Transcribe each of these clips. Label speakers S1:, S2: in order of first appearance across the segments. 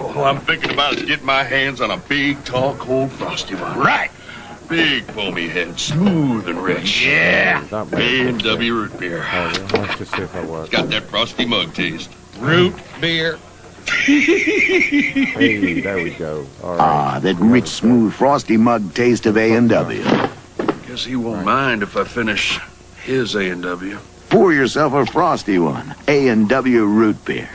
S1: Oh, I'm thinking about is getting my hands on a big, tall, cold, frosty one.
S2: Right.
S1: Big, foamy head, smooth and rich.
S2: Yeah.
S3: That works.
S1: A&W root beer.
S3: Oh, yeah. Let's just see if that works.
S1: Got that frosty mug taste.
S2: Root beer.
S3: Hey, there we go. All right.
S4: Ah, that rich, smooth, frosty mug taste of A&W.
S1: Guess he won't mind if I finish his A&W.
S4: Pour yourself a frosty one. A&W root beer.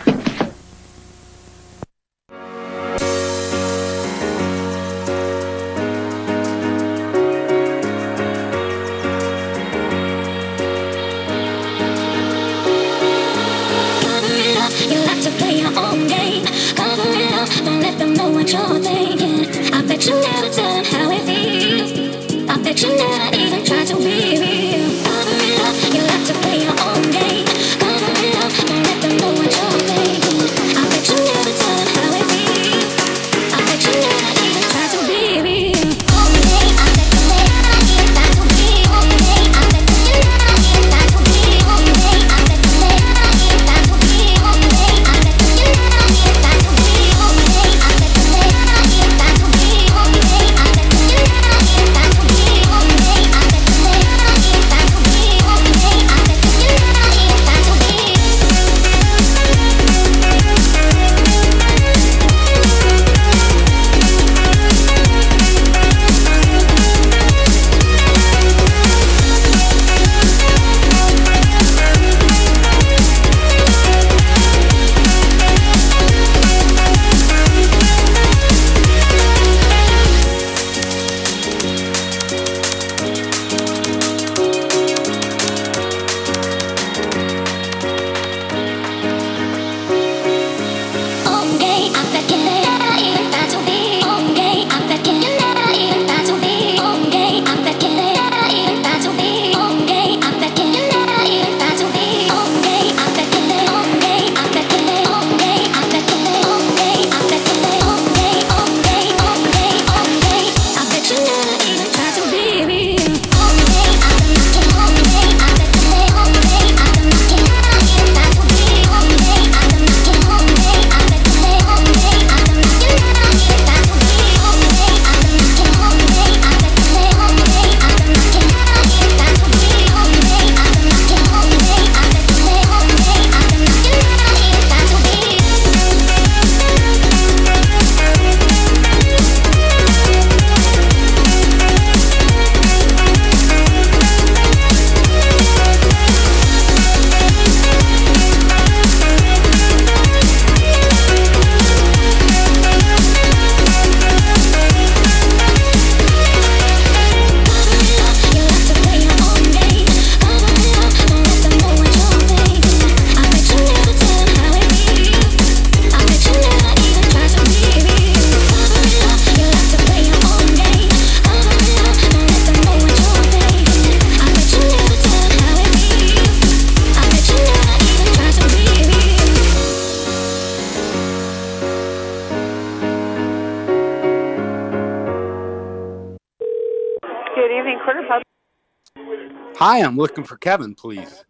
S2: I'm looking for Kevin, please.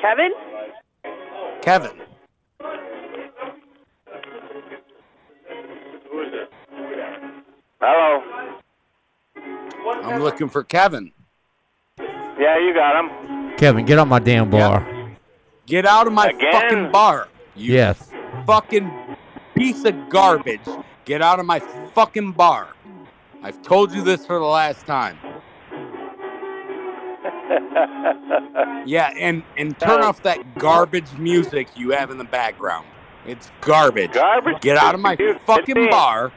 S5: Kevin?
S2: Kevin.
S6: Hello.
S2: I'm looking for Kevin.
S6: Yeah, you got him.
S7: Kevin, get on my damn bar.
S2: Get out of my
S6: Again?
S2: fucking bar. You
S7: Yes.
S2: fucking piece of garbage. Get out of my fucking bar. I've told you this for the last time. Yeah, and and turn
S6: No.
S2: off that garbage music you have in the background. It's garbage.
S6: Garbage.
S2: Get out of my
S6: Dude,
S2: fucking bar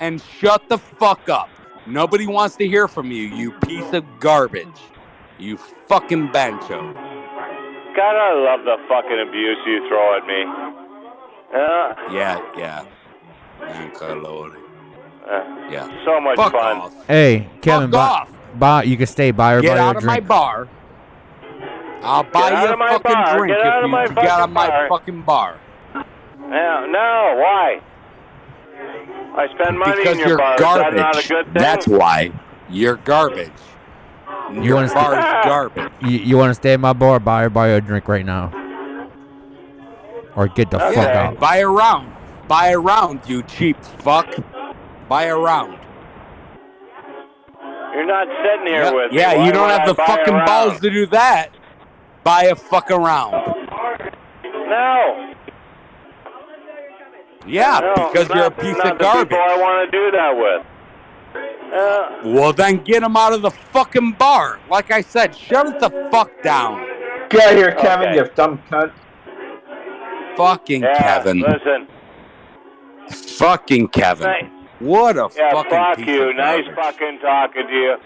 S2: and shut the fuck up. Nobody wants to hear from you, you piece of garbage. You fucking bancho.
S6: God, I love the fucking abuse you throw at me. Uh,
S2: Yeah, yeah. Anka Lord.
S6: uh,
S2: Yeah.
S6: so much
S2: Fuck
S6: fun.
S2: off.
S7: Hey, Kevin,
S2: Fuck
S7: buy,
S2: off.
S7: buy, you can stay. by or by.
S2: Get
S7: buy
S2: out
S7: a
S2: of my bar. I'll buy
S6: out
S2: you a fucking
S6: bar.
S2: drink
S6: Get
S2: if you
S6: my
S2: get out of my
S6: bar.
S2: fucking bar.
S6: No, no, why? I spend money
S2: because
S6: in your
S2: you're
S6: bar.
S2: garbage.
S6: Is that not a good thing?
S2: That's why you're garbage.
S7: You
S2: Your
S7: wanna stay-
S2: bar is garbage.
S7: You, you want to stay at my bar? Buy or buy a drink right now. Or get the fuck out.
S2: Buy a round.
S8: Buy a round, you cheap fuck. Buy a round.
S6: You're not sitting here
S8: Yeah,
S6: with me.
S8: yeah
S6: Why
S8: you don't have
S6: I
S8: the fucking balls to do that. Buy a fucking round.
S6: No.
S8: Yeah,
S6: no,
S8: because you're a piece
S6: not
S8: of
S6: the
S8: garbage.
S6: people I want to do that with. Uh,
S8: Well, then get him out of the fucking bar. Like I said, shut it the fuck down.
S9: Get out here, Kevin,
S6: Okay.
S9: you dumb cunt.
S8: Fucking
S6: yeah,
S8: Kevin.
S6: listen.
S8: Fucking Kevin.
S6: Nice.
S8: What a
S6: Yeah,
S8: fucking
S6: fuck
S8: piece
S6: you.
S8: of
S6: Nice
S8: garbage.
S6: fucking talking to you.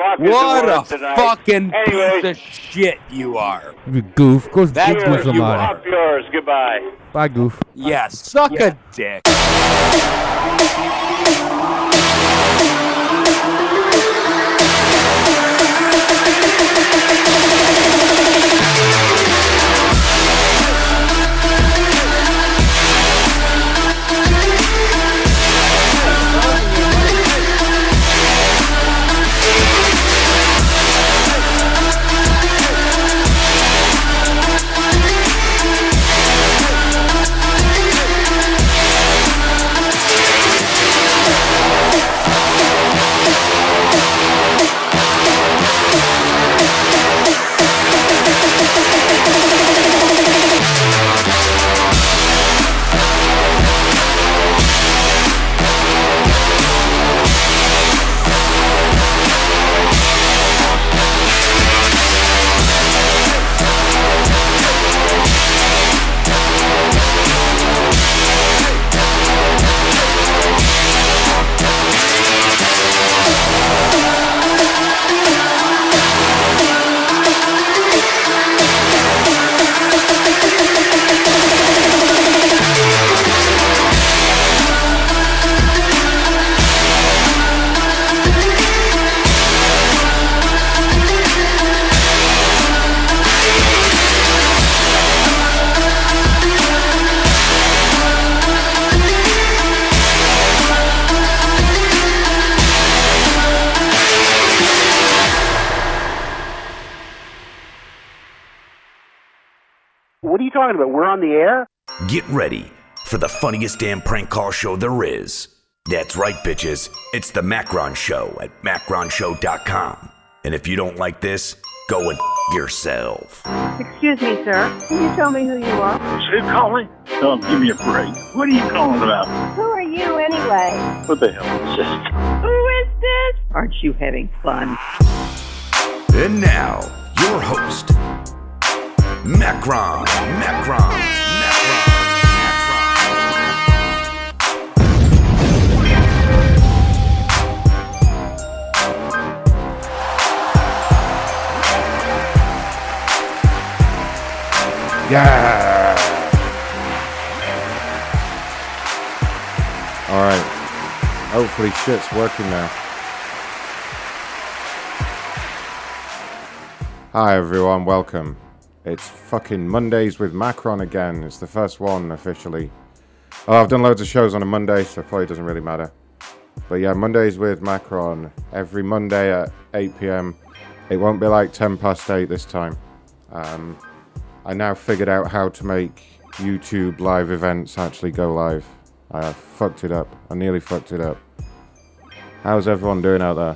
S6: Fuck is the
S8: What a
S6: tonight.
S8: fucking
S6: Anyways,
S8: piece of shit you are.
S10: You goof. Go,
S8: That
S10: go
S8: is
S10: goof
S8: you
S10: somebody.
S6: up yours. Goodbye.
S10: Bye, goof.
S8: Yeah, suck a dick.
S11: talking about? We're on the air?
S12: Get ready for the funniest damn prank call show there is. That's right, bitches. It's the Macron Show at macronshow.com. And if you don't like this, go and f- yourself.
S5: Excuse me, sir. Can you tell me who you are?
S11: Who's calling? Oh, give me a break. What are you calling about?
S5: Who are you anyway?
S11: What the hell is this?
S5: Who is this? Aren't you having fun?
S12: And now, your host, Macron, Macron, Macron.
S3: Yeah. All right. Hopefully, shit's working now. Hi everyone, welcome. It's fucking Mondays with Macron again. It's the first one officially. Oh, I've done loads of shows on a Monday, so probably doesn't really matter. But yeah, Mondays with Macron every Monday at 8 p.m. It won't be like 10 past 8 this time. Um, I now figured out how to make YouTube live events actually go live. I fucked it up. I nearly fucked it up. How's everyone doing out there?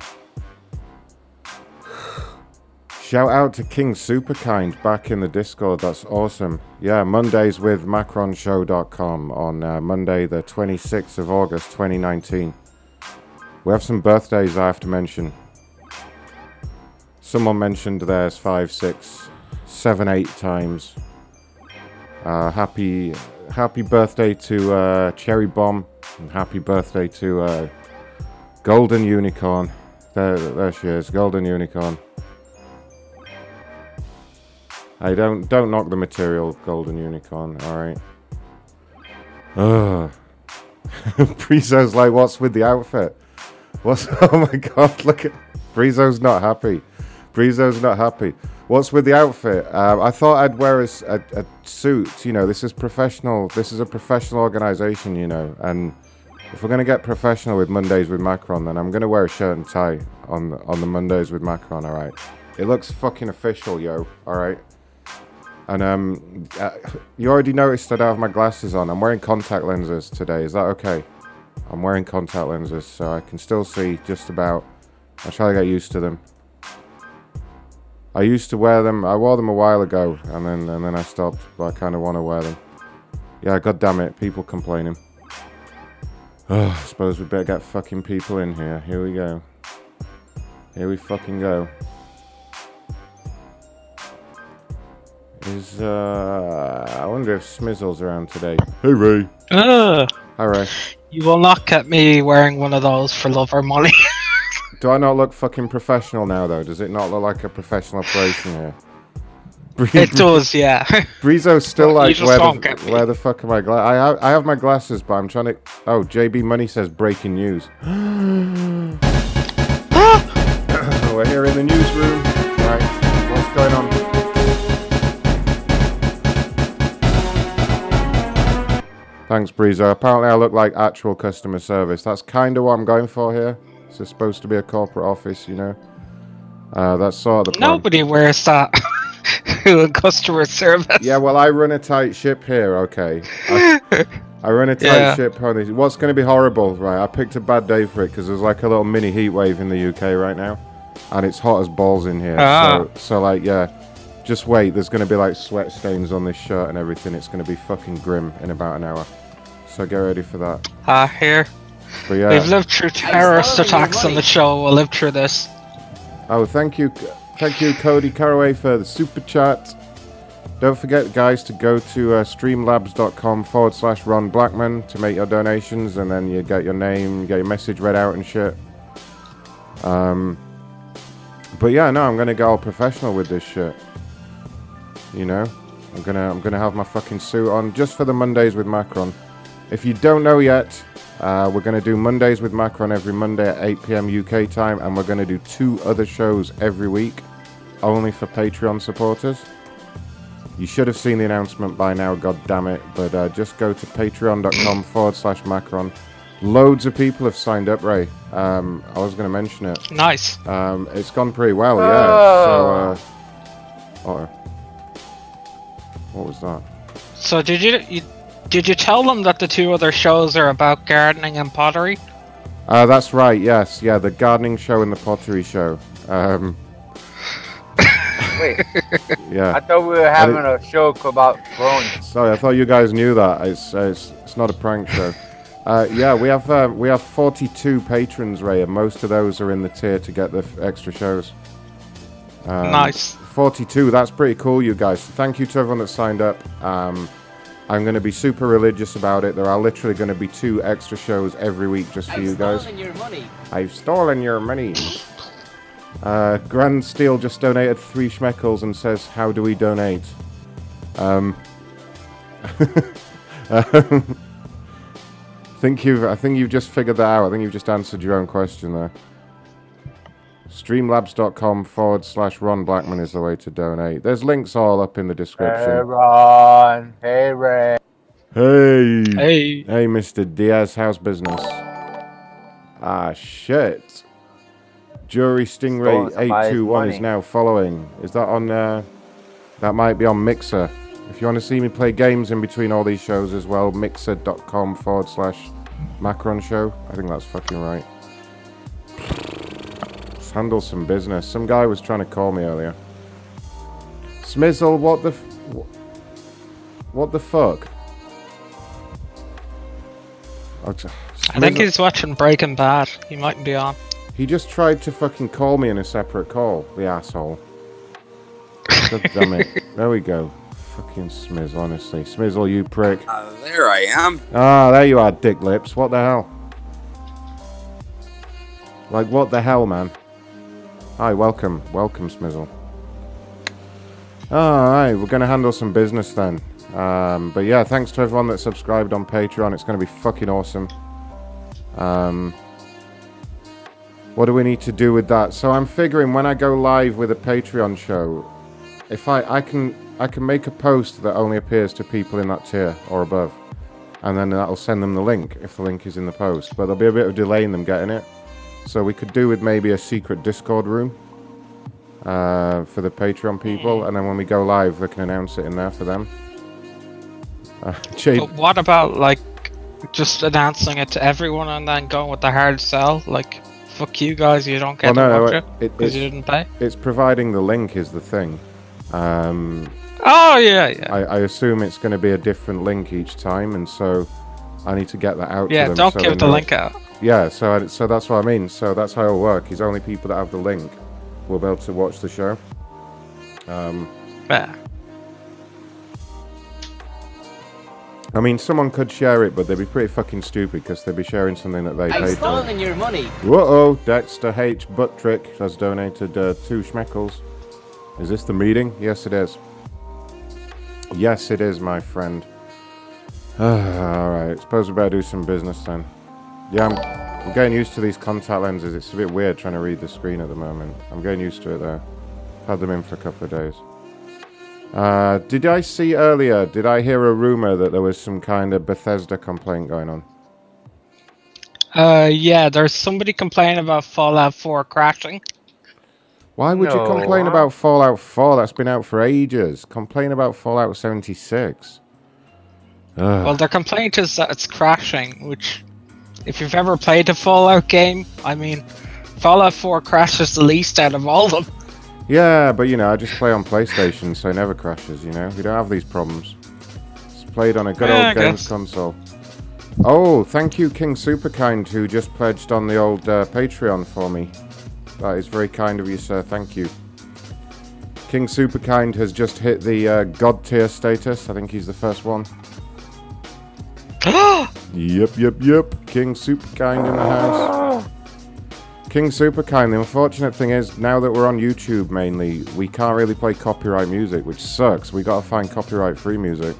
S3: Shout out to King Superkind back in the Discord. That's awesome. Yeah, Mondays with MacronShow.com on uh, Monday, the 26th of August, 2019. We have some birthdays I have to mention. Someone mentioned theirs five, six, seven, eight times. Uh, happy, happy birthday to uh, Cherry Bomb, and happy birthday to uh, Golden Unicorn. There, there she is, Golden Unicorn. Hey, don't don't knock the material, Golden Unicorn. All right. Ugh. Brizo's like, what's with the outfit? What's? Oh my God! Look at Brizo's not happy. Brizo's not happy. What's with the outfit? Uh, I thought I'd wear a a suit. You know, this is professional. This is a professional organization. You know, and if we're gonna get professional with Mondays with Macron, then I'm gonna wear a shirt and tie on on the Mondays with Macron. All right. It looks fucking official, yo. All right. And um, uh, you already noticed that I have my glasses on. I'm wearing contact lenses today. Is that okay? I'm wearing contact lenses, so I can still see just about. I try to get used to them. I used to wear them. I wore them a while ago, and then and then I stopped. But I kind of want to wear them. Yeah, god damn it, people complaining. I suppose we better get fucking people in here. Here we go. Here we fucking go. Is uh, I wonder if Smizzle's around today. Hey Ray.
S13: Ugh.
S3: Hi Ray.
S13: You will not get me wearing one of those for love or money.
S3: Do I not look fucking professional now though? Does it not look like a professional operation here?
S13: it does, yeah.
S3: Breezo's still
S13: You
S3: like, where the, where the fuck are my glasses? I have, I have my glasses, but I'm trying to. Oh, JB Money says breaking news. We're here in the newsroom. Right, what's going on? Thanks, Breezer. Apparently, I look like actual customer service. That's kind of what I'm going for here. This is supposed to be a corporate office, you know. Uh, that's sort of the plan.
S13: Nobody wears that. customer service.
S3: Yeah, well, I run a tight ship here, okay. I, I run a tight
S13: Yeah.
S3: ship, honey. What's going to be horrible, right? I picked a bad day for it because there's like a little mini heat wave in the UK right now, and it's hot as balls in here.
S13: Ah.
S3: So, so like, yeah, just wait. There's going to be like sweat stains on this shirt and everything. It's going to be fucking grim in about an hour. So get ready for that.
S13: Ah, here.
S3: But yeah.
S13: We've lived through terrorist attacks on the show. We'll live through this.
S3: Oh, thank you, thank you, Cody Caraway, for the super chat. Don't forget, guys, to go to uh, streamlabs.com forward slash Ron Blackman to make your donations, and then you get your name, you get your message read out and shit. Um, but yeah, no, I'm gonna go all professional with this shit. You know, I'm gonna I'm gonna have my fucking suit on just for the Mondays with Macron. If you don't know yet, uh, we're going to do Mondays with Macron every Monday at 8 p.m. UK time, and we're going to do two other shows every week, only for Patreon supporters. You should have seen the announcement by now, god damn it, but uh, just go to patreon.com forward slash Macron. Loads of people have signed up, Ray. Um, I was going to mention it.
S13: Nice.
S3: Um, it's gone pretty well, yeah. So, uh, uh what was that?
S13: So did you, you did you tell them that the two other shows are about gardening and pottery?
S3: Uh, that's right. Yes, yeah, the gardening show and the pottery show. Um,
S7: Wait,
S3: yeah.
S7: I thought we were having
S3: didn't-
S7: a show about thrones.
S3: Sorry, I thought you guys knew that. It's it's, it's not a prank show. Uh, yeah, we have uh, we have 42 patrons, Ray, and most of those are in the tier to get the f- extra shows. Um,
S13: Nice.
S3: 42. That's pretty cool, you guys. Thank you to everyone that signed up. Um, I'm going to be super religious about it. There are literally going to be two extra shows every week just for you guys.
S14: your money.
S3: I've stolen your money. Uh, Grand Steel just donated three schmeckles and says, "How do we donate?" Um, um, think you've, I think you've just figured that out. I think you've just answered your own question there. Streamlabs.com forward slash Ron Blackman is the way to donate. There's links all up in the description. Hey.
S7: Ron. Hey, Ray.
S3: Hey.
S13: Hey.
S3: Hey, Mr. Diaz, how's business? Ah, shit. Jury Stingray
S7: somebody's
S3: 821 is now following. Is that on, uh, that might be on Mixer. If you want to see me play games in between all these shows as well, mixer.com forward slash Macron Show. I think that's fucking right. Let's handle some business. Some guy was trying to call me earlier. Smizzle, what the, f- what the fuck? Oh, t-
S13: I think he's watching Breaking Bad. He might be on.
S3: He just tried to fucking call me in a separate call, the asshole. God damn it. There we go. Fucking Smizzle, honestly. Smizzle, you prick.
S8: Uh, there I am.
S3: Ah, there you are, dick lips. What the hell? Like, what the hell, man? Hi, welcome. Welcome, Smizzle. Alright, we're going to handle some business then. Um, but yeah, thanks to everyone that subscribed on Patreon. It's going to be fucking awesome. Um, what do we need to do with that? So I'm figuring when I go live with a Patreon show, if I, I can I can make a post that only appears to people in that tier or above, and then that'll send them the link if the link is in the post. But there'll be a bit of delay in them getting it. So we could do with maybe a secret Discord room. uh, for the Patreon people, and then when we go live, they can announce it in there for them. Uh, Jade,
S13: But what about like just announcing it to everyone and then going with the hard sell? Like, fuck you guys, you don't
S3: Well,
S13: get
S3: Oh, no,
S13: to watch
S3: no,
S13: it
S3: it-
S13: because you
S3: it's-
S13: didn't pay.
S3: it's providing the link is the thing. Um,
S13: Oh yeah, yeah.
S3: I, I assume it's going to be a different link each time, and so I need to get that out.
S13: Yeah,
S3: to them
S13: don't
S3: so
S13: give the
S3: know.
S13: link out.
S3: Yeah, so I, so that's what I mean. So that's how it'll work. Is only people that have the link will be able to watch the show. Um,
S13: Yeah.
S3: I mean, someone could share it, but they'd be pretty fucking stupid because they'd be sharing something that they
S14: I've
S3: paid for.
S14: stolen your money.
S3: Whoa, Dexter H. Butt Trick has donated uh, two schmeckles. Is this the meeting? Yes, it is. Yes, it is, my friend. Alright, suppose we better do some business then. Yeah, I'm, I'm getting used to these contact lenses. It's a bit weird trying to read the screen at the moment. I'm getting used to it though. Had them in for a couple of days. Uh, did I see earlier, did I hear a rumor that there was some kind of Bethesda complaint going on?
S13: Uh, yeah, there's somebody complaining about Fallout 4 crashing.
S3: Why would you complain about Fallout 4? That's been out for ages. Complain about Fallout 76. Ugh.
S13: Well, their complaint is that it's crashing, which, if you've ever played a Fallout game, I mean, Fallout 4 crashes the least out of all of them.
S3: yeah, but you know, I just play on PlayStation, so it never crashes, you know? We don't have these problems. It's played on a good
S13: Yeah, I
S3: old games
S13: guess.
S3: console. Oh, thank you, King Superkind, who just pledged on the old uh, Patreon for me. That is very kind of you, sir. Thank you. King Superkind has just hit the uh, God tier status. I think he's the first one. Yep, yep, yep. King Superkind in the house. King Superkind. The unfortunate thing is, now that we're on YouTube mainly, we can't really play copyright music, which sucks. We gotta find copyright-free music.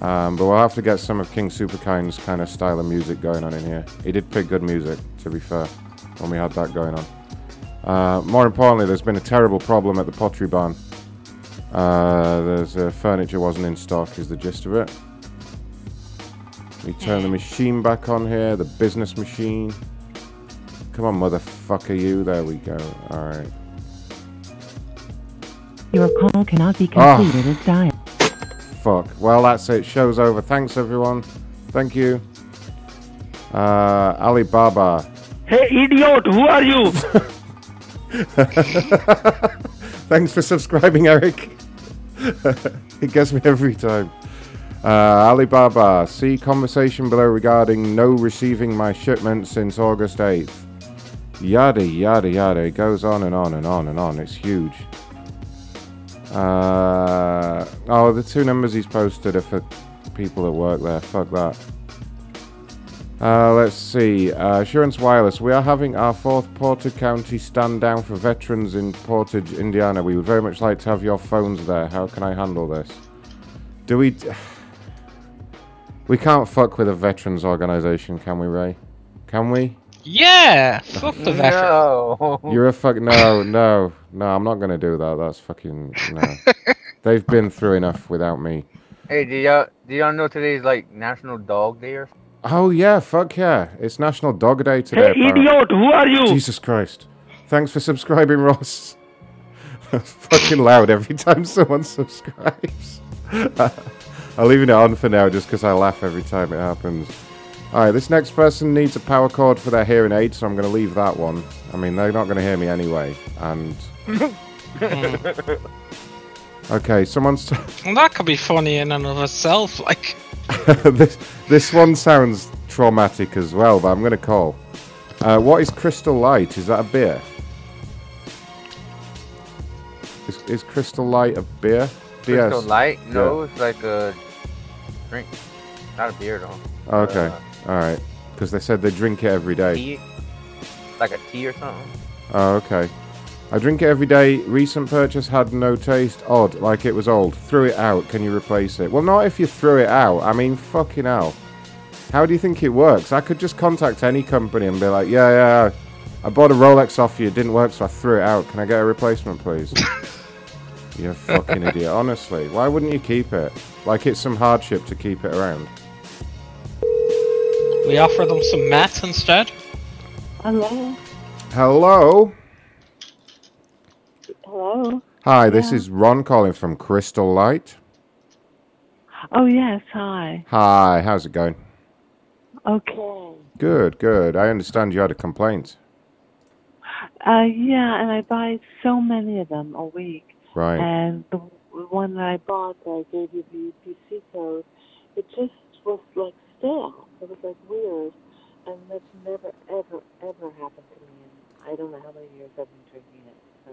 S3: Um, but we'll have to get some of King Superkind's kind of style of music going on in here. He did pick good music, to be fair, when we had that going on. Uh, more importantly, there's been a terrible problem at the Pottery Barn. Uh, there's uh, furniture wasn't in stock, is the gist of it. We turn the machine back on here, the business machine. Come on, motherfucker, you. There we go. Alright.
S15: Your call cannot be
S3: Ah.
S15: completed as dialed.
S3: Fuck. Well, that's it. Show's over. Thanks, everyone. Thank you. Uh, Alibaba.
S16: Hey, idiot, who are you?
S3: Thanks for subscribing, Eric. it gets me every time. Uh, Alibaba, see conversation below regarding no receiving my shipment since August 8th. Yada, yada, yada. It goes on and on and on and on. It's huge. Uh, oh, the two numbers he's posted are for people that work there. Fuck that. Uh, let's see. Uh, Assurance Wireless. We are having our fourth Porter County stand down for veterans in Portage, Indiana. We would very much like to have your phones there. How can I handle this? Do we. We can't fuck with a veterans organization, can we, Ray? Can we?
S13: Yeah, fuck the veteran.
S7: No.
S3: You're a fuck. No, no, no. I'm not gonna do that. That's fucking no. They've been through enough without me.
S7: Hey, do y'all do y'all know today's like National Dog Day or?
S3: Oh yeah, fuck yeah! It's National Dog Day today.
S16: Hey,
S3: apparently.
S16: idiot, who are you?
S3: Jesus Christ! Thanks for subscribing, Ross. That's fucking loud every time someone subscribes. I'll leaving it on for now, just because I laugh every time it happens. All right, this next person needs a power cord for their hearing aid, so I'm going to leave that one. I mean, they're not going to hear me anyway. And okay, someone's.
S13: Well, that could be funny in and of itself. Like,
S3: this this one sounds traumatic as well, but I'm going to call. Uh, what is Crystal Light? Is that a beer? Is, is Crystal Light a beer?
S7: Crystal
S3: DS?
S7: Light? No,
S3: Yeah.
S7: it's like a drink, not a beer though.
S3: Okay,
S7: Uh,
S3: all right. Because they said they drink it every day.
S7: tea, like a tea or something.
S3: Oh, okay. I drink it every day. Recent purchase had no taste. Odd, like it was old. Threw it out. Can you replace it? Well, not if you threw it out. I mean, fucking hell. How do you think it works? I could just contact any company and be like, yeah, yeah, I bought a Rolex off you. It didn't work, so I threw it out. Can I get a replacement, please? you fucking idiot. Honestly, why wouldn't you keep it? Like it's some hardship to keep it around.
S13: we offer them some mats instead.
S5: Hello?
S3: Hello?
S5: Hello?
S3: Hi, this is Ron calling from Crystal Light.
S14: Oh yes, hi.
S3: Hi, how's it going?
S14: Okay.
S3: Good, good. I understand you had a complaint.
S14: Uh, yeah, and I buy so many of them a week.
S3: Right.
S14: And the one that I bought that I gave you the UPC code, it just was like stale. It was like weird, and that's never ever ever happened to me. And I don't know how many years I've been drinking it. So.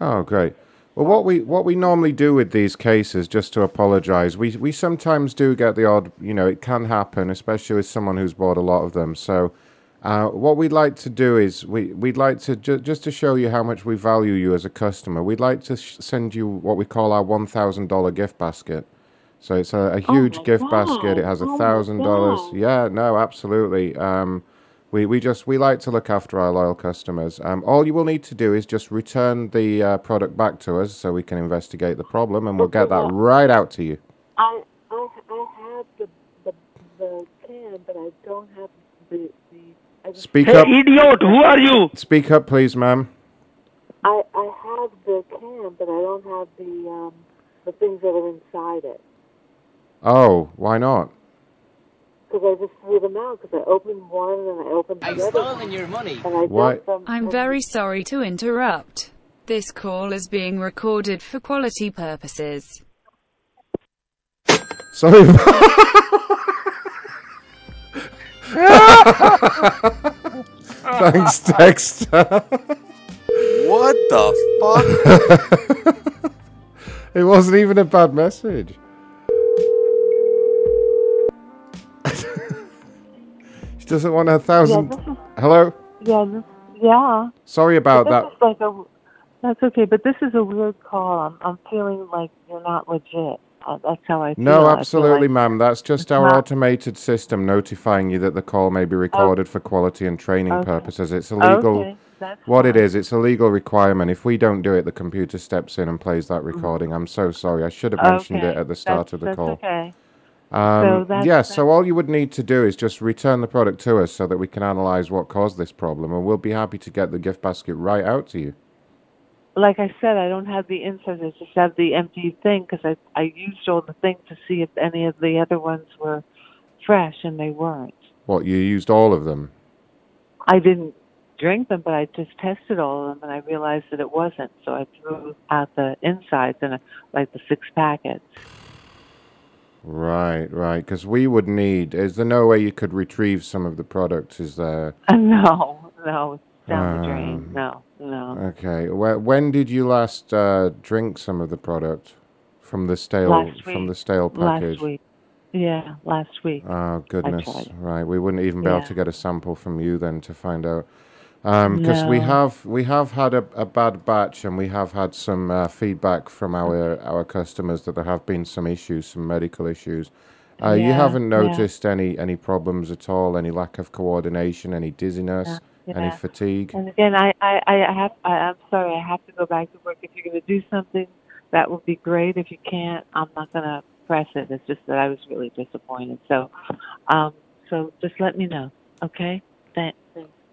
S3: Oh, great. Well, what we what we normally do with these cases, just to apologise, we we sometimes do get the odd. You know, it can happen, especially with someone who's bought a lot of them. So, uh, what we'd like to do is we we'd like to ju- just to show you how much we value you as a customer. We'd like to sh- send you what we call our one thousand dollar gift basket. So it's a, a huge
S14: my
S3: gift basket. It has a
S14: Oh
S3: thousand dollars. Yeah, no, absolutely. Um, we, we just we like to look after our loyal customers. Um, all you will need to do is just return the uh, product back to us so we can investigate the problem, and we'll get that right out to you.
S14: I I I have the the the can, but I don't have the the. I just,
S3: Speak
S16: Hey,
S3: up.
S16: idiot, who are you?
S3: Speak up, please, ma'am.
S14: I I have the can, but I don't have the um the things that are inside it.
S3: Oh, why not?
S14: Because I just threw them out. Because I opened one and I opened the
S17: I've
S14: other.
S17: stolen your money.
S14: And I
S3: Why-
S14: dumped them.
S18: I'm very sorry to interrupt. This call is being recorded for quality purposes.
S3: Sorry. Thanks, Dexter.
S8: What the fuck?
S3: it wasn't even a bad message. she doesn't want a thousand.
S14: Yeah, is-
S3: Hello.
S14: Yeah, yeah.
S3: Sorry about that.
S14: like a. That's okay, but this is a weird call. I'm I'm feeling like you're not legit. That's how I feel.
S3: No, absolutely,
S14: like
S3: ma'am. That's just our
S14: not-
S3: automated system notifying you that the call may be recorded for quality and training
S14: Okay.
S3: purposes. It's a legal.
S14: Okay,
S3: what it is, it's a legal requirement. If we don't do it, the computer steps in and plays that recording. I'm so sorry. I should have mentioned it
S14: Mm-hmm.
S3: At the start
S14: that's-
S3: of the call.
S14: Okay.
S3: Um,
S14: So
S3: yes, so all you would need to do is just return the product to us so that we can analyze what caused this problem, and we'll be happy to get the gift basket right out to you.
S14: Like I said, I don't have the inserts. I just have the empty thing because I I used all the things to see if any of the other ones were fresh, and they weren't.
S3: What, you used all of them?
S14: I didn't drink them, but I just tested all of them, and I realized that it wasn't. So I threw out the insides and like the six packets.
S3: Right, right. Because we would need. Is there no way you could retrieve some of the products? Is there?
S14: Uh, no, no, down the
S3: Um,
S14: drain. No, no.
S3: Okay. Wh- when did you last uh, drink some of the product from the stale from the stale package?
S14: Last week. Yeah, last week.
S3: Oh goodness! Right, we wouldn't even be able to get a sample from you then to find out, because we
S14: No.
S3: have we have had a, a bad batch and we have had some uh, feedback from our our customers that there have been some issues, some medical issues. Uh, you haven't
S14: yeah.
S3: noticed any any problems at all, any lack of coordination, any dizziness,
S14: Yeah,
S3: any fatigue.
S14: And again, I, I, I have, I, I'm sorry, I have to go back to work. If you're going to do something, that would be great. If you can't, I'm not going to press it. It's just that I was really disappointed. So, um, so just let me know, okay? Thanks.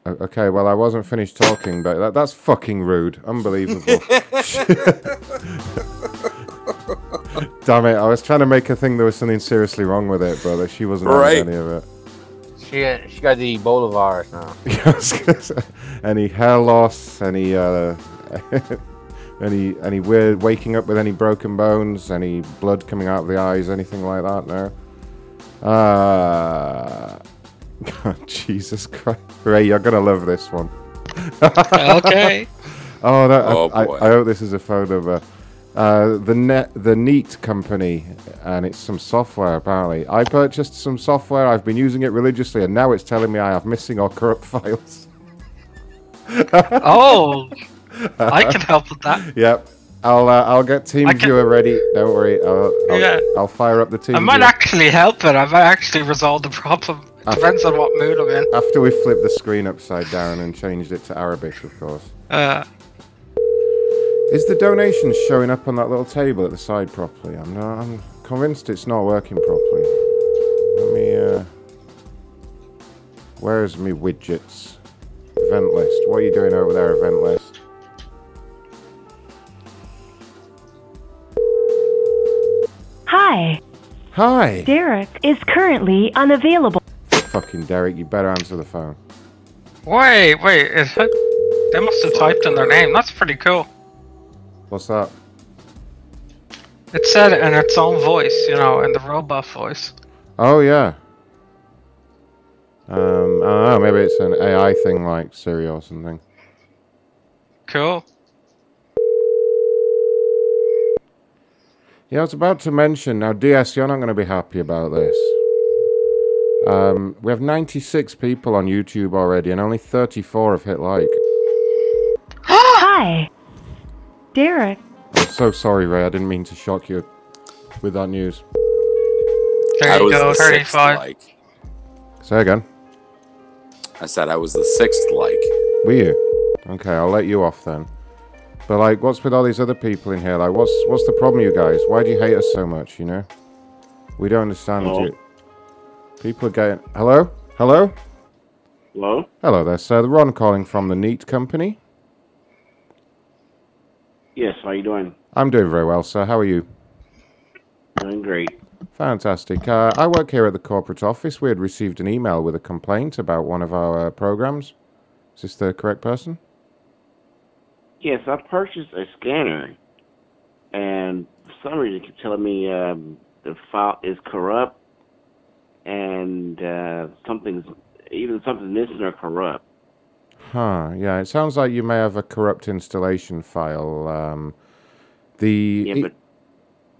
S3: Okay, well, I wasn't finished talking, but that, that's fucking rude. Unbelievable. Damn it, I was trying to make her think there was something seriously wrong with it, but she wasn't
S7: Right.
S3: having any of it.
S7: She she got the Ebola virus now.
S3: Any hair loss, any uh, any any weird waking up with any broken bones, any blood coming out of the eyes, anything like that? No. Uh, God, Jesus Christ, Ray, you're gonna love this one.
S13: Okay.
S3: Oh, no, I-
S8: Oh,
S3: I,
S8: boy.
S3: I hope this is a phone number. Uh, the net, the Neat company, and it's some software. Apparently, I purchased some software. I've been using it religiously, and now it's telling me I have missing or corrupt files.
S13: Oh, I can help with that.
S3: Yep. I'll uh, I'll get
S13: I can-
S3: TeamViewer ready. Don't worry. I'll, I'll,
S13: Yeah.
S3: I'll fire up the team.
S13: I might actually help it. I might actually resolve the problem. Depends on what mood I'm in.
S3: After we flip the screen upside down and changed it to Arabic, of course.
S13: Uh,
S3: is the donation showing up on that little table at the side properly? I'm not, I'm convinced it's not working properly. Let me. Uh, where's me widgets? Event list. What are you doing over there? Event list. Hi. Hi.
S15: Derek is currently unavailable.
S3: Fucking Derek, you better answer the phone.
S13: Wait, wait, is that? They must have typed in their name. That's pretty cool.
S3: What's that?
S13: It said it in its own voice, you know, in the robot voice.
S3: Oh yeah. Um, I don't know. Maybe it's an AI thing like Siri or something.
S13: Cool.
S3: Yeah, I was about to mention. Now, DS, you're not going to be happy about this. Um, we have 96 people on YouTube already, and only 34 have hit like.
S15: Hi. Derek.
S3: I'm so sorry, Ray. I didn't mean to shock you with that news.
S13: There
S8: I
S13: you
S8: was
S13: go,
S8: the sixth
S13: 35.
S8: like.
S3: Say again.
S8: I said I was the sixth like.
S3: Were you? Okay, I'll let you off then. But like, what's with all these other people in here? Like, what's what's the problem, you guys? Why do you hate us so much? You know, we don't understand
S17: Hello?
S3: you. People are getting. Hello, hello,
S17: Hello?
S3: hello. There, sir. Ron calling from the Neat Company.
S17: Yes, how are you doing?
S3: I'm doing very well, sir. How are you?
S17: Doing great.
S3: Fantastic. Uh, I work here at the corporate office. We had received an email with a complaint about one of our uh, programs. Is this the correct person?
S17: Yes, I purchased a scanner, and for some reason it keeps telling me um, the file is corrupt, and uh, something's even something missing or corrupt.
S3: Huh. Yeah. It sounds like you may have a corrupt installation file. Um, the.
S17: Yeah,
S3: e-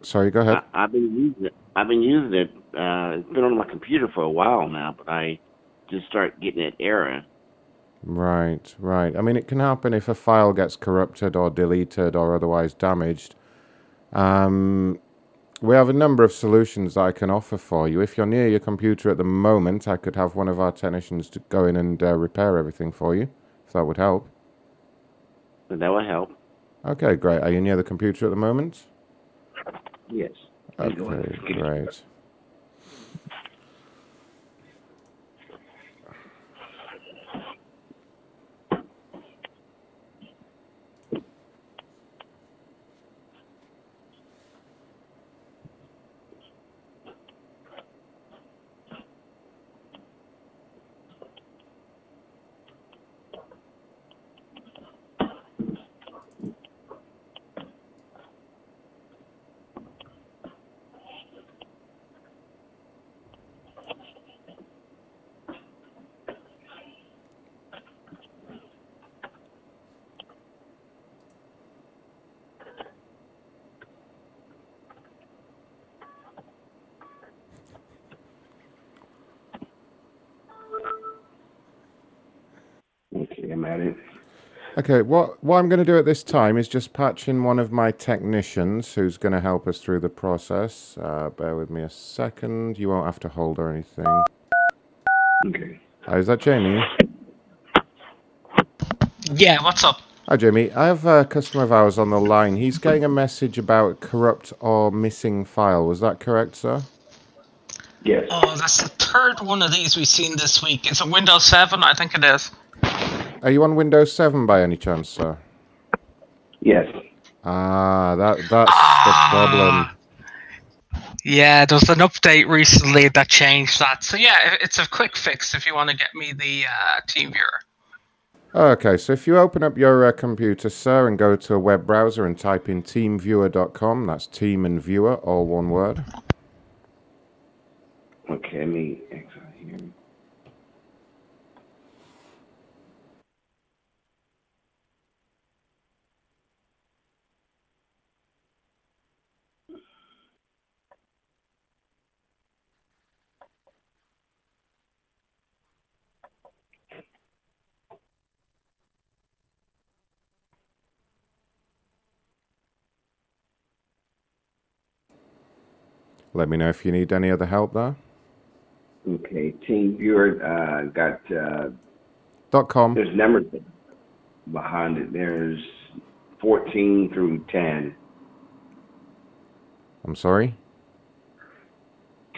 S3: Sorry. Go ahead.
S17: I, I've been using it. I've been using it. Uh, it's been on my computer for a while now, but I just start getting that error.
S3: Right, right. I mean, it can happen if a file gets corrupted or deleted or otherwise damaged. Um, we have a number of solutions I can offer for you. If you're near your computer at the moment, I could have one of our technicians to go in and uh, repair everything for you, if that would help.
S17: That would help.
S3: Okay, great. Are you near the computer at the moment?
S17: Yes.
S3: Okay, great.
S17: Okay, I'm at it.
S3: Okay, what what I'm going to do at this time is just patch in one of my technicians who's going to help us through the process. Uh, bear with me a second. You won't have to hold or anything.
S17: Okay.
S3: Uh, is that Jamie?
S13: Yeah, what's up?
S3: Hi, Jamie. I have a customer of ours on the line. He's getting a message about corrupt or missing file. Was that correct, sir?
S17: Yes.
S13: Oh, that's the third one of these we've seen this week. It's a Windows 7, I think it is.
S3: Are you on Windows 7 by any chance, sir?
S17: Yes.
S3: Ah, that that's the problem.
S13: Yeah, there was an update recently that changed that. So yeah, it's a quick fix if you want to get me the uh, Team Viewer.
S3: Okay, so if you open up your uh, computer, sir, and go to a web browser and type in teamviewer.com, that's team and viewer, all one word.
S17: Okay, let me exit here.
S3: Let me know if you need any other help there.
S17: Okay, Team Viewer uh, got uh,
S3: Dot com.
S17: there's numbers behind it. There's 14 through 10.
S3: I'm sorry.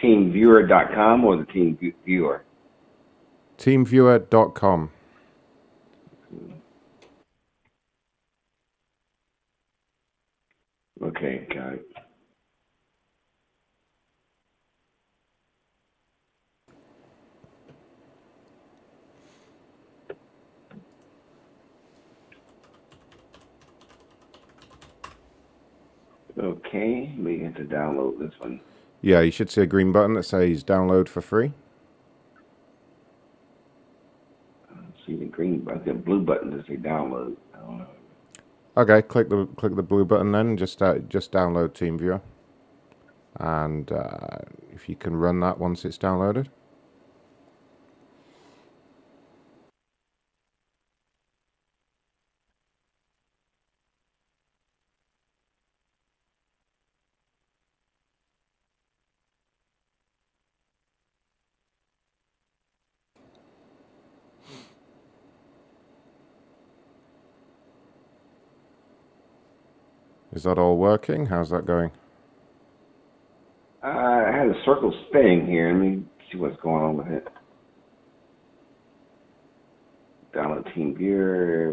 S17: TeamViewer.com or the Team View- Viewer?
S3: Teamviewer.com.
S17: Okay, got it. Okay, we get to download this one.
S3: Yeah, you should see a green button that says download for free.
S17: See the green button, the blue button to say download. I don't know.
S3: Okay, click the click the blue button then. and Just uh, just download TeamViewer, and uh, if you can run that once it's downloaded. Is that all working? How's that going?
S17: Uh, I had a circle spinning here. Let me see what's going on with it. Download Team Viewer.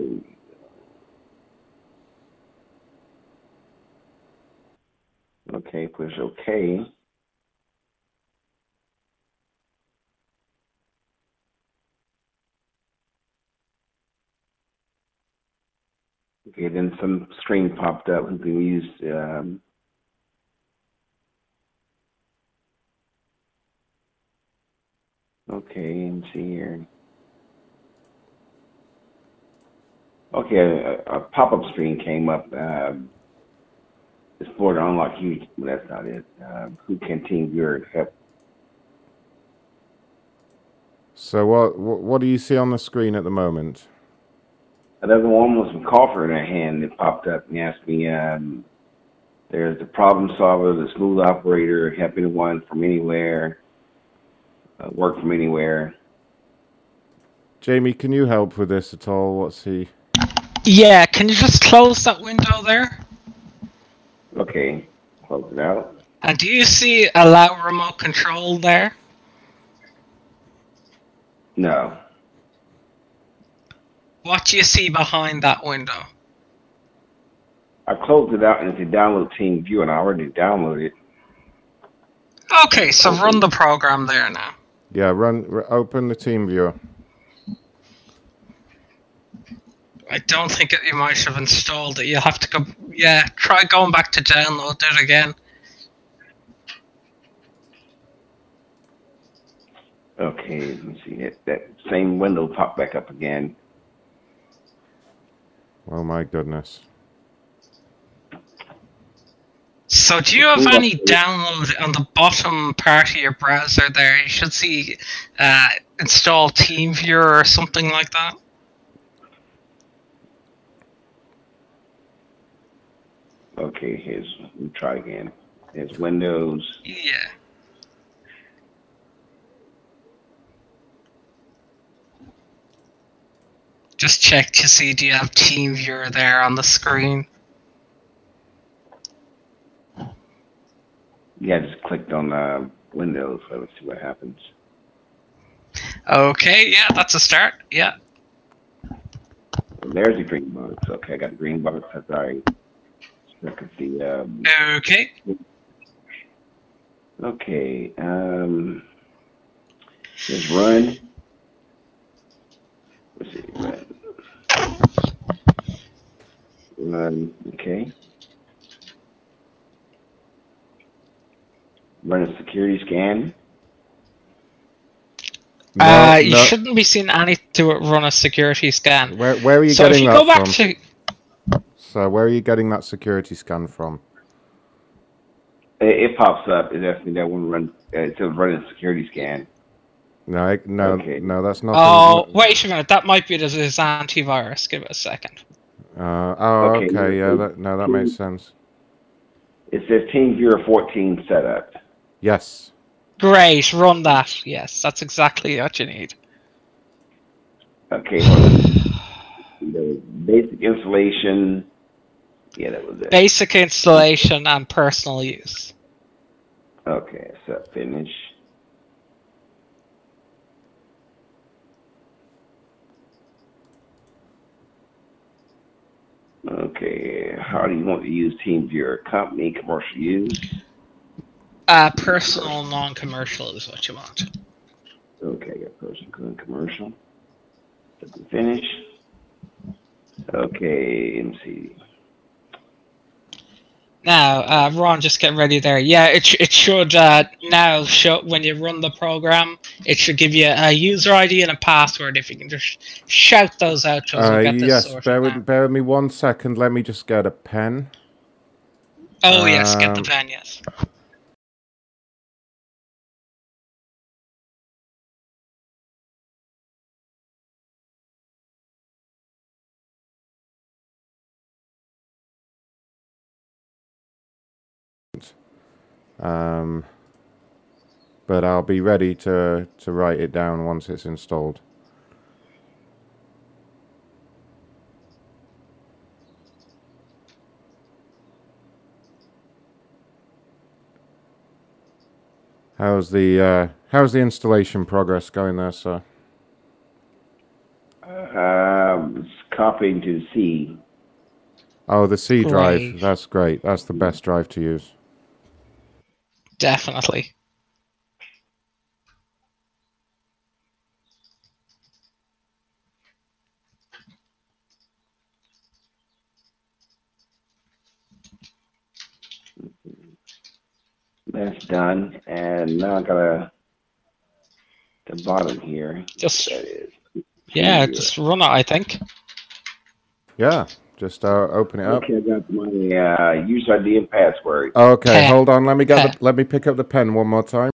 S17: Okay, push OK. Okay, then some screen popped up who can use um, Okay, and see here. Okay, a, a pop-up screen came up. Um, explore to unlock huge. That's not it. Uh, who can team viewer help?
S3: So what, what do you see on the screen at the moment?
S17: Another one was with coffer in her hand that popped up and asked me. Um, there's the problem solver, the smooth operator, help anyone from anywhere, uh, work from anywhere.
S3: Jamie, can you help with this at all? What's he?
S13: Yeah, can you just close that window there?
S17: Okay, close it out.
S13: And do you see a allow remote control there?
S17: No.
S13: What do you see behind that window?
S17: I closed it out and it's a download team view, and I already downloaded it.
S13: Okay, so run the program there now.
S3: Yeah, run. R- open the team viewer.
S13: I don't think it, you might have installed it. You'll have to go. Yeah, try going back to download it again.
S17: Okay, let me see it. That same window popped back up again.
S3: Oh my goodness.
S13: So, do you have any download on the bottom part of your browser there? You should see uh, install TeamViewer or something like that.
S17: Okay, here's let me try again. Here's Windows.
S13: Yeah. Just check to see do you have TeamViewer there on the screen.
S17: Yeah, I just clicked on uh, Windows. So let's see what happens.
S13: Okay, yeah, that's a start. Yeah.
S17: There's the green box. Okay, I got the green box. That's all right. I can see. Um,
S13: Okay.
S17: okay. Um, just run. Let's see. Run. Run. Okay. Run a security scan.
S13: uh, you shouldn't be seeing any to run a security scan.
S3: Where where are you
S13: so
S3: getting
S13: you
S3: that
S13: go back
S3: from?
S13: to
S3: So where are you getting that security scan from?
S17: It, it pops up. It asks me that one run. Uh, it says run a security scan.
S3: No, I, no,
S17: Okay.
S3: no, that's not.
S13: Oh, wait a minute. That might be his his antivirus. Give it a second.
S3: Uh, oh,
S17: Okay,
S3: okay, yeah,
S17: so-
S3: that, no, that makes sense.
S17: It says TeamViewer 14 setup.
S3: Yes.
S13: Great, run that. Yes, that's exactly what you need.
S17: Okay. hold the basic installation. Yeah, that was it.
S13: Basic installation and personal use.
S17: Okay, so finish. Okay, how do you want to use TeamViewer? Company, commercial use?
S13: Uh, personal, non-commercial is what you want.
S17: Okay, got personal commercial. Finish. Okay, let me see.
S13: Now, uh, Ron, just get ready there. Yeah, it, sh- it should uh, now show when you run the program. It should give you a user ID and a password. If you can just shout those out to us,
S3: Uh,
S13: we'll get this
S3: yes, bear with, bear with me one second. Let me just get a pen.
S13: Oh yes, get the
S3: Um,
S13: pen. Yes.
S3: Um, but I'll be ready to, to write it down once it's installed. How's the uh, how's the installation progress going there, sir?
S17: Um, it's copying to C.
S3: Oh, the C drive. That's great. That's the best drive to use.
S13: Definitely.
S17: That's done, and now I gotta the bottom here.
S13: Just
S17: that is.
S13: yeah, just run it. I think.
S3: Yeah, just uh, open it up.
S17: Okay, I got my uh, user ID and password.
S3: Okay, hold on. Let me get the, let me pick up the pen one more time.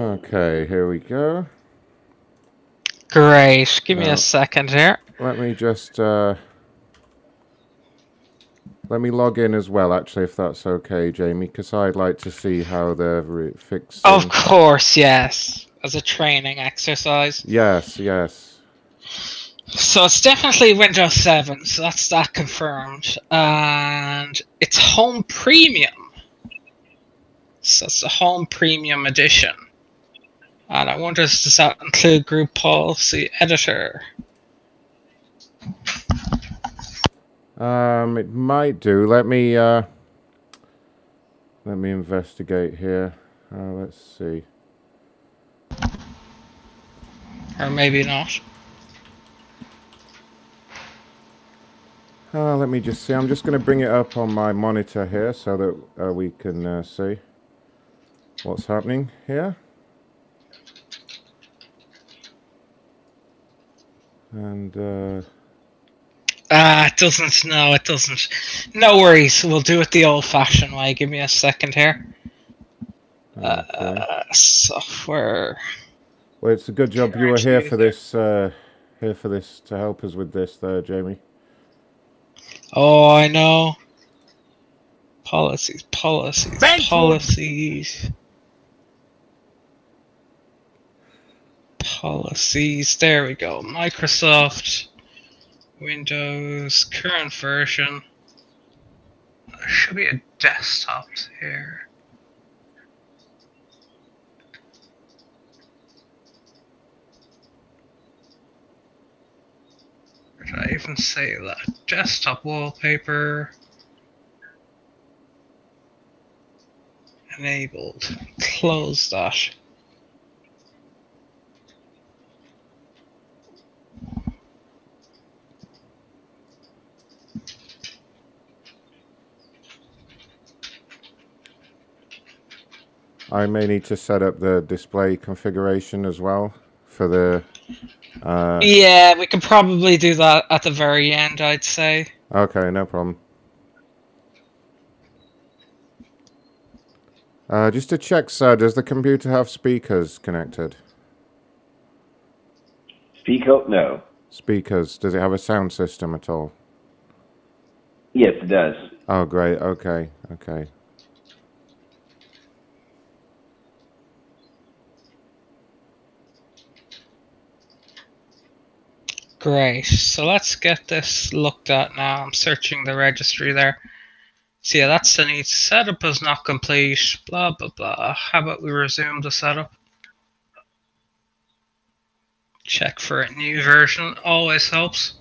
S3: Okay, here we go.
S13: Great. Give me a second here.
S3: Let me just uh, let me log in as well, actually, if that's okay, Jamie, because I'd like to see how they're re- fixing.
S13: Of course, yes. As a training exercise.
S3: Yes, yes.
S13: So it's definitely Windows 7, so that's that confirmed. And it's Home Premium. So it's the Home Premium Edition. And I wonder if does that include Group Policy Editor?
S3: Um, it might do. Let me uh, let me investigate here. Uh, let's see.
S13: Or maybe not.
S3: Uh, let me just see. I'm just going to bring it up on my monitor here so that uh, we can uh, see what's happening here. And uh,
S13: Ah, it doesn't. No, it doesn't. No worries. We'll do it the old-fashioned way. Give me a second here. Uh, software.
S3: well, it's a good job you were here for this. Uh, here for this to help us with this, there, Jamie.
S13: Oh, I know. Policies, policies, policies. Policies. There we go. Microsoft, Windows, current version. There should be a desktop here. Did I even say that? Desktop wallpaper. Enabled. Close that.
S3: I may need to set up the display configuration as well for the. Uh,
S13: Yeah, we could probably do that at the very end, I'd say.
S3: Okay, no problem. Uh, just to check, sir, does the computer have speakers connected?
S17: Speak up? No.
S3: Speakers. Does it have a sound system at all?
S17: Yes, it does.
S3: Oh, great. Okay, okay.
S13: Great. So let's get this looked at now. I'm searching the registry there. So yeah, that's the need. Setup is not complete. Blah blah blah. How about we resume the setup? Check for a new version. Always helps.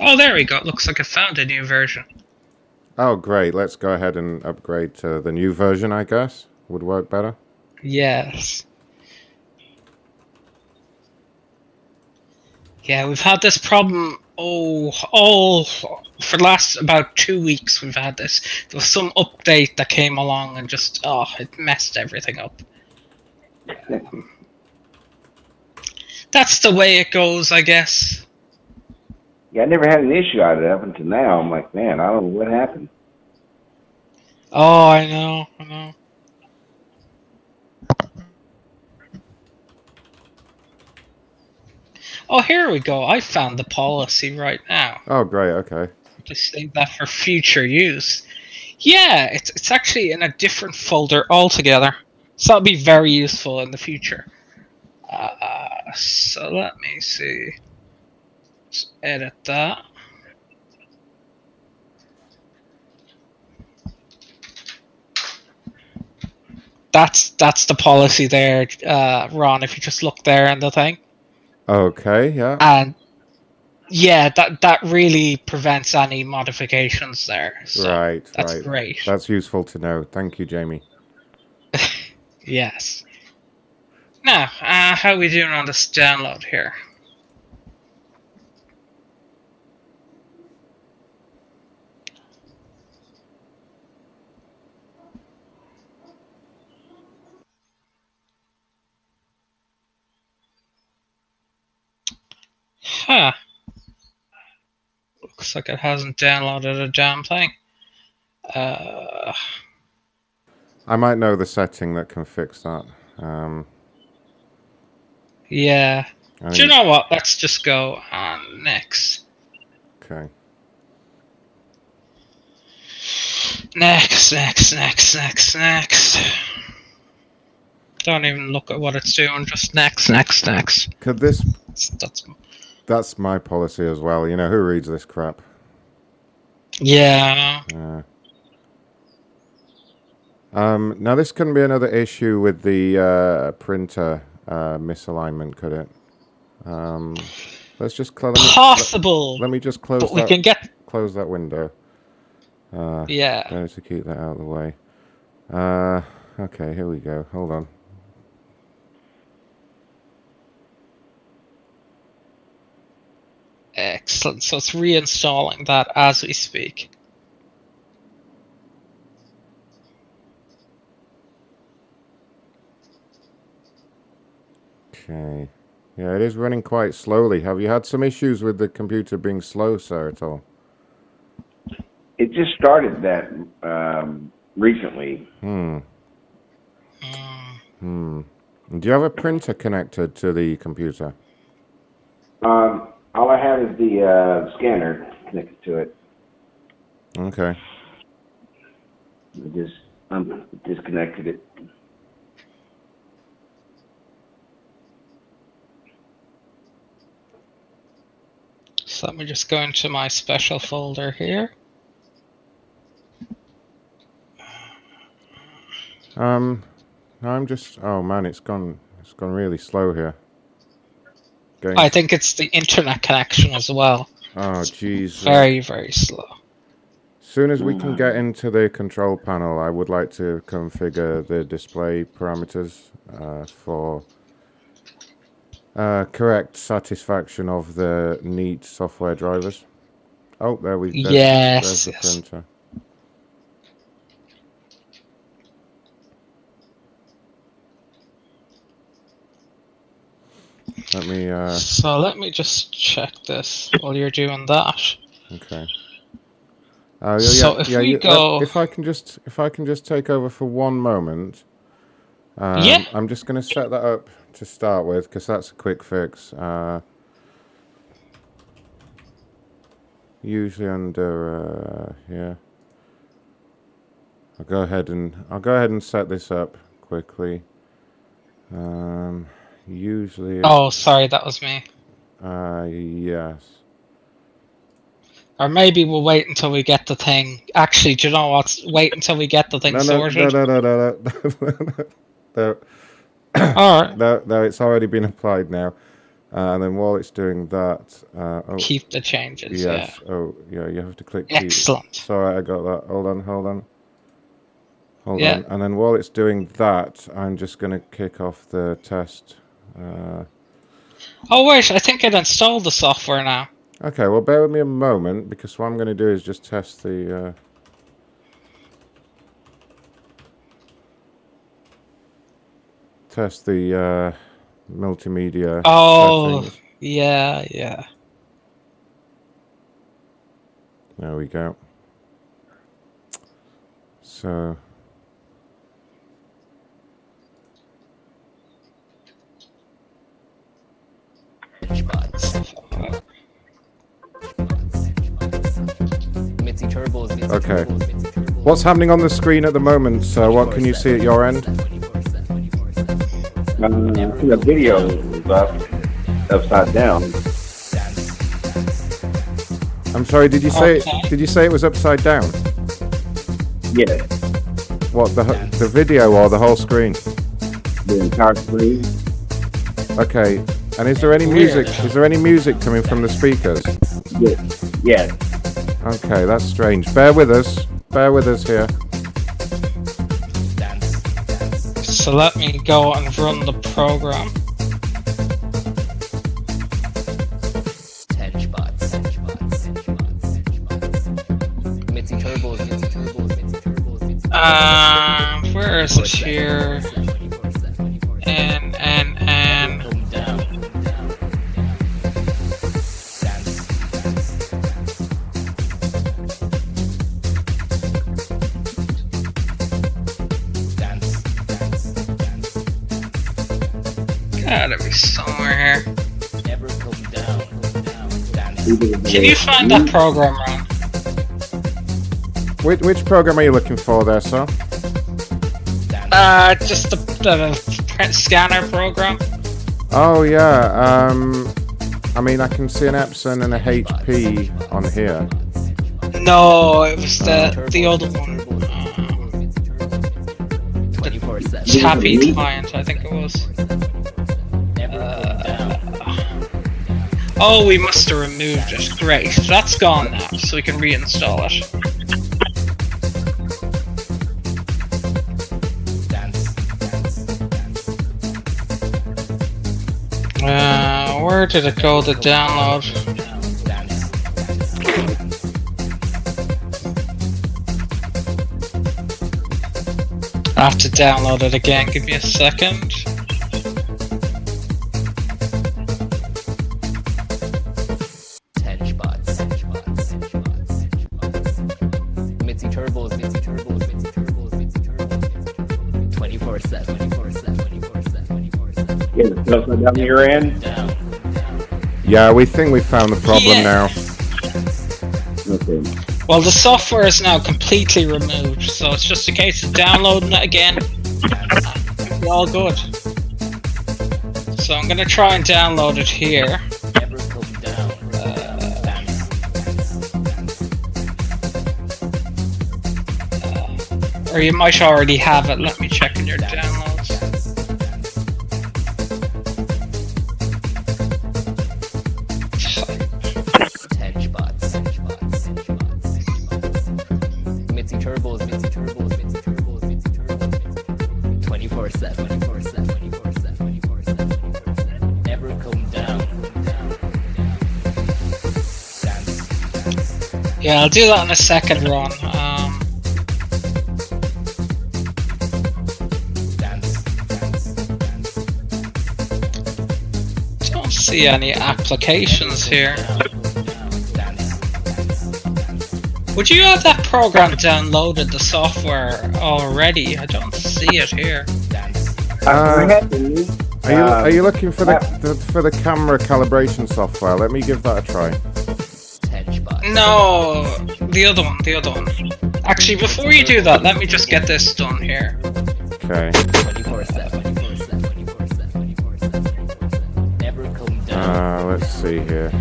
S13: Oh, there we go. Looks like I found a new version.
S3: Oh, great. Let's go ahead and upgrade to the new version, I guess. Would work better.
S13: Yes. Yeah, we've had this problem. Oh, all for the last about two weeks. We've had this. There was some update that came along and just oh, it messed everything up. That's the way it goes, I guess.
S17: Yeah, I never had an issue out of it up until now. I'm like, man, I don't know what happened.
S13: Oh, I know, I know. Oh, here we go. I found the policy right now.
S3: Oh, great. Okay.
S13: Just save that for future use. Yeah, it's it's actually in a different folder altogether. So that'll be very useful in the future. Uh, so let me see. Edit that. That's that's the policy there, uh, Ron. If you just look there and the thing,
S3: Okay, yeah.
S13: and yeah, that that really prevents any modifications there. So
S3: right,
S13: that's
S3: right.
S13: great.
S3: That's useful to know. Thank you, Jamie.
S13: Yes. Now, uh, how are we doing on this download here? Huh. Looks like it hasn't downloaded a damn thing. Uh,
S3: I might know the setting that can fix that. Um,
S13: yeah.
S3: I
S13: Do you know what? Let's just go on next.
S3: okay.
S13: Next, next, next, next, next. Don't even look at what it's doing, just next, next, next.
S3: Could this?
S13: That's
S3: That's my policy as well. You know who reads this crap?
S13: yeah.
S3: Yeah. Um, now this couldn't be another issue with the uh, printer uh, misalignment, could it? Um, let's just close.
S13: Possible,
S3: Let, me just close.
S13: but we
S3: that,
S13: can get-
S3: close that window. Uh,
S13: Yeah.
S3: Better to keep that out of the way. Uh, okay, here we go. Hold on.
S13: Excellent. So it's reinstalling that as we speak.
S3: Okay. Yeah, it is running quite slowly. Have you had some issues with the computer being slow, sir, at all?
S17: It just started that um, recently.
S3: Hmm. Hmm. Do you have a printer connected to the computer?
S17: Um, all I have is the uh, scanner connected to it.
S3: Okay.
S17: I just um, disconnected it.
S13: So let me just go into my special folder here.
S3: Um, no, I'm just. Oh man, it's gone. It's gone really slow here. Going.
S13: I think it's the internet connection as well.
S3: Oh jeez.
S13: Very, very slow.
S3: Soon as we can get into the control panel, I would like to configure the display parameters uh, for uh, correct satisfaction of the neat software drivers. Oh, there we go.
S13: Yes,
S3: there's the
S13: yes.
S3: printer. Let me. Uh,
S13: So let me just check this while you're doing that.
S3: Okay. Uh, yeah,
S13: So if
S3: yeah,
S13: we
S3: you-
S13: go-
S3: if I can just, if I can just take over for one moment. Um,
S13: Yeah.
S3: I'm just going to set that up to start with because that's a quick fix. Uh, usually under uh, here. I'll go ahead and I'll go ahead and set this up quickly. Um, usually.
S19: Oh, sorry, that was me.
S3: Uh, yes.
S19: Or maybe we'll wait until we get the thing. Actually, do you know what? Wait until we get the thing
S3: No, no,
S19: sorted.
S3: no, no, no, no, no. no.
S19: Alright.
S3: No, no, it's already been applied now. Uh, and then while it's doing that, uh, oh,
S19: Keep the changes.
S3: Yes. Oh, yeah. You have to click.
S19: Excellent.
S3: Keep. Sorry, I got that. Hold on. Hold on. Hold
S19: Yeah.
S3: on. And then while it's doing that, I'm just going to kick off the test. Uh,
S19: Oh wait, I think it installed the software now.
S3: okay. Well, bear with me a moment because what I'm going to do is just test the. Uh, test the uh, multimedia.
S19: Oh,
S3: settings.
S19: yeah, yeah.
S3: There we go. So. Okay. What's happening on the screen at the moment? So, what can you see at your end?
S17: Um, the video is up, upside down.
S3: I'm sorry. Did you say did you say it was upside down?
S17: Yeah,
S3: What the the video or the whole screen?
S17: the entire screen.
S3: Okay. And is there any music? Is there any music coming from the speakers?
S17: Yes. Yes.
S3: Okay, that's strange. Bear with us. Bear with us here.
S19: So let me go and run the program. Um, where is it here? Gotta be somewhere here. Can you find that program, Ron?
S3: Which, which program are you looking for there, sir?
S19: Uh, just the, the print scanner program.
S3: Oh yeah. Um, I mean, I can see an Epson and a HP on here.
S19: No, it was the the other one. Uh, Chappy client, I think oh, we must have removed it. Great, that's gone now, so we can reinstall it. Uh, where did it go to download? I have to download it again. Give me a second.
S17: Upside down your end.
S3: Yeah, we think we found the problem
S19: Yeah.
S3: now.
S17: Okay.
S19: Well, the software is now completely removed, so it's just a case of downloading it again. It'll all good. So I'm gonna try and download it here. Uh, or you might already have it. Let me check in your downloads. I'll do that in a second, run. Um, don't see any applications here. Would you have that program downloaded, the software already? I don't see it here.
S3: Uh, are you
S17: Um,
S3: are you looking for the, the for the camera calibration software? Let me give that a try.
S13: No, the other one, the other one. Actually, before you do that, let me just get this done here.
S3: Okay.
S19: 24 7. 24 7. 24 7. 24 7. Never come down.
S3: Uh, let's see here.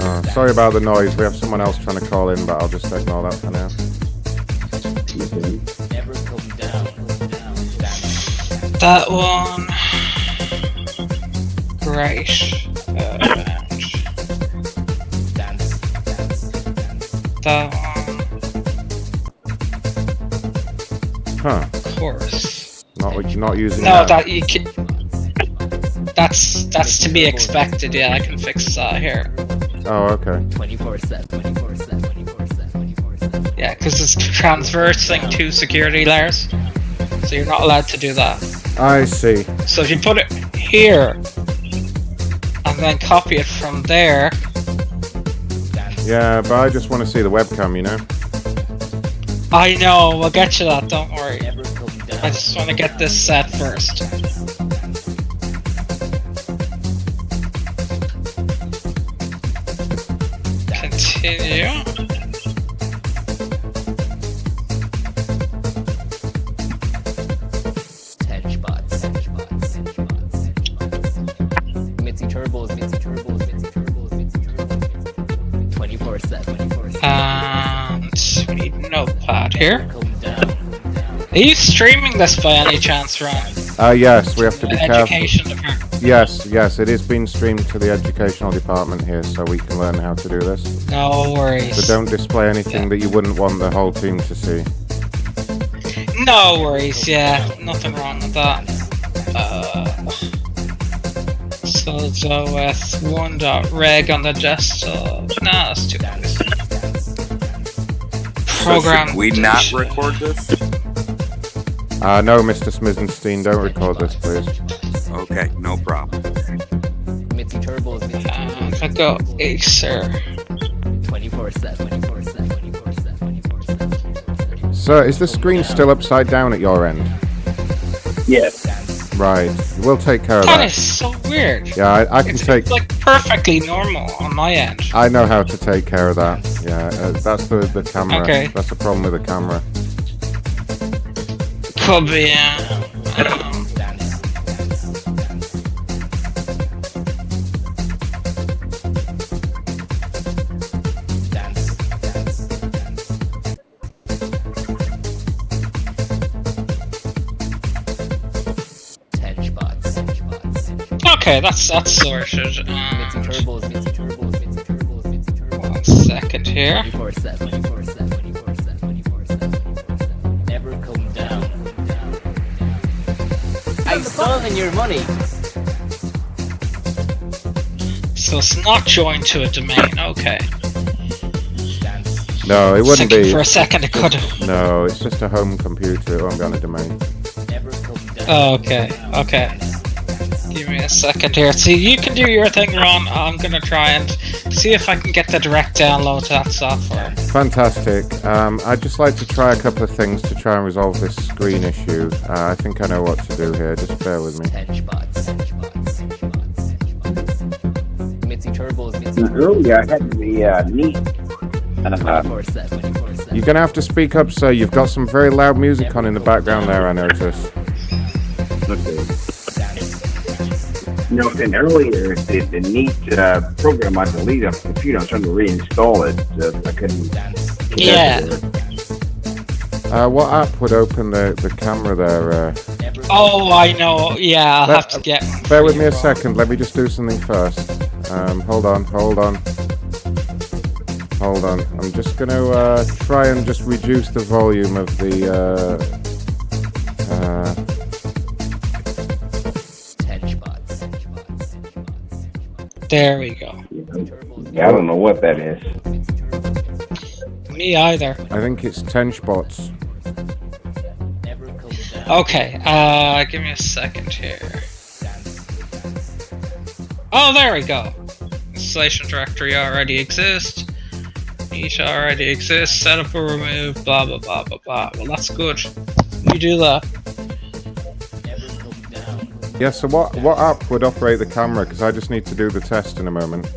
S3: Oh, sorry about the noise. We have someone else trying to call in, but I'll just ignore that for now.
S13: That one. Great. Uh, that one.
S3: Huh.
S13: Of course.
S3: Not not using
S13: No,
S3: that.
S13: that you can. That's that's to be expected. Yeah, I can fix that here.
S3: Oh, okay.
S19: 24 7. 24 7. 24 7. 24 7.
S13: Yeah, because it's transversing two security layers, so you're not allowed to do that.
S3: I see.
S13: So if you put it here and then copy it from there,
S3: Yeah, but I just want to see the webcam, you know?
S13: I know we'll get you that. Don't worry. I just want to get this set first. Are you streaming this by any chance, Ryan?
S3: Uh, yes, we have to be careful.
S13: Education department.
S3: Yes, yes, it is being streamed to the educational department here, so we can learn how to do this.
S13: No worries.
S3: So don't display anything that you wouldn't want the whole team to see.
S13: No worries, yeah, nothing wrong with that. Uh, so go with one dot reg on the desktop. Nah, that's too bad.
S8: So
S13: Program.
S8: should we not record this?
S3: Uh, no, Mr. Smizenstein, don't record this, please.
S8: Okay, no problem.
S19: Mitzi turbos. Mitzi
S13: Uh, I go Acer.
S19: 24 7. 24 7. 24 7. 24 7.
S3: Sir, is the screen still upside down at your end?
S11: Yes.
S3: Right, we'll take care of
S13: That
S3: that.
S13: is so weird.
S3: Yeah, I, I can
S13: It's
S3: take.
S13: like perfectly normal on my end.
S3: I know how to take care of that. Yeah, uh, that's the the camera.
S13: Okay.
S3: That's the problem with the camera.
S13: Could be, yeah. Um,
S19: Ten spots. Ten spots.
S13: okay, that's that's sorted. Um, one second here.
S19: Your money.
S13: So it's not joined to a domain. Okay.
S3: No, it wouldn't
S13: Thinking
S3: be.
S13: for a second it could.
S3: No, it's just a home computer. It won't be on a domain.
S13: Oh, okay, okay. Give me a second here. See, you can do your thing, Ron. I'm gonna try and see if I can get the direct download to that software.
S3: Fantastic. Um, I'd just like to try a couple of things to try and resolve this screen issue. Uh, I think I know what to do here. Just bear with me.
S19: Mitzi
S17: earlier I had the uh, neat. Uh,
S19: 24 7. 24 7.
S3: You're gonna have to speak up, sir. You've got some very loud music on in the background there. I notice.
S17: no, and earlier the, the neat uh, program I deleted off the computer. I was trying to reinstall it. Uh, I couldn't.
S13: Yeah.
S3: Uh, what app would open the, the camera there? Uh,
S13: Oh, I know. Yeah, I'll
S3: Let-
S13: have to get.
S3: bear with me a second. Let me just do something first. Um, hold on, hold on. Hold on. I'm just going to uh, try and just reduce the volume of the.
S13: There we go.
S17: Yeah, I don't know what that is.
S13: Me either.
S3: I think it's 10 spots.
S13: Okay, uh, give me a second here. Oh, there we go. Installation directory already exists. Each already exists. Setup or remove. Blah blah blah blah blah. Well, that's good. You do that.
S3: Yeah, so what, what app would operate the camera? Because I just need to do the test in a moment.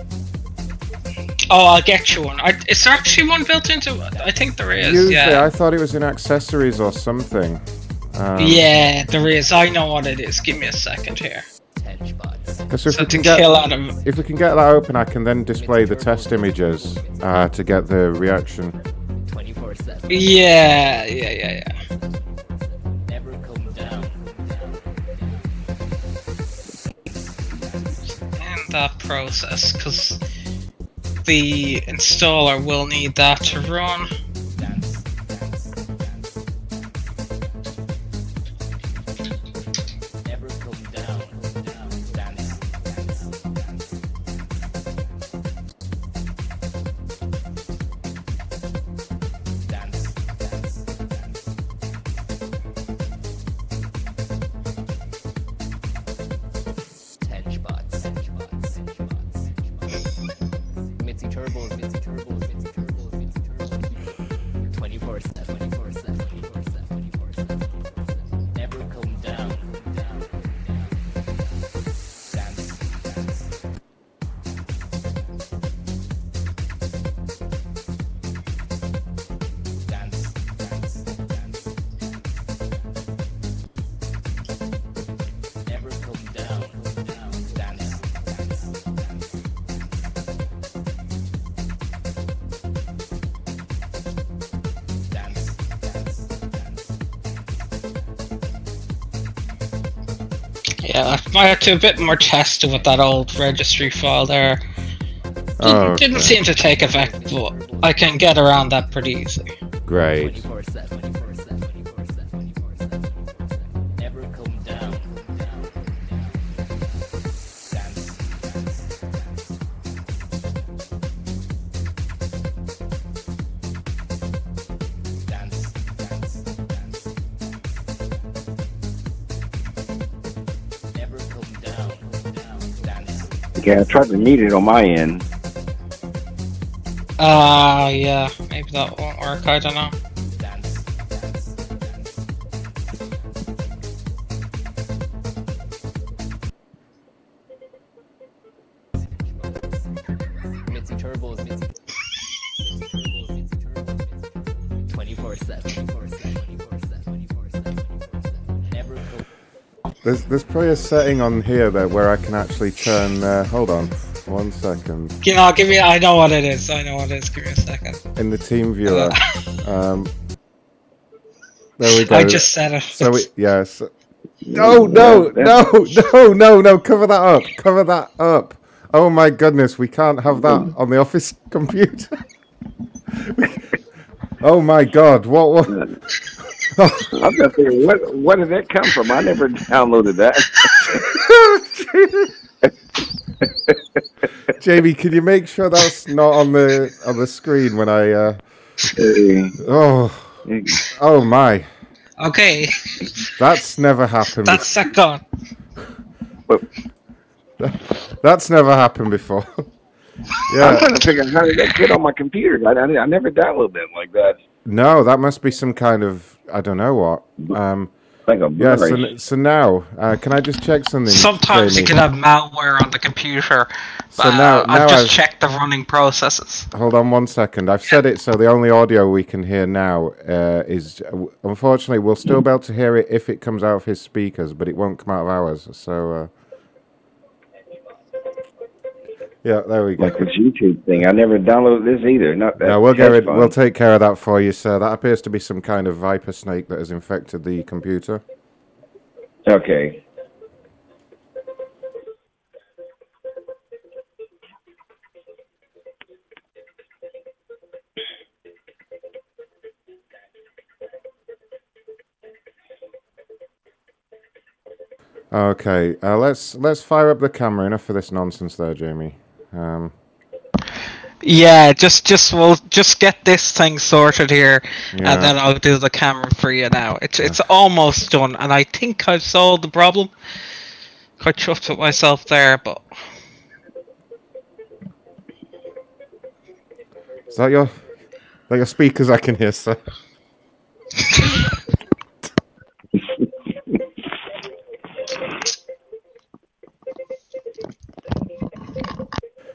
S13: Oh, I'll get you one. I, is there actually one built into it? I think there is.
S3: Usually,
S13: yeah.
S3: I thought it was in accessories or something. Um,
S13: yeah, there is. I know what it is. Give me a second here.
S3: Because if
S13: So
S3: we can get if we can get that open, I can then display the test images uh, to get the reaction.
S13: Yeah, yeah, yeah, yeah. That process, because the installer will need that to run. I to do a bit more testing with that old registry file there.
S3: Oh,
S13: Didn't seem to take effect, but I can get around that pretty easily.
S3: Great.
S17: Okay, I tried to mute it on my end.
S13: Ah, yeah, maybe that won't work. I don't know.
S3: There's there's probably a setting on here though where I can actually turn. Uh, hold on, one second.
S13: You know, give me. I know what it is. I know what it is. Give me a second.
S3: In the team viewer. Um, there we go.
S13: I just said it.
S3: So we yes. No, no, no, no, no, no! Cover that up. Cover that up. Oh my goodness, we can't have that on the office computer. oh my god, what? what?
S17: I'm just thinking, what, what did that come from? I never downloaded that.
S3: Jamie, can you make sure that's not on the on the screen when I? Uh... Oh, oh my!
S13: Okay,
S3: That's never happened.
S13: that's second.
S3: That's never happened before.
S17: I'm
S3: yeah.
S17: trying to figure out how did that get on my computer. I, I, I never downloaded them like that.
S3: No, that must be some kind of I don't know what. Um,
S17: Like a
S3: yeah. So, so now, uh, can I just check something?
S13: Sometimes you can have malware on the computer.
S3: So
S13: but,
S3: now-
S13: uh,
S3: now
S13: I've just
S3: I've-
S13: checked the running processes.
S3: Hold on one second. I've said it so the only audio we can hear now uh, is. Unfortunately, we'll still be able to hear it if it comes out of his speakers, but it won't come out of ours. So. Yeah, there we go.
S17: Like this YouTube thing. I never downloaded this either. Not that.
S3: No, we'll get rid. We'll take care of that for you, sir. That appears to be some kind of viper snake that has infected the computer.
S17: Okay.
S3: Okay, uh, let's let's fire up the camera. Enough for this nonsense, there, Jamie. Um,
S13: Yeah, just just we'll just get this thing sorted here,
S3: Yeah.
S13: and then I'll do the camera for you now. It's it's almost done, and I think I've solved the problem. Quite chuffed with myself there, but
S3: is that your that your speakers? I can hear, sir.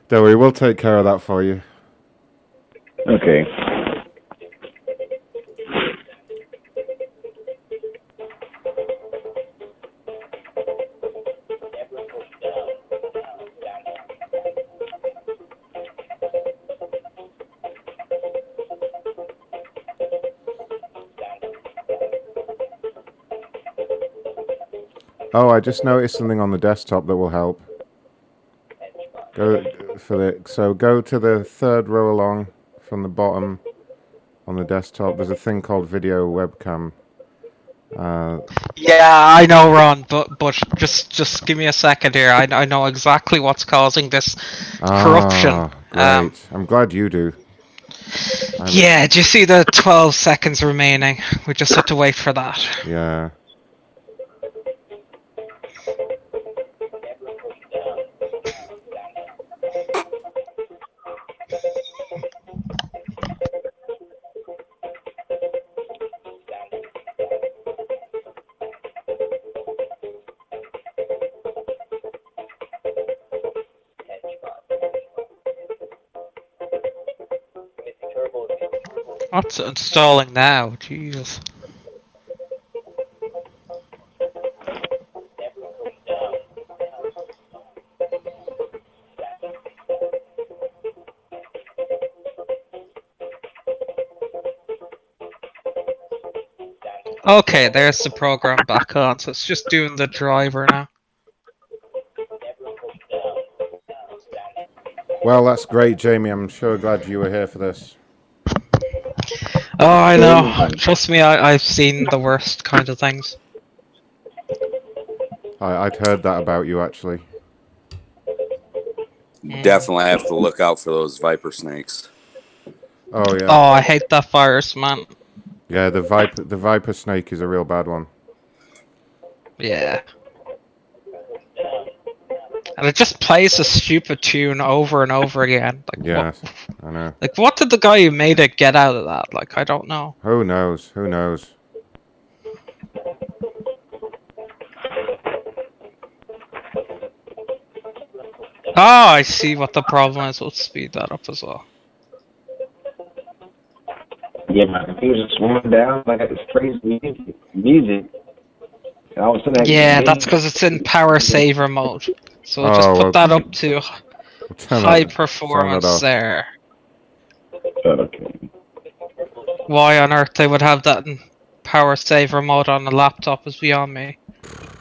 S3: Don't worry, we'll take care of that for you.
S9: Okay.
S3: Oh, I just noticed something on the desktop that will help. Go so go to the third row along from the bottom on the desktop. There's a thing called video webcam. Uh,
S13: Yeah, I know, Ron, but but just just give me a second here. I I know exactly what's causing this corruption.
S3: ah, great.
S13: Um,
S3: I'm glad you do. I'm-
S13: yeah, do you see the 12 seconds remaining? We just have to wait for that.
S3: Yeah.
S13: What's installing now? Jesus. Okay, there's the program back on, so it's just doing the driver now.
S3: Well, that's great, Jamie. I'm sure glad you were here for this.
S13: Oh, I know. Trust me, I, I've seen the worst kind of things.
S3: I, I'd heard that about you actually.
S8: Definitely have to look out for those viper snakes.
S3: Oh yeah.
S13: Oh, I hate that virus, man.
S3: Yeah, the viper the viper snake is a real bad one.
S13: Yeah. And it just plays a stupid tune over and over again. Like,
S3: Yeah,
S13: what,
S3: know.
S13: like what did the guy who made it get out of that? Like, I don't know.
S3: Who knows? Who knows?
S13: Oh, I see what the problem is. We'll speed that up as well.
S9: Yeah, my computer just went down. I got this crazy music. music. And all of a sudden,
S13: Yeah,
S9: the
S13: that's because it's in power saver mode. So we'll just
S3: Oh,
S13: put
S3: well,
S13: that up to high
S3: performance turn
S13: performance
S3: that
S9: Okay.
S13: Why on earth they would have that in power saver mode on a laptop is beyond me.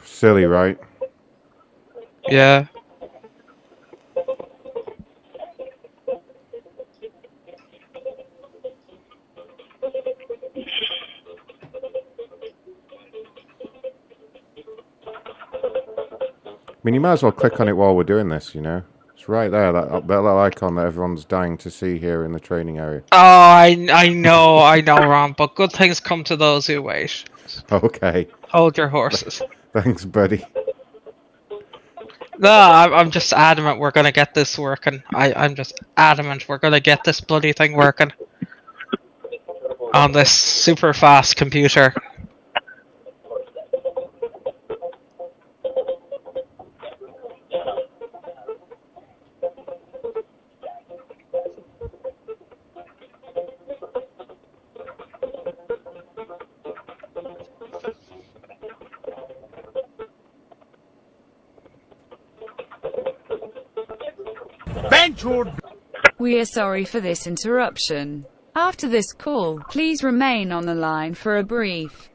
S3: Silly, right?
S13: Yeah.
S3: I mean, you might as well click on it while we're doing this. You know, it's right there. That that little icon that everyone's dying to see here in the training area.
S13: Oh, I, I know, I know, Ron, but good things come to those who wait.
S3: Okay.
S13: Hold your horses.
S3: Thanks, buddy.
S13: No, I'm, I'm just adamant we're gonna get this working. I, I'm just adamant we're gonna get this bloody thing working. On this super fast computer.
S18: We are sorry for this interruption. After this call, please remain on the line for a brief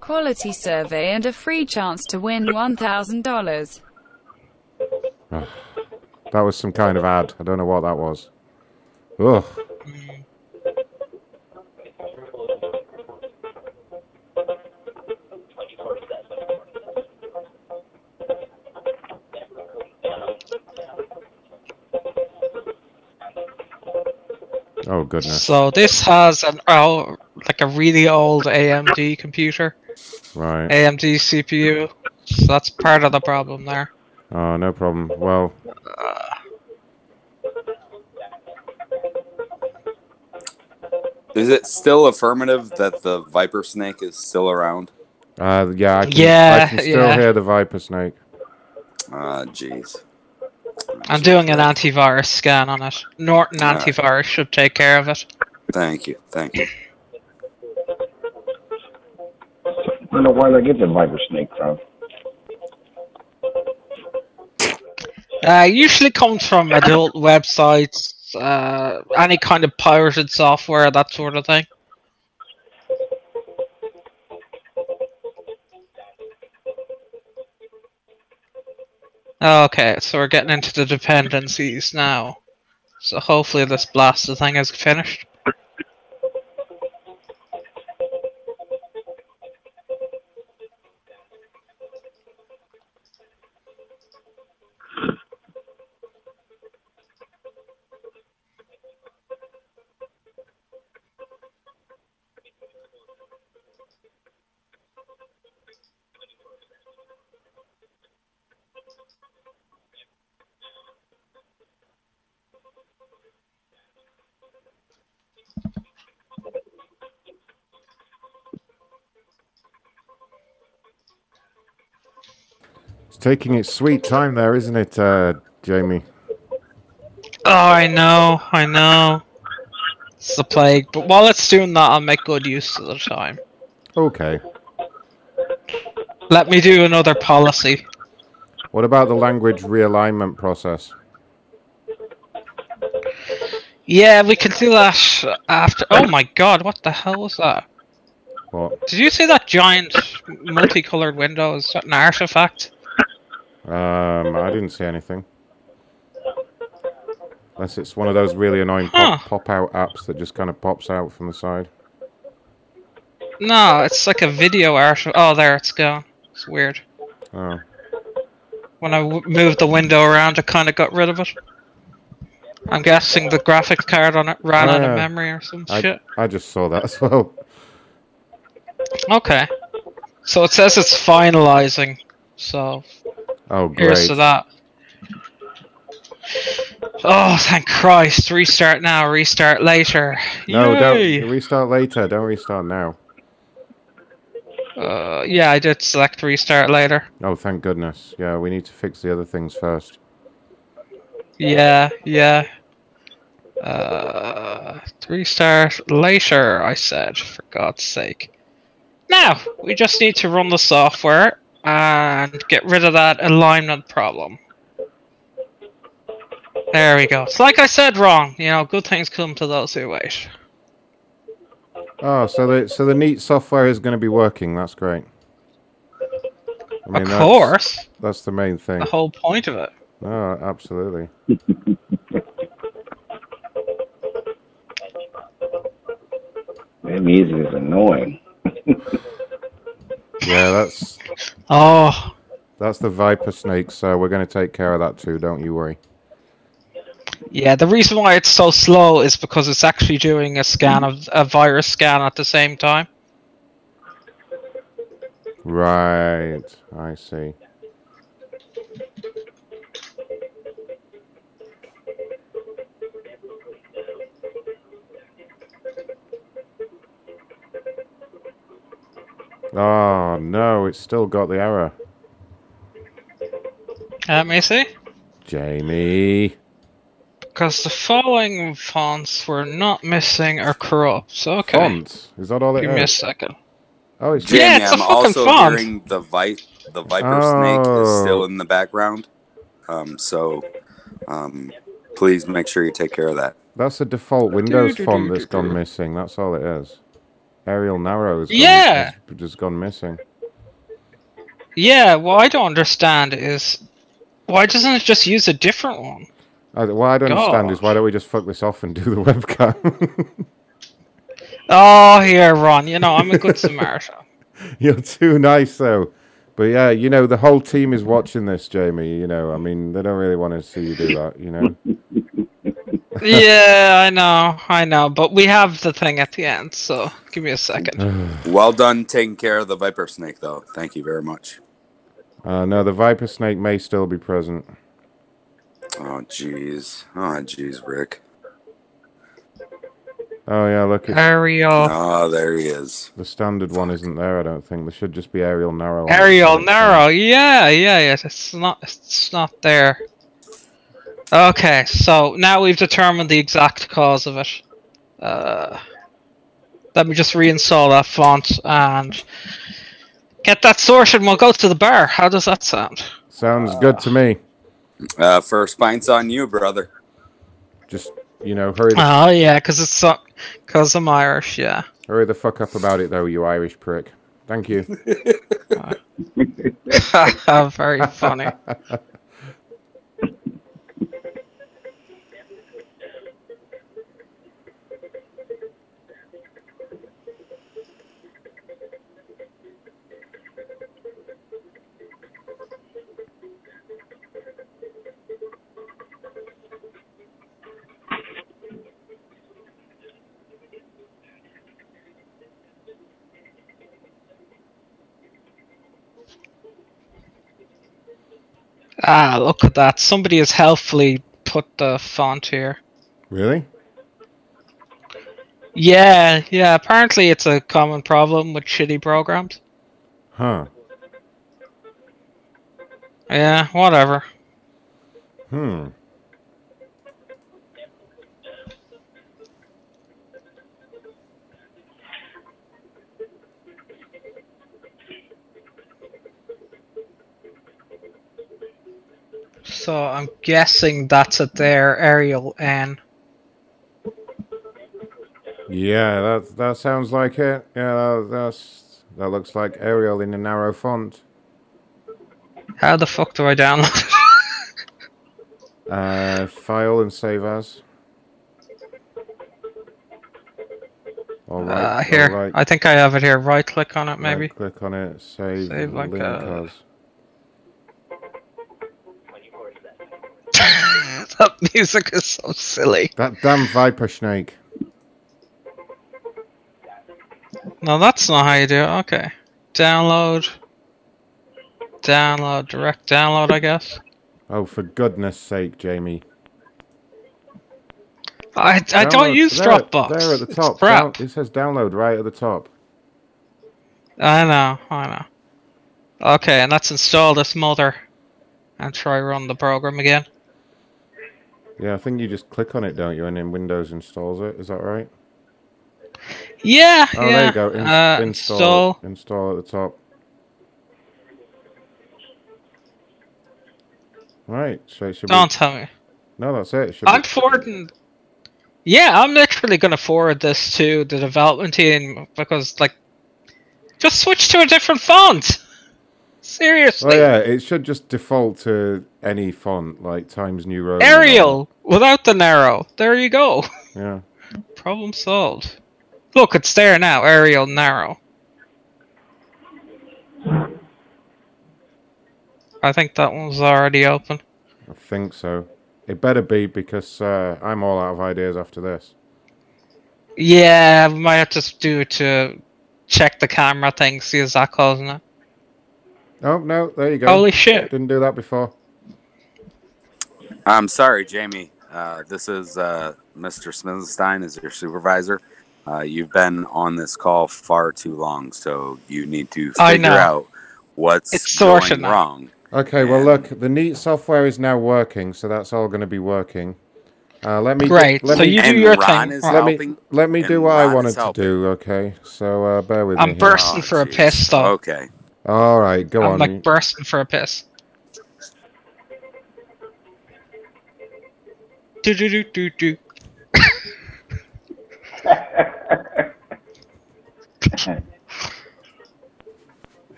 S18: quality survey and a free chance to win $1,000.
S3: Ugh. That was some kind of ad. I don't know what that was. Ugh. Goodness.
S13: So this has an oh, like a really old AMD computer,
S3: Right.
S13: AMD CPU. So that's part of the problem there.
S3: Oh, no problem. Well,
S8: Is it still affirmative that the viper snake is still around?
S3: uh, yeah, I can,
S13: yeah, I
S3: can still
S13: yeah.
S3: hear the viper snake.
S8: Ah, jeez.
S13: I'm doing an antivirus scan on it. Norton
S2: Alright.
S13: antivirus should take care of it.
S2: Thank you. Thank you.
S9: I don't know where they get the viper snake from.
S13: Uh, usually comes from adult websites, uh, any kind of pirated software, that sort of thing. Okay, so we're getting into the dependencies now. So hopefully this blaster thing is finished.
S3: Taking its sweet time there, isn't it, uh, Jamie?
S13: Oh, I know, I know. It's the plague, but while it's doing that, I'll make good use of the time.
S3: Okay.
S13: Let me do another policy.
S3: What about the language realignment process?
S13: Yeah, we can do that after. Oh my god, what the hell was that?
S3: What?
S13: Did you see that giant multicolored window? Is that an artifact?
S3: Um, I didn't see anything. Unless it's one of those really annoying pop, pop out apps that just kind of pops out from the side.
S13: No, it's like a video artifact. Oh, there it's gone. It's weird.
S3: Oh.
S13: When I w- moved the window around, it kind of got rid of it. I'm guessing the graphics card on it ran out
S3: Ah,
S13: of memory or some
S3: I,
S13: shit.
S3: I just saw that as well.
S13: Okay. So it says it's finalizing. So
S3: Oh,
S13: here's
S3: great.
S13: to that. Oh, thank Christ. Restart now, restart later.
S3: No,
S13: Yay!
S3: don't restart later. Don't restart now.
S13: Uh, yeah, I did select restart later.
S3: Oh, thank goodness. Yeah, we need to fix the other things first.
S13: Yeah, yeah. Uh, restart later, I said, for God's sake. Now, we just need to run the software and get rid of that alignment problem. There we go. It's like I said wrong. You know, good things come to those who wait.
S3: Oh, so the so the neat software is going to be working. That's great. I mean,
S13: Of
S3: that's-
S13: course.
S3: That's the main thing.
S13: The whole point of it.
S3: Oh, absolutely.
S9: That music is annoying.
S3: Yeah, that's
S13: Oh,
S3: that's the viper snake. So we're going to take care of that too. Don't you worry.
S13: yeah. The reason why it's so slow is because it's actually doing a scan of a virus scan at the same time.
S3: Right. I see. Oh no, it's still got the error.
S13: Let me see.
S3: Jamie.
S13: Because the following fonts were not missing or corrupt. So okay.
S3: Fonts? Is that all it
S13: Give me a
S3: is?
S13: second.
S3: Oh, it's
S2: Jamie,
S13: Yeah, it's a
S2: I'm
S13: fucking
S2: also
S13: font.
S2: hearing the vi- the viper snake is
S3: Oh.
S2: still in the background. Um, so um, please make sure you take care of that.
S3: That's a default Windows font that's gone missing. That's all it is. Arial Narrow has gone,
S13: Yeah.
S3: has just gone missing.
S13: Yeah, what I don't understand is why doesn't it just use a different one?
S3: I, what I don't understand is why don't we just fuck this off and do the webcam?
S13: Oh, here, Ron. You know I'm a good Samaritan.
S3: You're too nice, though. But yeah, you know, the whole team is watching this, Jamie. You know, I mean, they don't really want to see you do that, you know?
S13: Yeah, I know, I know, but we have the thing at the end. So give me a second.
S2: Well done taking care of the viper snake, though. Thank you very much.
S3: Uh, no, the Viper Snake may still be present.
S2: Oh, jeez. Oh, jeez, Rick.
S3: Oh, yeah, look. It's,
S13: Arial,
S2: Oh, there he is.
S3: the standard one isn't there, I don't think. There should just be Arial Narrow. on.
S13: Arial Narrow. Yeah, yeah, yeah. It's not, it's not there. Okay, so now we've determined the exact cause of it. Uh, let me just reinstall that font and get that sorted and we'll go to the bar. How does that sound?
S3: Sounds good to me.
S2: Uh, first pint's on you, brother.
S3: Just you know, hurry the,
S13: Oh yeah, because it's because I'm Irish. Yeah.
S3: hurry the fuck up about it though, you Irish prick. Thank you.
S13: Very funny. Ah, look at that. Somebody has helpfully put the font here.
S3: Really?
S13: Yeah, yeah. Apparently, it's a common problem with shitty programs.
S3: Huh.
S13: Yeah, whatever.
S3: Hmm.
S13: So I'm guessing that's it there, Arial N.
S3: Yeah, that that sounds like it. Yeah, that, that's that looks like Arial in a narrow font.
S13: How the fuck do I download it?
S3: Uh, file and save as. All right.
S13: Uh, here,
S3: all right.
S13: I think I have it here. Right click on it, maybe.
S3: Right, click on it. Save.
S13: Save like
S3: link
S13: a-
S3: as.
S13: that music is so silly.
S3: That damn Viper snake.
S13: No, that's not how you do it. Okay. Download. Download. Direct download, I guess.
S3: Oh, for goodness sake, Jamie.
S13: I, I
S3: Download-
S13: don't use
S3: there,
S13: Dropbox.
S3: There at the top.
S13: crap.
S3: Down- it says download right at the top.
S13: I know, I know. Okay, and let's install this mother and try run the program again.
S3: Yeah, I think you just click on it, don't you? And then Windows installs it. Is that right?
S13: Yeah,
S3: Oh,
S13: yeah.
S3: there you go. In-
S13: uh,
S3: install. Install at the top. Right. So it should
S13: Don't
S3: be.
S13: tell me.
S3: No, that's it. it
S13: I'm
S3: be...
S13: forwarding. Yeah, I'm literally gonna forward this to the development team because, like, just switch to a different font. Seriously,
S3: Oh yeah, it should just default to any font like Times New Roman.
S13: Arial without the narrow. There you go.
S3: Yeah.
S13: Problem solved. Look, it's there now. Arial narrow. I think that one's already open.
S3: I think so. It better be because uh, I'm all out of ideas after this.
S13: Yeah, we might have to do to check the camera thing, see is that causing it.
S3: Oh no, there you go.
S13: Holy shit.
S3: Didn't do that before.
S2: I'm sorry, Jamie. Uh, this is uh, Mr. Smithenstein is your supervisor. Uh, you've been on this call far too long, so you need to figure out what's
S13: Extortion
S2: going wrong.
S3: Okay, well look, the neat software is now working, so that's all going to be working. Uh, let me
S13: Great,
S3: Let
S13: so
S3: me,
S13: you do your
S2: Ron
S13: thing.
S2: is
S3: let me let me do
S2: and
S3: what I wanted to do. Okay, so uh, bear with me.
S13: I'm
S3: me. here.
S13: bursting for a piss, though.
S2: Okay.
S3: All right, go
S13: I'm
S3: on.
S13: like bursting for a piss. Do do do do do.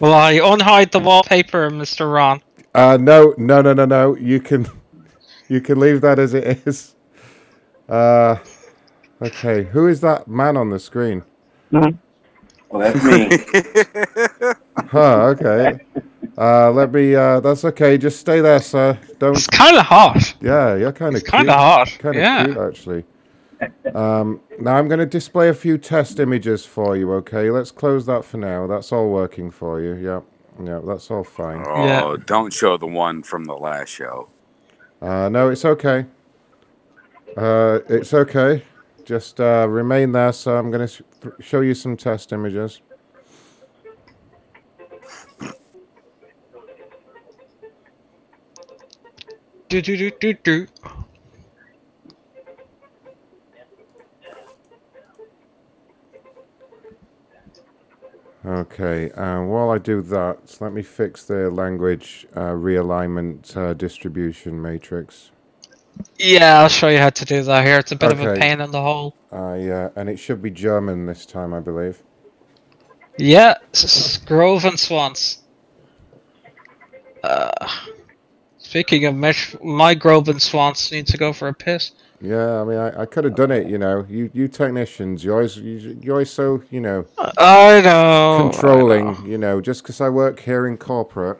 S13: Well, I unhide the wallpaper, Mr. Ron.
S3: Uh, no, no, no, no, no. You can, you can leave that as it is. Uh, okay. Who is that man on the screen?
S9: Well, that's me.
S3: Huh. Okay. Uh, let me. Uh, that's okay. Just stay there, sir. Don't.
S13: It's kind of hot.
S3: Yeah, you're kind of
S13: kinda hot,
S3: Kind of
S13: yeah.
S3: cute, actually. Um, now I'm going to display a few test images for you. Okay, let's close that for now. That's all working for you. Yeah, yeah, that's all fine.
S2: Oh, don't show the one from the last show.
S3: Uh, no, it's okay. Uh, it's okay. Just uh, remain there. So I'm going to sh- show you some test images.
S13: Do do do do do.
S3: Okay, uh, while I do that, let me fix the language uh, realignment uh, distribution matrix.
S13: Yeah, I'll show you how to do that here. It's a bit of a
S3: Okay.
S13: pain in the hole.
S3: Uh, yeah, and it should be German this time, I believe.
S13: Yeah, s- s- Grove and Swans. Uh, speaking of Mich- my Grove and Swans need to go for a piss.
S3: Yeah, I mean, I, I could have done it, you know. You you technicians, you're always you, you're always so you know
S13: I know.
S3: Controlling, you know. Just because I work here in corporate,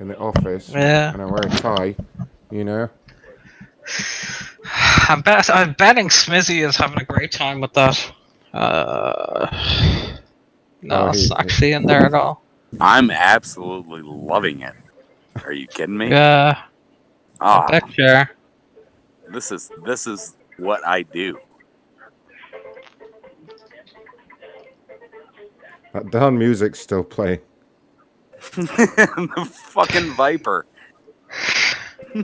S3: in the office,
S13: Yeah.
S3: and I wear a tie, you know.
S13: I'm, bet- I'm betting Smizzy is having a great time with that. Uh, no,
S2: Oh,
S13: it's not actually in there at all.
S2: I'm absolutely loving it. Are you kidding me?
S13: Yeah.
S2: Ah,
S13: I bet
S2: this is this is what I do.
S3: That darn music's still playing.
S2: the fucking viper.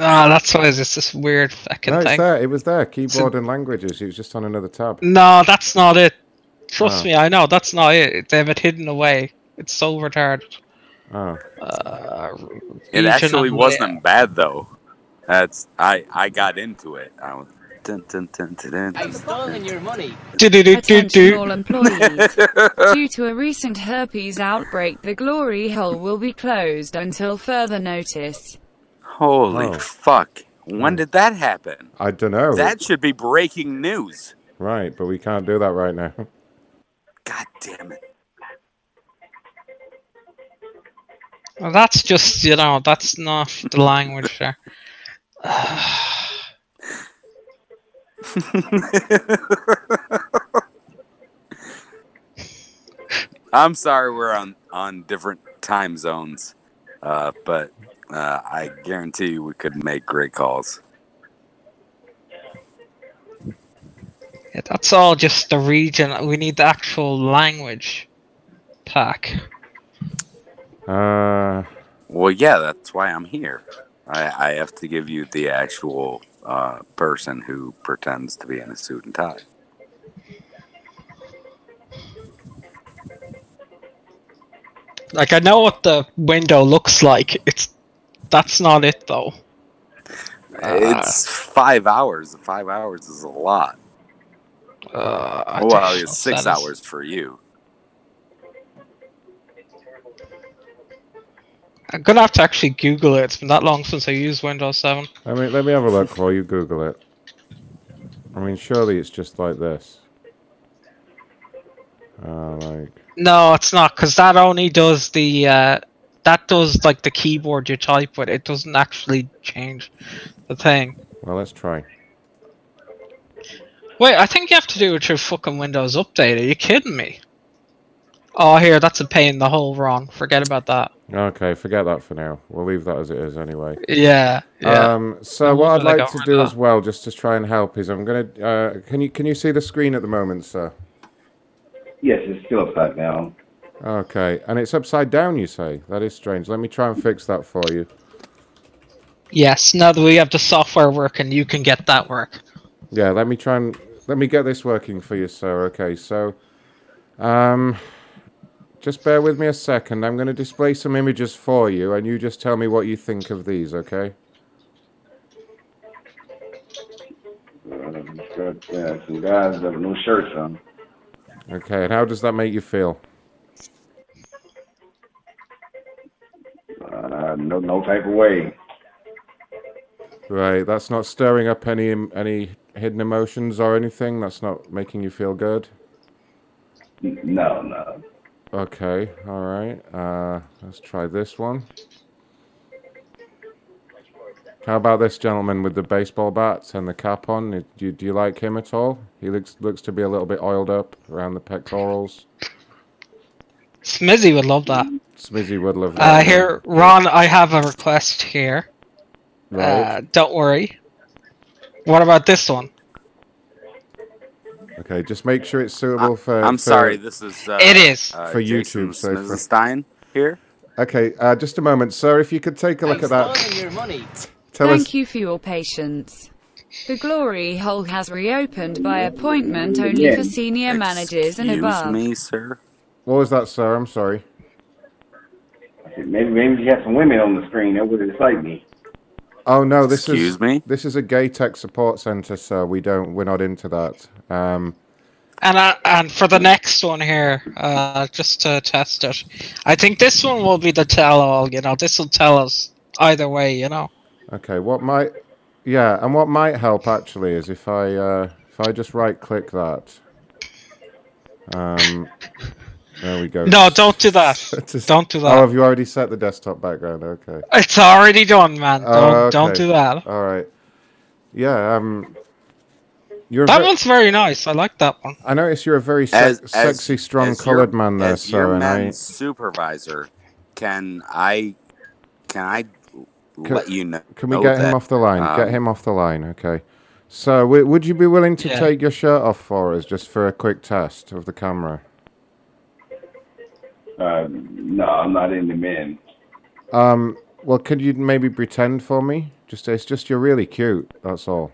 S13: Ah, that's why it's just this weird fucking
S3: No, it's
S13: thing.
S3: there. It was there. Keyboard and languages. It was just on another tab.
S13: No, that's not it. Trust
S3: Oh.
S13: me, I know that's not it. They have it hidden away. It's so retarded.
S3: Oh.
S13: Uh,
S2: It
S13: region
S2: actually
S13: of
S2: wasn't bad though. That's I I got into it. I was dun, dun, dun, dun, dun,
S19: I've stolen your money.
S18: Attention all employees. Due to a recent herpes outbreak, the glory hole will be closed until further notice.
S2: Holy
S3: Oh.
S2: fuck! When hmm. did that happen?
S3: I don't know.
S2: That should be breaking news.
S3: Right, but we can't do that right now.
S2: God damn it!
S13: Well, that's just you know that's not the language there.
S2: I'm sorry we're on on different time zones, uh, but uh, I guarantee you we could make great calls.
S13: Yeah, that's all just the region. We need the actual language pack.
S3: Uh,
S2: Well, yeah, that's why I'm here. I, I have to give you the actual uh, person who pretends to be in a suit and tie.
S13: Like I know what the window looks like. It's that's not it though.
S2: it's five hours. Five hours is a lot.
S13: Uh,
S2: well, it's six hours for you.
S13: I'm gonna have to actually Google it. It's been that long since I used Windows 7.
S3: I mean, let me have a look while you Google it. I mean, surely it's just like this. Uh, like,
S13: No, it's not, because that only does the uh, that does like the keyboard you type with. It doesn't actually change the thing.
S3: well, let's try.
S13: Wait, I think you have to do it through fucking Windows Update. Are you kidding me? Oh, here, that's a pain in the hole. Wrong. Forget about that.
S3: Okay, forget that for now. We'll leave that as it is anyway.
S13: Yeah, yeah.
S3: Um, so
S13: I'm
S3: what I'd like to do as well, just to try and help, is I'm gonna. Uh, can you can you see the screen at the moment, sir?
S9: Yes, it's still upside down.
S3: Okay, and it's upside down. You say that is strange. Let me try and fix that for you.
S13: Yes. Now that we have the software working, you can get that work.
S3: Yeah, let me try and let me get this working for you, sir. Okay, so, um, just bear with me a second. I'm going to display some images for you, and you just tell me what you think of these. Okay?
S9: Uh, some guys with no shirts on.
S3: Okay, and how does that make you feel?
S9: Uh, no, no type of way.
S3: Right, that's not stirring up any any hidden emotions or anything. That's not making you feel good.
S9: No, no.
S3: Okay, all right. Uh, let's try this one. How about this gentleman with the baseball bat and the cap on? Do you, do you like him at all? He looks looks to be a little bit oiled up around the pectorals.
S13: Smizzy would love that.
S3: Smizzy would love that.
S13: Uh, here, Ron, I have a request here.
S3: Right.
S13: Uh, don't worry. What about this one?
S3: Okay, just make sure it's suitable for.
S2: I'm
S3: for-
S2: sorry, this is. Uh,
S13: It is.
S2: uh,
S3: For
S2: Jason
S3: YouTube, so for-
S2: Stein here.
S3: Okay, uh, just a moment, sir. If you could take a look at that.
S19: Your money.
S3: Tell
S18: Thank
S3: us.
S18: you for your patience. The Glory Hole has reopened by appointment only
S3: Yeah.
S18: for senior managers and above.
S2: Excuse
S18: above.
S2: me, sir.
S3: What was that, sir? I'm sorry.
S9: Maybe maybe you have some women on the screen that would excite me.
S3: Oh no, this is
S2: Excuse me?
S3: This is a gay tech support center, sir. We don't. We're not into that. Um,
S13: And uh, and for the next one here, uh, just to test it, I think this one will be the tell-all. You know, this will tell us either way. You know.
S3: okay. What might? Yeah, and what might help actually is if I uh, if I just right click that. Um, there we go.
S13: No, don't do that. Don't do that.
S3: Oh, have you already set the desktop background? Okay.
S13: It's already done, man. Don't
S3: Oh,
S13: don't do that.
S3: All right. Yeah. Um. You're
S13: That
S3: ve-
S13: one's very nice. I like that one.
S3: I notice you're a very se-
S2: As, as-
S3: sexy, strong,
S2: as your-
S3: coloured man there,
S2: as
S3: sir.
S2: your
S3: And I,
S2: supervisor, can I can I
S3: Can-
S2: let you know?
S3: Can we get him off the line? get
S2: um,
S3: him off the line, okay. So, w- would you be willing to
S2: Yeah.
S3: take your shirt off for us, just for a quick test of the camera?
S9: Uh, no, I'm not into men.
S3: Um. Well, could you maybe pretend for me? Just, it's just you're really cute. That's all.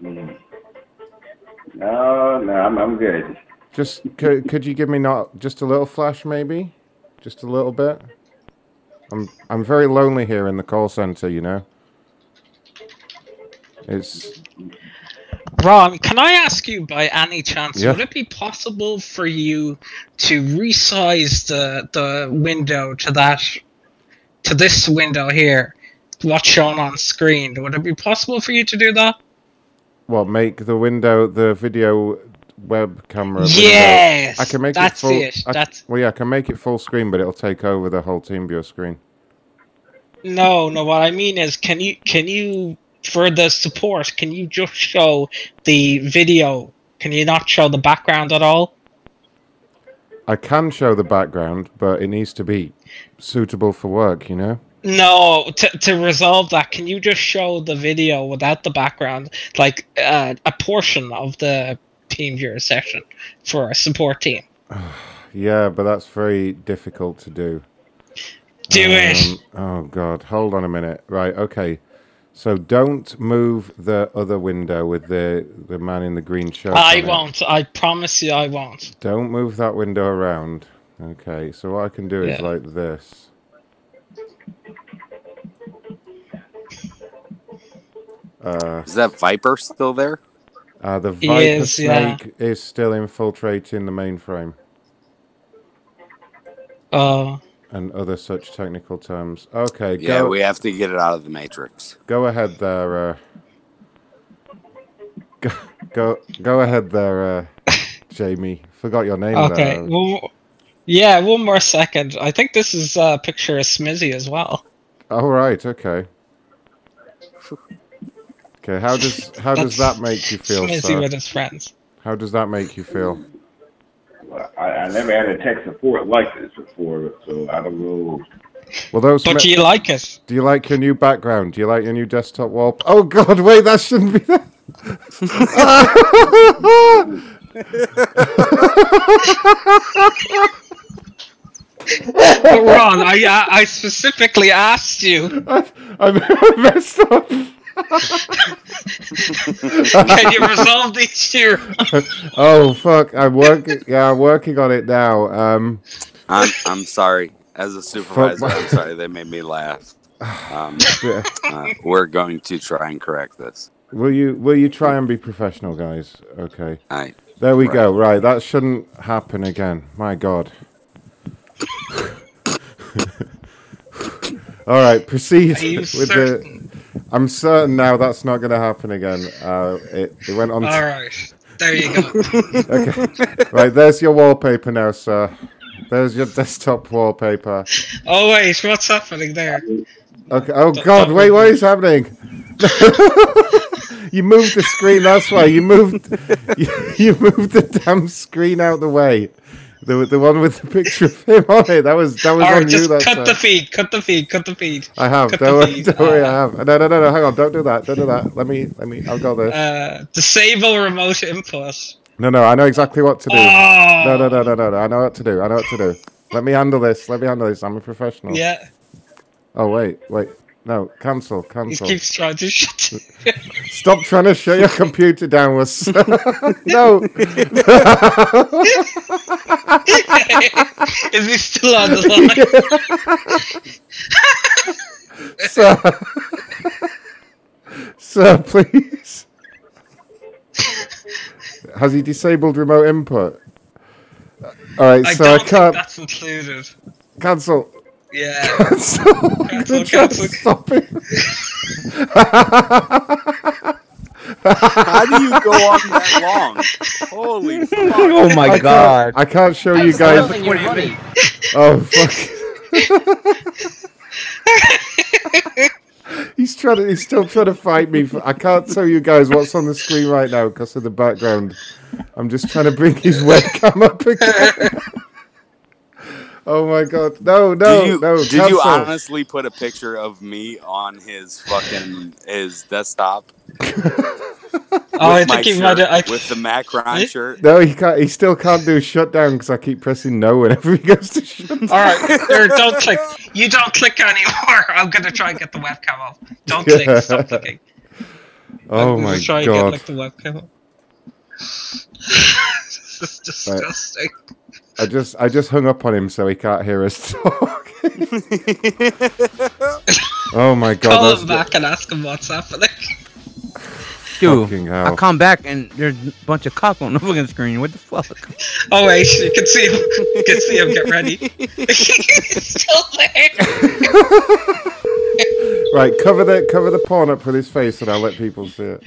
S9: No, no, I'm, I'm good.
S3: Just, could, could you give me not just a little flash, maybe, just a little bit? I'm, I'm very lonely here in the call center. You know. It's
S13: Ron, can I ask you by any chance,
S3: Yeah.
S13: would it be possible for you to resize the the window to that to this window here? What's shown on screen? Would it be possible for you to do that?
S3: what make the window the video web camera. window-
S13: Yes,
S3: I can make
S13: that's
S3: it full.
S13: it,
S3: I-
S13: that's-
S3: well, yeah, I can make it full screen, but it'll take over the whole TeamViewer screen.
S13: No, no. What I mean is, can you can you for the support? Can you just show the video? Can you not show the background at all?
S3: I can show the background, but it needs to be suitable for work. You know.
S13: No, to to resolve that, can you just show the video without the background, like uh, a portion of the TeamViewer session for a support team?
S3: Yeah, but that's very difficult to do.
S13: Do it.
S3: Um, Oh God, hold on a minute. Right, okay. So don't move the other window with the the man in the green shirt.
S13: I won't. I promise you, I won't.
S3: Don't move that window around. Okay, so what I can do is like this. Uh,
S2: Is that Viper still there?
S3: uh, the Viper
S13: is, yeah.
S3: Snake is still infiltrating the mainframe
S13: Uh,
S3: and other such technical terms. Okay,
S2: Yeah, we have to get it out of the matrix.
S3: go ahead there. Uh, go, go, go ahead there, uh, Jamie. Forgot your name
S13: okay.
S3: there.
S13: Well, yeah. One more second. I think this is a picture of Smizzy as well.
S3: All right, okay. Okay, how does how does that make you feel,
S13: Smizzy
S3: sir?
S13: with his friends.
S3: How does that make you feel?
S9: Well, I, I never had a tech support like this before, so I don't know.
S3: Well, those.
S13: But
S3: ma-
S13: do you like it?
S3: Do you like your new background? Do you like your new desktop wall? Oh God! Wait, that shouldn't be there.
S13: But Ron, I I I specifically asked you.
S3: I messed up.
S13: Can you resolve the issue?
S3: oh fuck! I'm working. Yeah, I'm working on it now. Um,
S2: I'm I'm sorry. As a supervisor,
S3: my-
S2: I'm sorry they made me laugh. Um,
S3: Yeah.
S2: uh, we're going to try and correct this.
S3: will you will you try and be professional, guys? Okay.
S2: Aye.
S3: There we go. Right, that shouldn't happen again. My God. All right, proceed
S13: Are you
S3: with the. I'm certain now that's not going to happen again. Uh, it, it went on.
S13: All right, there you go.
S3: okay. Right, there's your wallpaper now, sir. There's your desktop wallpaper.
S13: Oh wait, what's happening there?
S3: Okay. Oh God! Wait, what is happening? you moved the screen. That's why you moved. You, you moved the damn screen out the way. The the one with the picture of him on it. That was that was
S13: All
S3: on
S13: right,
S3: you. That
S13: cut
S3: time.
S13: the feed. Cut the feed. Cut the feed.
S3: I have.
S13: Cut
S3: Don't, worry, don't worry.
S13: Uh,
S3: I have. No, no, no, no. Hang on. Don't do that. Don't do that. Let me. Let me. I've got this.
S13: Uh, disable remote input.
S3: No, no. I know exactly what to do.
S13: Oh.
S3: No, no, no, no, no, no. I know what to do. I know what to do. Let me handle this. Let me handle this. I'm a professional.
S13: Yeah.
S3: Oh wait, wait. No, cancel,
S13: He
S3: cancel.
S13: keeps trying to shut.
S3: Stop trying to shut your computer down. Was no.
S13: Is he still on the line?
S3: Sir, sir, please. Has he disabled remote input? All right,
S13: I
S3: so I can't
S13: that's included.
S3: cancel.
S13: Yeah.
S3: Cancel.
S13: Cancel,
S3: Try to
S13: cancel.
S3: Stop it.
S2: How do you go on that long? Holy oh fuck.
S8: Oh my
S3: I can't-
S8: God.
S3: I can't show you guys.
S19: Stealing your money.
S3: Oh fuck. he's trying to. He's still trying to fight me. For, I can't tell you guys what's on the screen right now because of the background. I'm just trying to bring his webcam up again. Oh my god! No, no,
S2: did you,
S3: no!
S2: did you
S3: cancel.
S2: honestly put a picture of me on his fucking his desktop?
S13: Oh, I
S2: With my
S13: think he might
S2: shirt,
S13: have. I,
S2: with the Macron shirt.
S3: No, he can't. He still can't do shutdown because I keep pressing no whenever he goes to shut.
S13: all right, there, don't click. You don't click anymore. I'm gonna try and get the webcam off. Don't click. Stop clicking.
S3: Oh
S13: I'm gonna
S3: my
S13: try
S3: god!
S13: and get like the webcam off. this is disgusting.
S3: I just I just hung up on him so he can't hear us talk. oh my god!
S13: Call him back and ask him what's happening.
S8: Dude, I
S3: hell.
S8: come back and there's a bunch of cock on the fucking screen. What the fuck?
S13: Oh wait, you can see him. You can see him get ready. He's still there.
S3: Right, cover the cover the porn up with his face, and I'll let people see it.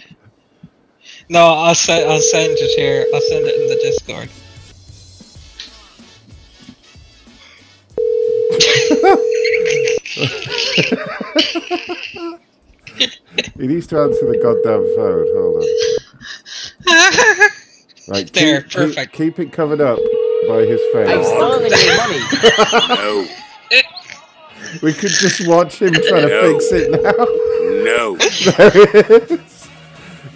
S13: No, I'll send. I'll send it here. I'll send it in the Discord.
S3: He needs to answer the goddamn phone. Hold on. Right,
S13: There,
S3: keep, keep-
S13: perfect.
S3: Keep, it covered up by his face.
S19: I've
S3: face.
S19: stolen your money.
S2: No,
S3: We could just watch him trying to fix it now.
S2: no.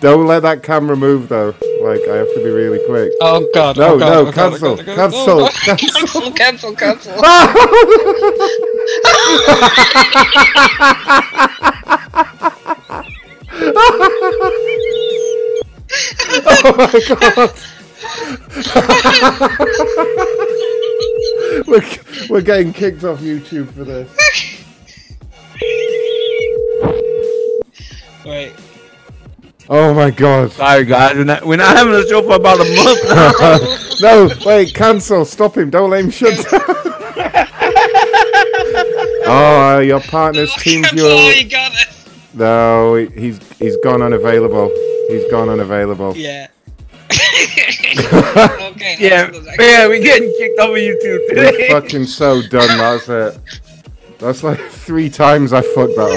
S3: there it is. Don't let that camera move though. Like I have to be really quick.
S13: Oh god.
S3: Oh, no,
S13: oh, God,
S3: no,
S13: oh, oh,
S3: cancel,
S13: God, oh, God, oh, cancel,
S3: cancel.
S13: cancel, cancel, cancel.
S3: oh my god. we're, we're getting kicked off YouTube for this.
S13: Wait.
S3: Oh my god.
S8: Sorry, guys. We're not, we're not having a show for about a month now.
S3: no, wait, cancel. Stop him. Don't let him shut down. oh, uh, your partner's teams you.
S13: Oh, you got it.
S3: No, he- he's he's gone unavailable. He's gone unavailable.
S13: Yeah. okay.
S8: yeah, yeah, we're getting kicked off of YouTube
S3: We're fucking so done. That's it. That's like three times I fucked that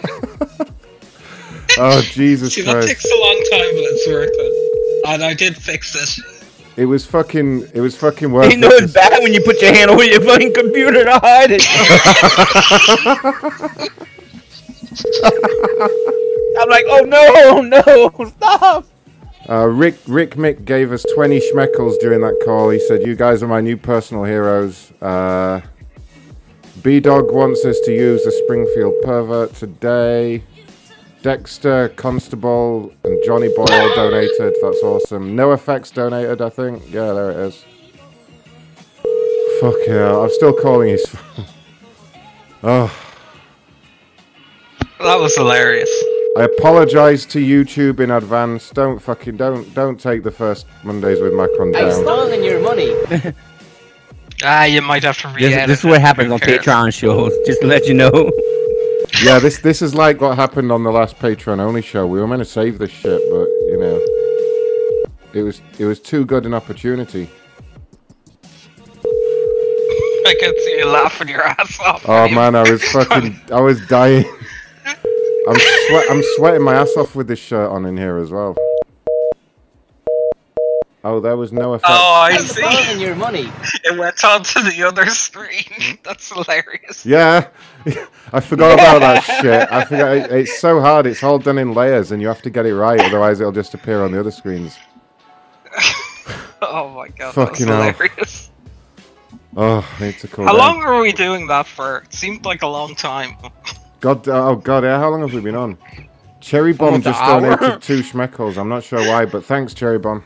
S3: up. oh Jesus
S13: See, that takes a long time, but it's worth it. And I did fix it.
S3: It was fucking. It was fucking worth
S8: You
S3: it.
S8: know it's bad when you put your hand over your fucking computer to hide it. I'm like, oh no, no, stop.
S3: Uh, Rick Rick Mick gave us 20 schmeckles during that call. He said, You guys are my new personal heroes. Uh, B Dog wants us to use the Springfield pervert today. Dexter, Constable, and Johnny Boy all donated. That's awesome. No effects donated, I think. Yeah, there it is. Fuck yeah, I'm still calling his phone. oh.
S13: That was hilarious.
S3: I apologize to YouTube in advance. Don't fucking don't don't take the first Mondays with Macron
S19: I've
S3: down.
S19: stolen your money.
S13: Ah, you might have to re
S8: This, this is what happens on Patreon shows. Just to let you know.
S3: Yeah, this this is like what happened on the last Patreon only show. We were meant to save this shit, but you know, it was it was too good an opportunity.
S13: I can see you laughing your ass off.
S3: Oh man, I was fucking I was dying. I'm sweat I'm sweating my ass off with this shirt on in here as well. Oh, there was no effect.
S13: Oh, I
S19: I've
S13: see.
S19: stolen your money.
S13: It went on to the other screen. Hmm? That's hilarious.
S3: Yeah, I forgot about that shit. I forgot. it- It's so hard. It's all done in layers, and you have to get it right. Otherwise, it'll just appear on the other screens.
S13: Oh my god,
S3: Fucking
S13: that's
S3: hell.
S13: hilarious.
S3: Oh, I need to call.
S13: How
S3: down.
S13: long are we doing that for? It seemed like a long time.
S3: God, uh, oh god, yeah, how long have we been on? Cherry Bomb
S13: Almost an
S3: just
S13: hour.
S3: donated two schmeckles. I'm not sure why, but thanks, Cherry Bomb.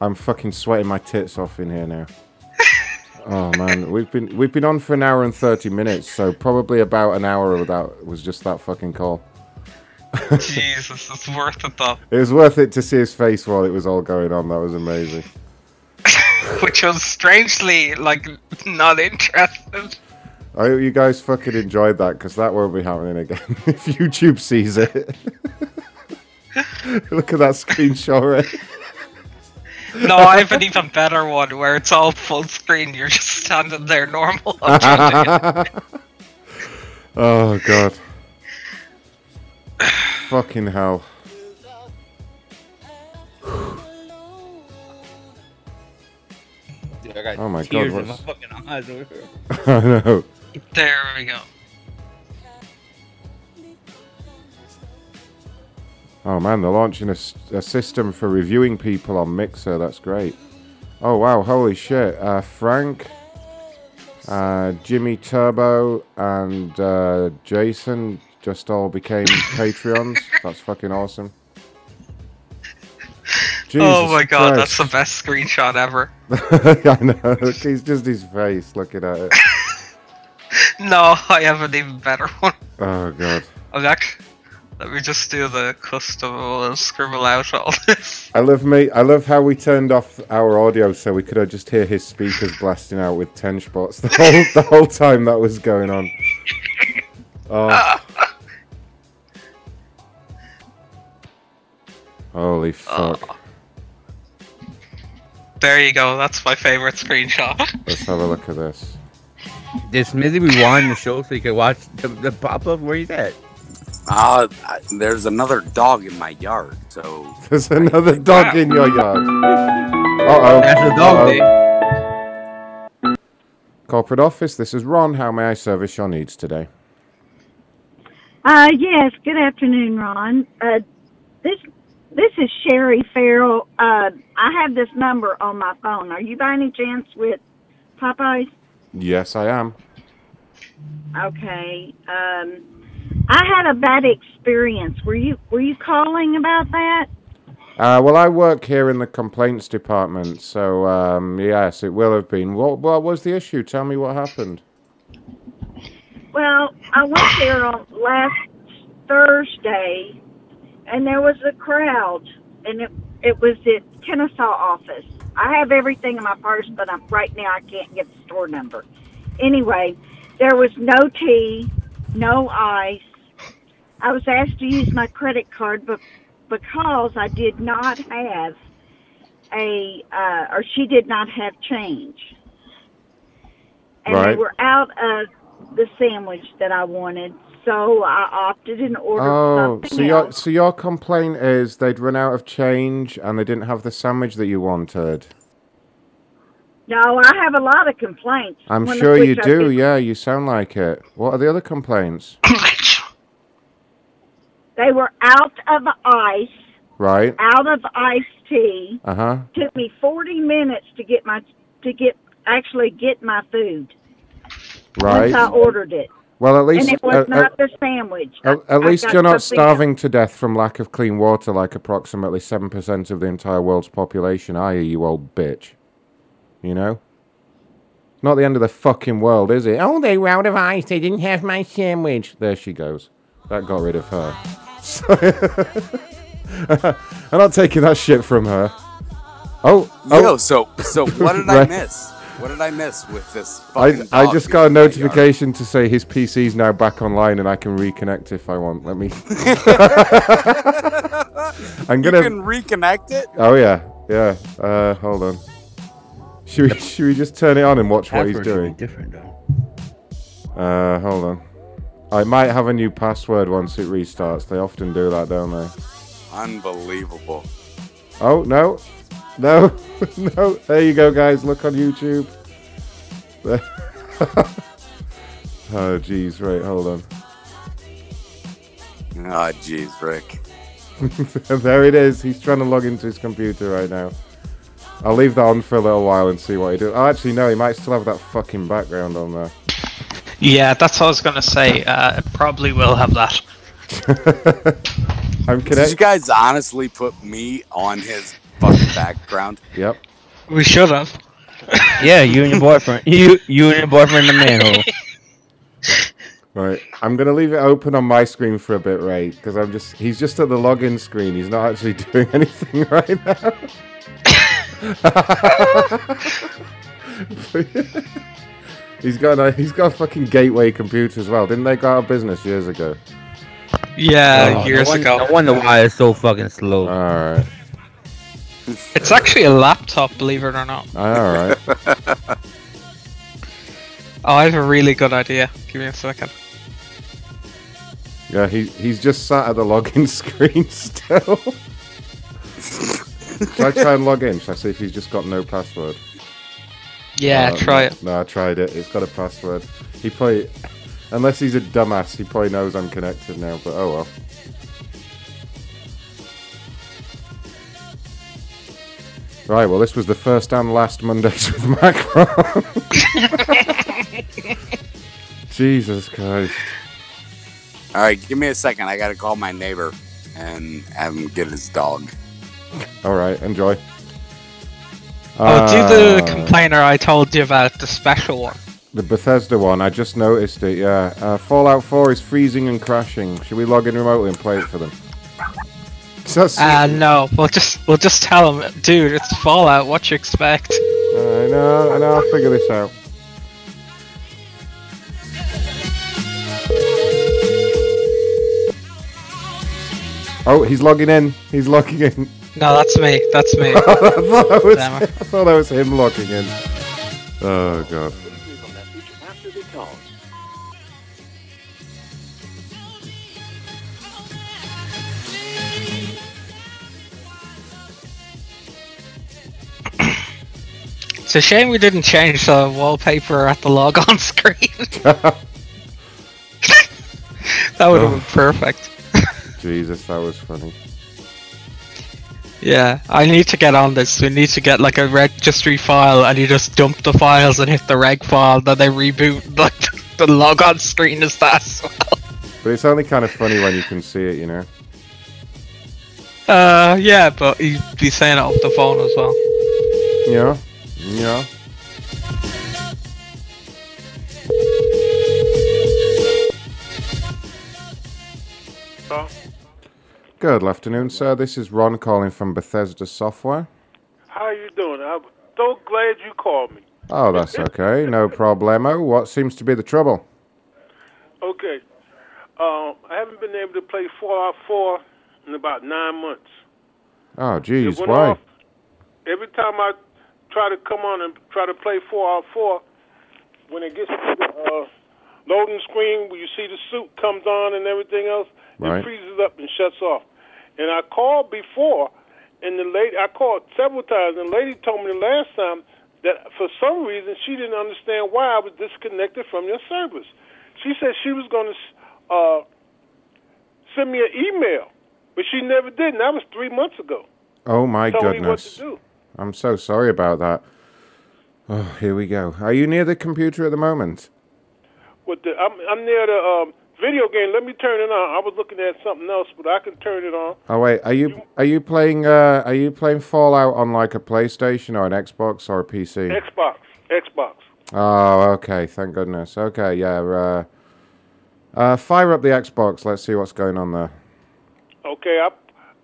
S3: I'm fucking sweating my tits off in here now. Oh man, we've been we've been on for an hour and thirty minutes, so probably about an hour of that was just that fucking call.
S13: Jesus, it's worth it though.
S3: It was worth it to see his face while it was all going on. That was amazing.
S13: Which was strangely like not interested.
S3: I hope you guys fucking enjoyed that because that won't be happening again if YouTube sees it. Look at that screenshot, right?
S13: No, I have an even better one where it's all full screen. You're just standing there normal. I'm trying to-
S3: oh god. Fucking hell.
S7: Dude, I got
S3: Oh my God,
S7: tears in my fucking eyes over here.
S3: I know.
S13: there we go.
S3: Oh man, they're launching a system for reviewing people on Mixlr. That's great. Oh wow, holy shit. Uh, Frank, uh, Jimmy Turbo, and uh, Jason just all became Patreons. That's fucking awesome.
S13: oh my god, that's the best screenshot ever.
S3: I know. He's just his face looking at it.
S13: No, I have an even better one.
S3: Oh god.
S13: I'm act- Let me just do the custom and scribble out all this.
S3: I love me. I love how we turned off our audio so we could uh, just hear his speakers blasting out with ten spots the whole the whole time that was going on. Oh. Holy fuck!
S13: There you go. That's my favorite screenshot.
S3: Let's have a look at this.
S7: This Did Smithy rewind the show so you can watch the, the pop up? Where he's at?
S2: Uh, there's another dog in my yard, so
S3: There's another dog in your yard. Uh oh.
S7: That's a dog day.
S3: Corporate office. This is Ron. How may I service your needs today?
S20: Uh, yes. Good afternoon, Ron. Uh, this this is Sherry Farrell. Uh, I have this number on my phone. Are you by any chance with Popeyes?
S3: Yes, I am.
S20: Okay. Um, I had a bad experience. Were you were you calling about that?
S3: Uh, well, I work here in the complaints department, so um, yes, it will have been. What, what was the issue? Tell me what happened.
S20: Well, I went there on last Thursday, and there was a crowd, and it it was at Kennesaw office. I have everything in my purse, but I'm, right now I can't get the store number. Anyway, there was no tea, no ice. I was asked to use my credit card, but because I did not have a, uh, or she did not have change, and they were out of the sandwich that I wanted, so I opted and ordered
S3: Oh,
S20: something
S3: so your
S20: else.
S3: so your complaint is they'd run out of change and they didn't have the sandwich that you wanted.
S20: No, I have a lot of complaints.
S3: I'm
S20: one
S3: sure you do. Yeah, you sound like it. What are the other complaints?
S20: They were out of ice,
S3: Right.
S20: out of iced tea.
S3: Uh huh.
S20: Took me 40 minutes to get my to get actually get my food
S3: Right.
S20: once I ordered it.
S3: Well, at least
S20: and it was
S3: uh, uh,
S20: not the sandwich.
S3: At, at least you're not
S20: something else.
S3: starving to death from lack of clean water like approximately 7% of the entire world's population, are you, you old bitch? You know? Not the end of the fucking world, is it? Oh, they were out of ice. They didn't have my sandwich. There she goes. That got rid of her. I'm not taking that shit from her. Oh, oh.
S2: Yo, so so what did I miss? What did I miss with this?
S3: I, I just got a
S2: in my yard?
S3: notification to say his PC's now back online and I can reconnect if I want. Let me. I'm gonna.
S2: You can reconnect it.
S3: Oh yeah, yeah. Uh, hold on. Should we should we just turn it on and watch what he's
S7: should be
S3: doing?
S7: different though.
S3: Uh, hold on. I might have a new password once it restarts. They often do that, don't they?
S2: Unbelievable.
S3: Oh no, no, no. There you go, guys. Look on YouTube. There- oh jeez, right. Hold on.
S2: Oh, jeez, Rick.
S3: there it is. He's trying to log into his computer right now. I'll leave that on for a little while and see what he does. Oh, actually, no, he might still have that fucking background on there.
S13: Yeah, that's what I was gonna say. Uh, it probably will have that.
S3: I'm
S2: Did you guys honestly put me on his fucking background?
S3: Yep.
S13: We should have.
S7: Yeah, you and your boyfriend. You you and your boyfriend in the manhole.
S3: Right. I'm gonna leave it open on my screen for a bit, Ray, because I'm just he's just at the login screen. He's not actually doing anything right now. he's got a he's got a fucking gateway computer as well. Didn't they go out of business years ago?
S13: Yeah,
S7: Oh,
S13: years
S7: no wonder,
S13: ago.
S7: No wonder why it's so fucking slow.
S3: Alright.
S13: It's actually a laptop, believe it or not.
S3: Oh, alright.
S13: Oh, I have a really good idea. Give me a second.
S3: Yeah, he he's just sat at the login screen still. Should I try and log in? Should I see if he's just got no password?
S13: Yeah,
S3: Uh,
S13: try it.
S3: No, I tried it. It's got a password. He probably, unless he's a dumbass, he probably knows I'm connected now. But oh well. Right. Well, this was the first and last Mondays with Macron. Jesus Christ.
S2: All right, give me a second. I gotta call my neighbor and have him get his dog.
S3: All right. Enjoy.
S13: Oh, do the
S3: Uh,
S13: complainer I told you about, the special one.
S3: The Bethesda one, I just noticed it, yeah. Uh, Fallout 4 is freezing and crashing. Should we log in remotely and play it for them? That's-
S13: Uh, no, we'll just we'll just tell them, dude, it's Fallout. What you expect?
S3: I know, I know, I'll figure this out. Oh, he's logging in. He's logging in.
S13: No, that's me. That's me.
S3: I, thought that was, I thought that was him logging in. Oh, God.
S13: It's a shame we didn't change the wallpaper at the logon screen. that would have been oh. perfect.
S3: Jesus, that was funny.
S13: Yeah, I need to get on this. We need to get like a registry file, and you just dump the files and hit the reg file. Then they reboot like the log on screen is that as well.
S3: But it's only kind of funny when you can see it, you know?
S13: Uh, yeah, but you'd be saying it off the phone as well.
S3: Yeah. Yeah. Good afternoon, sir. This is Ron calling from Bethesda Software.
S21: How are you doing? I'm so glad you called me.
S3: Oh, that's okay. No problemo. What seems to be the trouble?
S21: Okay. Um, I haven't been able to play Fallout 4 in about nine months.
S3: Oh, geez. Why?
S21: off every time I try to come on and try to play Fallout 4. When it gets to the uh, loading screen where you see the suit comes on and everything else,
S3: Right.
S21: it freezes up and shuts off. And I called before, and the lady I called several times, and the lady told me the last time that for some reason she didn't understand why I was disconnected from your service. She said she was going to uh, send me an email, but she never did, and that was three months ago.
S3: Oh, my
S21: what
S3: goodness. I'm so sorry about that. Oh, here we go. Are you near the computer at the moment?
S21: With the, I'm, I'm near the um, video game. Let me turn it on. I was looking at something else, but I can turn it on.
S3: Oh wait, are you are you playing uh are you playing Fallout on like a PlayStation or an Xbox or a PC?
S21: Xbox. Xbox.
S3: Oh, okay. Thank goodness. Okay, yeah. Uh, uh, fire up the Xbox. Let's see what's going on there.
S21: Okay, I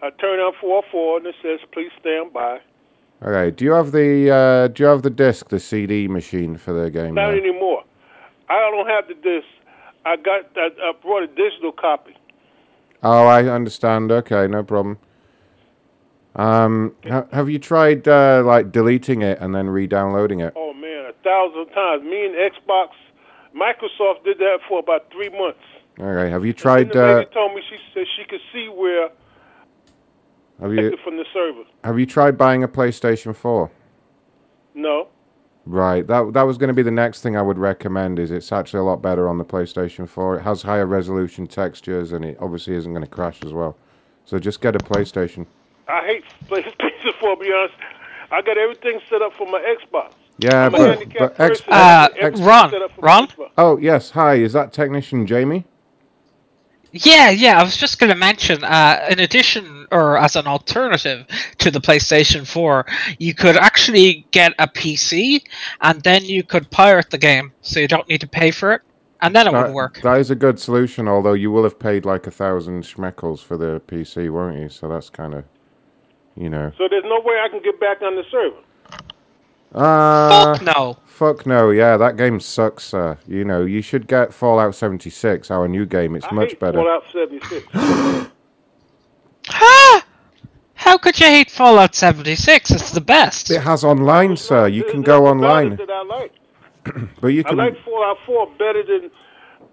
S21: I turn on 404 and it says please stand by.
S3: Okay. Do you have the uh, Do you have the disc, the CD machine for the game?
S21: Not
S3: there?
S21: anymore. I don't have the disc. I got I, I brought a digital copy.
S3: Oh, I understand. Okay, no problem. Um, ha- have you tried uh, like deleting it and then re-downloading it?
S21: Oh man, a thousand times. Me and Xbox, Microsoft did that for about three months.
S3: Okay. Have you
S21: And
S3: tried?
S21: the
S3: Uh,
S21: lady told me she said she could see where
S3: have you
S21: from the server.
S3: Have you tried buying a PlayStation Four?
S21: No.
S3: Right. That that was going to be the next thing I would recommend. Is it's actually a lot better on the PlayStation 4. It has higher resolution textures, and it obviously isn't going to crash as well. So just get a PlayStation.
S21: I hate PlayStation 4, to be honest. I got everything set up for my Xbox.
S3: Yeah,
S21: I'm a
S3: but,
S21: handicapped
S3: but X,
S21: person. I uh,
S13: Ron,
S21: set up for
S13: Ron?
S21: Xbox.
S3: Oh yes, hi. Is that technician Jamie?
S13: Yeah, yeah. I was just going to mention, uh, in addition, or as an alternative to the PlayStation 4, you could actually get a PC, and then you could pirate the game, so you don't need to pay for it, and then it
S3: That,
S13: would work.
S3: that is a good solution. Although you will have paid like a thousand schmeckles for the PC, won't you? So that's kind of, you know.
S21: So there's no way I can get back on the server.
S3: Uh,
S13: Fuck no.
S3: Fuck no. Yeah, that game sucks. Sir. You know, you should get Fallout 76, our new game. It's
S21: I
S3: much
S21: hate
S3: better.
S21: Fallout 76.
S13: Ha! How could you hate Fallout 76? It's the best.
S3: It has online, sir. You can go online,
S21: that I like.
S3: but you can.
S21: I
S3: can.
S21: like Fallout 4 better than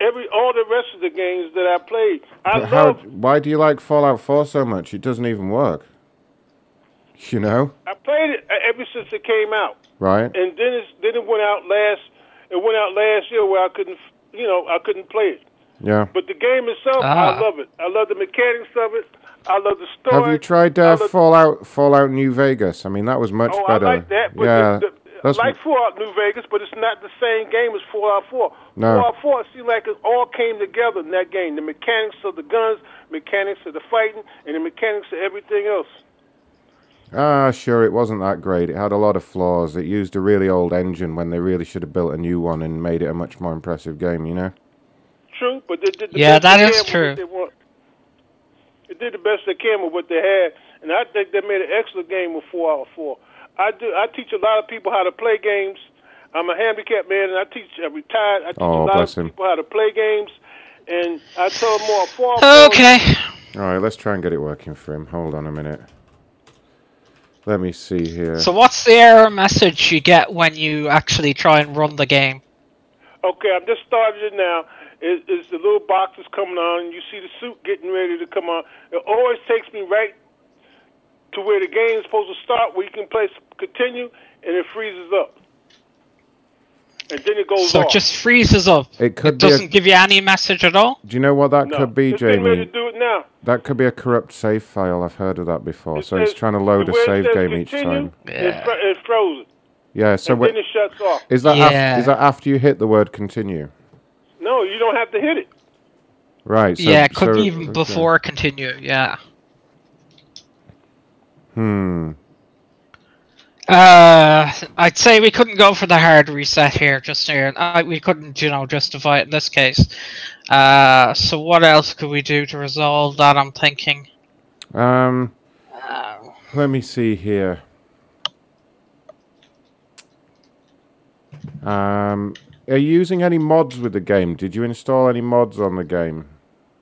S21: every all the rest of the games that I played. I
S3: But how?
S21: love.
S3: Why do you like Fallout 4 so much? It doesn't even work. You know,
S21: I played it uh, ever since it came out,
S3: right?
S21: and then it's, then it went out last. It went out last year where I couldn't, you know, I couldn't play it.
S3: Yeah.
S21: But the game itself,
S3: Ah.
S21: I love it. I love the mechanics of it. I love the story.
S3: Have you tried uh,
S21: love-
S3: Fallout Fallout New Vegas? I mean, that was much
S21: oh,
S3: better.
S21: I like that. But
S3: yeah,
S21: the, the,
S3: that's
S21: like Fallout New Vegas, but it's not the same game as Fallout 4.
S3: No.
S21: Fallout 4, it seemed like it all came together in that game. The mechanics of the guns, mechanics of the fighting, and the mechanics of everything else.
S3: Ah, sure. It wasn't that great. It had a lot of flaws. It used a really old engine when they really should have built a new one and made it a much more impressive game. You know.
S21: True, but they did the
S13: Yeah,
S21: best
S13: that
S21: they
S13: is
S21: can with
S13: true.
S21: what they want. It did the best they can with what they had, and I think they made an excellent game with Fallout 4. I do. I teach a lot of people how to play games. I'm a handicapped man, and I teach. I retired. I teach
S3: Oh,
S21: a lot
S3: bless
S21: of
S3: him.
S21: people how to play games, and I tell them more. Fallout 4
S13: Okay.
S3: All right, let's try and get it working for him. Hold on a minute. Let me see here.
S13: So what's the error message you get when you actually try and run the game?
S21: Okay, I'm just starting it now. Is is the little box is coming on, and you see the suit getting ready to come on. It always takes me right to where the game's supposed to start, where you can place continue, and it freezes up, and then it goes
S13: So
S21: off.
S13: it just freezes up.
S3: It could
S13: It
S3: be
S13: doesn't give you any message at all.
S3: Do you know what that
S21: no,
S3: could be,
S21: it's getting ready
S3: Jamie?
S21: to do it now.
S3: That could be a corrupt save file. I've heard of that before. so it's trying to load a save
S21: says
S3: game each
S21: continue,
S3: time.
S21: It's, it's frozen,
S3: Yeah. So
S21: and then it shuts off.
S3: is that af-
S13: Yeah.
S3: is that after you hit the word continue?
S21: No, you don't have to hit it.
S3: Right. So,
S13: yeah, it could
S3: so-
S13: be even
S3: okay.
S13: before continue. Yeah.
S3: Hmm.
S13: Uh, I'd say we couldn't go for the hard reset here, just here. Uh, we couldn't, you know, justify it in this case. Uh, so what else could we do to resolve that? I'm thinking.
S3: Um.
S13: Uh,
S3: Let me see here. Um. Are you using any mods with the game? Did you install any mods on the game?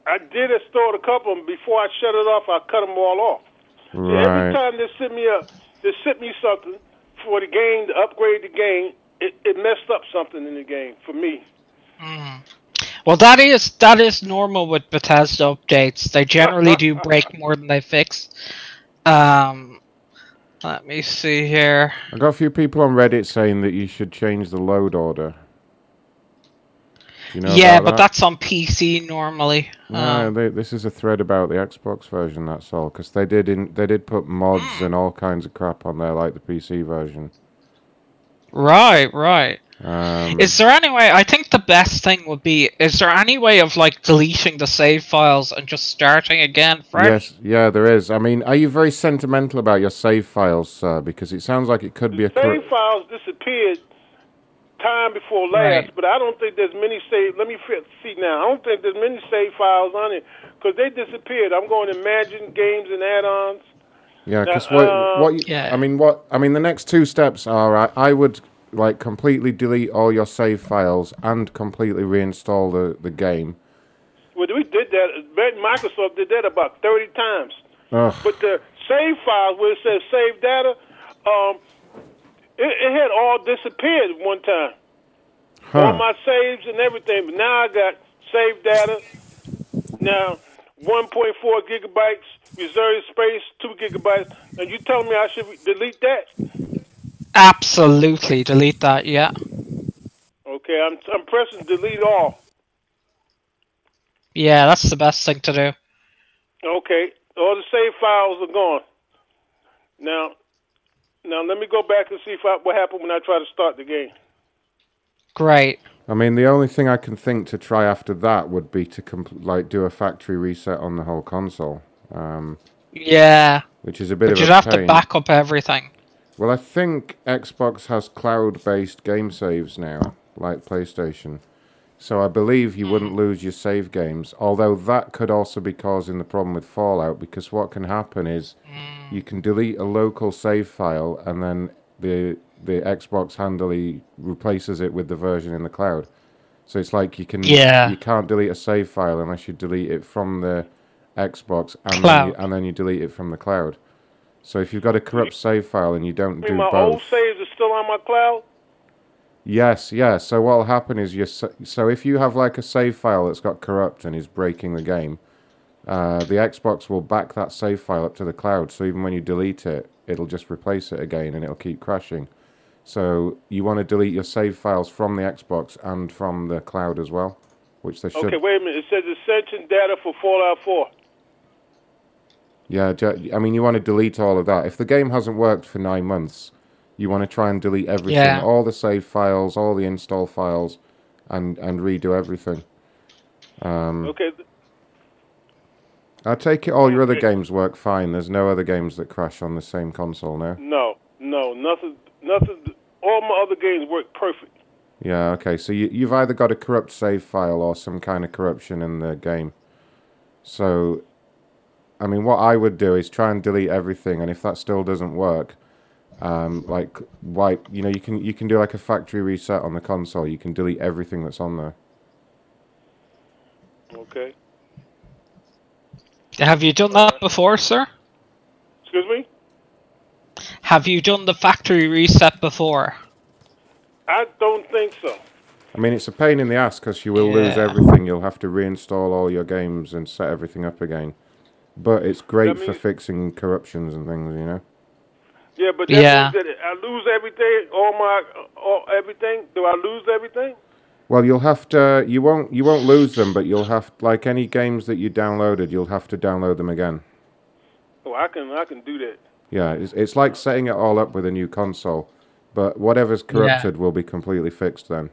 S21: I did install a couple of. Before I shut it off, I cut them all off. See, Every time they sent me a, they sent me something for the game to upgrade the game. It, it messed up something in the game for me.
S13: well, that is that is normal with Bethesda updates. They generally do break more than they fix. Um, let me see here.
S3: I got a few people on Reddit saying that you should change the load order. Do you know
S13: yeah, but
S3: that?
S13: that's on PC normally.
S3: No,
S13: Um,
S3: they, this is a thread about the Xbox version. That's all, because they did in they did put mods
S13: Hmm.
S3: and all kinds of crap on there, like the PC version.
S13: right, right.
S3: Um,
S13: Is there any way? I think the best thing would be: is there any way of like deleting the save files and just starting again fresh?
S3: yes, yeah, there is. I mean, are you very sentimental about your save files, sir? Because it sounds like it could be a. cor-
S21: Save files disappeared time before last,
S13: Right.
S21: but I don't think there's many save. Let me fi- see now. I don't think there's many save files on it because they disappeared. I'm going to Manage Games and add-ons.
S3: Yeah, because what,
S21: uh,
S3: what you,
S13: Yeah.
S3: I mean, what I mean, the next two steps are I, I would like completely delete all your save files and completely reinstall the the game.
S21: Well, we did that. Microsoft did that about 30 times.
S3: Ugh.
S21: But the save files where it says save data, um, it, it had all disappeared at one time. All my saves and everything. But now I got save data. Now 1.4 gigabytes reserve space, two gigabytes. And you telling me I should delete that?
S13: Absolutely, delete that. Yeah.
S21: Okay, I'm I'm pressing delete all.
S13: Yeah, that's the best thing to do.
S21: Okay, all the save files are gone. Now, Now let me go back and see if I, what happened when I try to start the game.
S13: Great.
S3: I mean, the only thing I can think to try after that would be to compl- like do a factory reset on the whole console, um,
S13: Yeah.
S3: which is a bit
S13: But
S3: of
S13: you'd
S3: a
S13: have
S3: pain.
S13: to back up everything.
S3: Well, I think Xbox has cloud-based game saves now, like PlayStation. So I believe you wouldn't mm. lose your save games. Although that could also be causing the problem with Fallout, because what can happen is you mm. can delete a local save file, and then the the Xbox handily replaces it with the version in the cloud. So it's like you can
S13: Yeah.
S3: you can't delete a save file unless you delete it from the Xbox and then you, and then you delete it from the cloud. So if you've got a corrupt save file and you don't
S21: I
S3: do
S21: mean, my
S3: both,
S21: old saves are still on my cloud.
S3: Yes, yes. So what'll happen is you. So if you have like a save file that's got corrupt and is breaking the game, uh, the Xbox will back that save file up to the cloud. So even when you delete it, it'll just replace it again and it'll keep crashing. So you want to delete your save files from the Xbox and from the cloud as well, which they should.
S21: Okay, wait a minute. It says ascension data for Fallout 4.
S3: Yeah, I mean you want to delete all of that. If the game hasn't worked for nine months, you want to try and delete everything,
S13: Yeah.
S3: all the save files, all the install files, and and redo everything. Um,
S21: Okay.
S3: I take it all your other games work fine. There's no other games that crash on the same console now.
S21: No, no, nothing, nothing. All my other games work perfect.
S3: Yeah, okay. So you, you've either got a corrupt save file or some kind of corruption in the game. So, I mean, what I would do is try and delete everything, and if that still doesn't work, um, like wipe. You know, you can you can do like a factory reset on the console. You can delete everything that's on there.
S21: Okay.
S13: Have you done that before, sir?
S21: Excuse me.
S13: Have you done the factory reset before?
S21: I don't think so.
S3: I mean, it's a pain in the ass because you will lose everything. You'll have to reinstall all your games and set everything up again. But it's great for fixing corruptions and things, you know.
S21: Yeah, but that
S13: Yeah.
S21: means that I lose everything. All my, all, everything. Do I lose everything?
S3: Well, you'll have to. You won't. You won't lose them, but you'll have like any games that you downloaded. You'll have to download them again.
S21: Oh, I can, I can do that.
S3: Yeah, it's it's like setting it all up with a new console, but whatever's corrupted will be completely fixed then.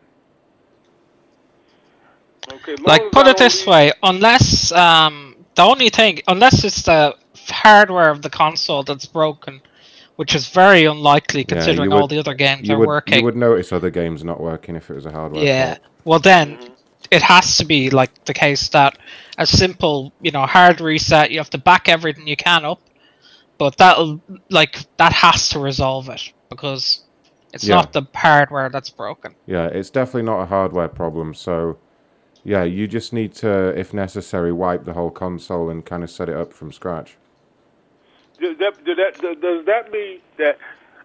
S21: Okay.
S13: Like, put it
S21: don't
S13: this way: unless um, the only thing, unless it's the hardware of the console that's broken, which is very unlikely
S3: Yeah,
S13: considering all the other games are
S3: would,
S13: working.
S3: You would notice other games not working if it was a hardware.
S13: Yeah.
S3: fault.
S13: Well, then it has to be like the case that a simple, you know, hard reset. You have to back everything you can up, but that'll like that has to resolve it because it's
S3: Yeah.
S13: not the hardware that's broken.
S3: Yeah, it's definitely not a hardware problem. So, yeah, you just need to, if necessary, wipe the whole console and kind of set it up from scratch.
S21: Does that, does that, does- does that mean that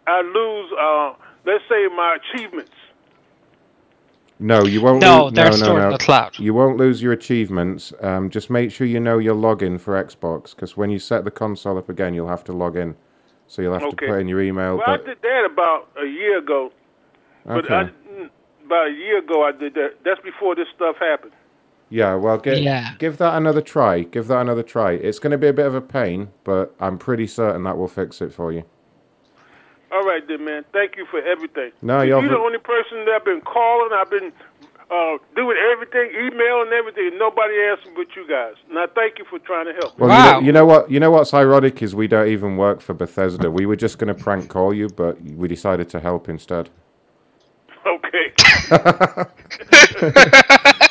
S21: I lose, uh, let's say, my achievements?
S3: No, you won't.
S13: No,
S3: lose,
S13: they're
S3: no, no,
S13: stored in the cloud.
S3: You won't lose your achievements. Um, just make sure you know your login for Xbox, because when you set the console up again, you'll have to log in. So you'll have to put in your email.
S21: Well, I did that about a year ago. But I,
S3: Okay.
S21: about a year ago, I did that. That's before this stuff happened.
S3: Yeah, well, gi-
S13: Yeah.
S3: give that another try. Give that another try. It's going to be a bit of a pain, but I'm pretty certain that will fix it for you.
S21: All right, then, man. Thank you for everything.
S3: No,
S21: you're
S3: you're
S21: the only person that I've been calling. I've been uh, doing everything, emailing everything. Nobody answered but you guys. And I thank you for trying to help.
S3: Well, you, know, you know what? You know what's ironic is we don't even work for Bethesda. We were just going to prank call you, but we decided to help instead.
S21: Okay.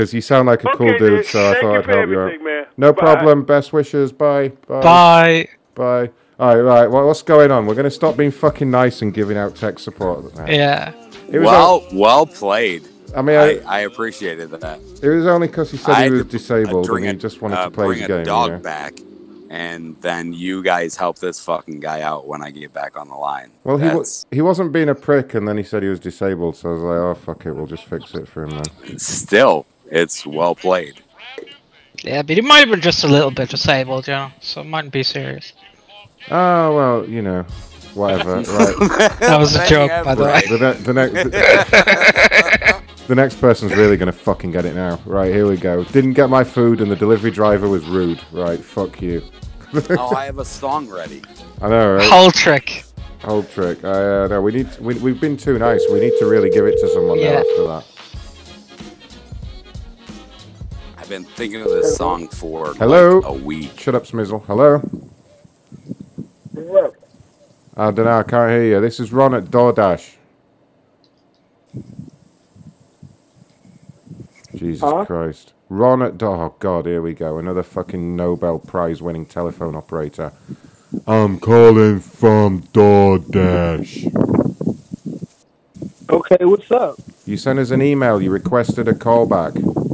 S3: Because you sound like a cool dude,
S21: dude.
S3: so I thought I'd help you out.
S21: man.
S3: No
S21: Bye.
S3: problem. Best wishes. Bye. Bye.
S13: Bye.
S3: Bye. All right, right. Well, what's going on? We're going to stop being fucking nice and giving out tech support. now.
S13: Yeah.
S3: It was
S2: well, well played.
S3: I mean,
S2: I,
S3: I-
S2: I appreciated that.
S3: It was only because he said
S2: I
S3: he was
S2: to, uh,
S3: disabled
S2: bring
S3: and he
S2: a-
S3: just wanted
S2: uh,
S3: to play
S2: bring
S3: his
S2: a
S3: game.
S2: dog
S3: you know?
S2: back, and then you guys help this fucking guy out when I get back on the line.
S3: Well, he was he wasn't being a prick, and then he said he was disabled. So I was like, oh fuck it, we'll just fix it for him then.
S2: still it's well played.
S13: Yeah, but it might have been just a little bit disabled, you know, so it mightn't be serious.
S3: Oh well, you know, whatever. right.
S13: That was a joke, by the way.
S3: The, ne- the, next, the next person's really gonna fucking get it now. Right, here we go. Didn't get my food, and the delivery driver was rude. Right, fuck you.
S2: oh, I have a song ready.
S3: I know, right?
S13: Whole trick.
S3: Hold trick. Uh, no, we need. We, we've been too nice. We need to really give it to someone
S13: Yeah.
S3: after that.
S2: Been thinking of this song for
S3: Hello.
S2: like a week.
S3: Shut up, Smizzle. Hello. I don't know. I can't hear you. This is Ron at DoorDash. Jesus
S22: Huh?
S3: Christ. Ron at Do- Oh, God, here we go. Another fucking Nobel Prize winning telephone operator. I'm calling from DoorDash.
S22: Okay, what's up?
S3: You sent us an email. You requested a callback.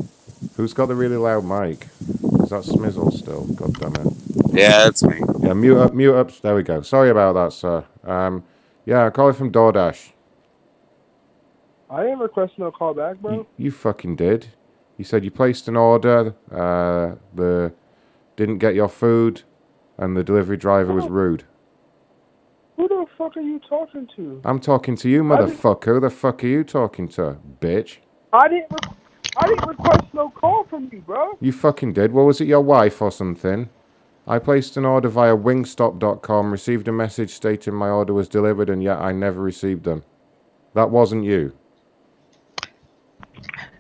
S3: Who's got the really loud mic? Is that Smizzle still? God damn it.
S2: Yeah, it's me.
S3: Yeah, mute up, mute up. There we go. Sorry about that, sir. Um, yeah, I'm calling from DoorDash.
S22: I didn't request no call back, bro.
S3: You fucking did. You said you placed an order, uh, the didn't get your food, and the delivery driver was rude.
S22: Who the fuck are you talking to?
S3: I'm talking to you, motherfucker. Who the fuck are you talking to, bitch?
S22: I didn't. Re- I didn't request no call from you, bro.
S3: You fucking did. Well, was it your wife or something? I placed an order via wingstop.com, received a message stating my order was delivered, and yet I never received them. That wasn't you.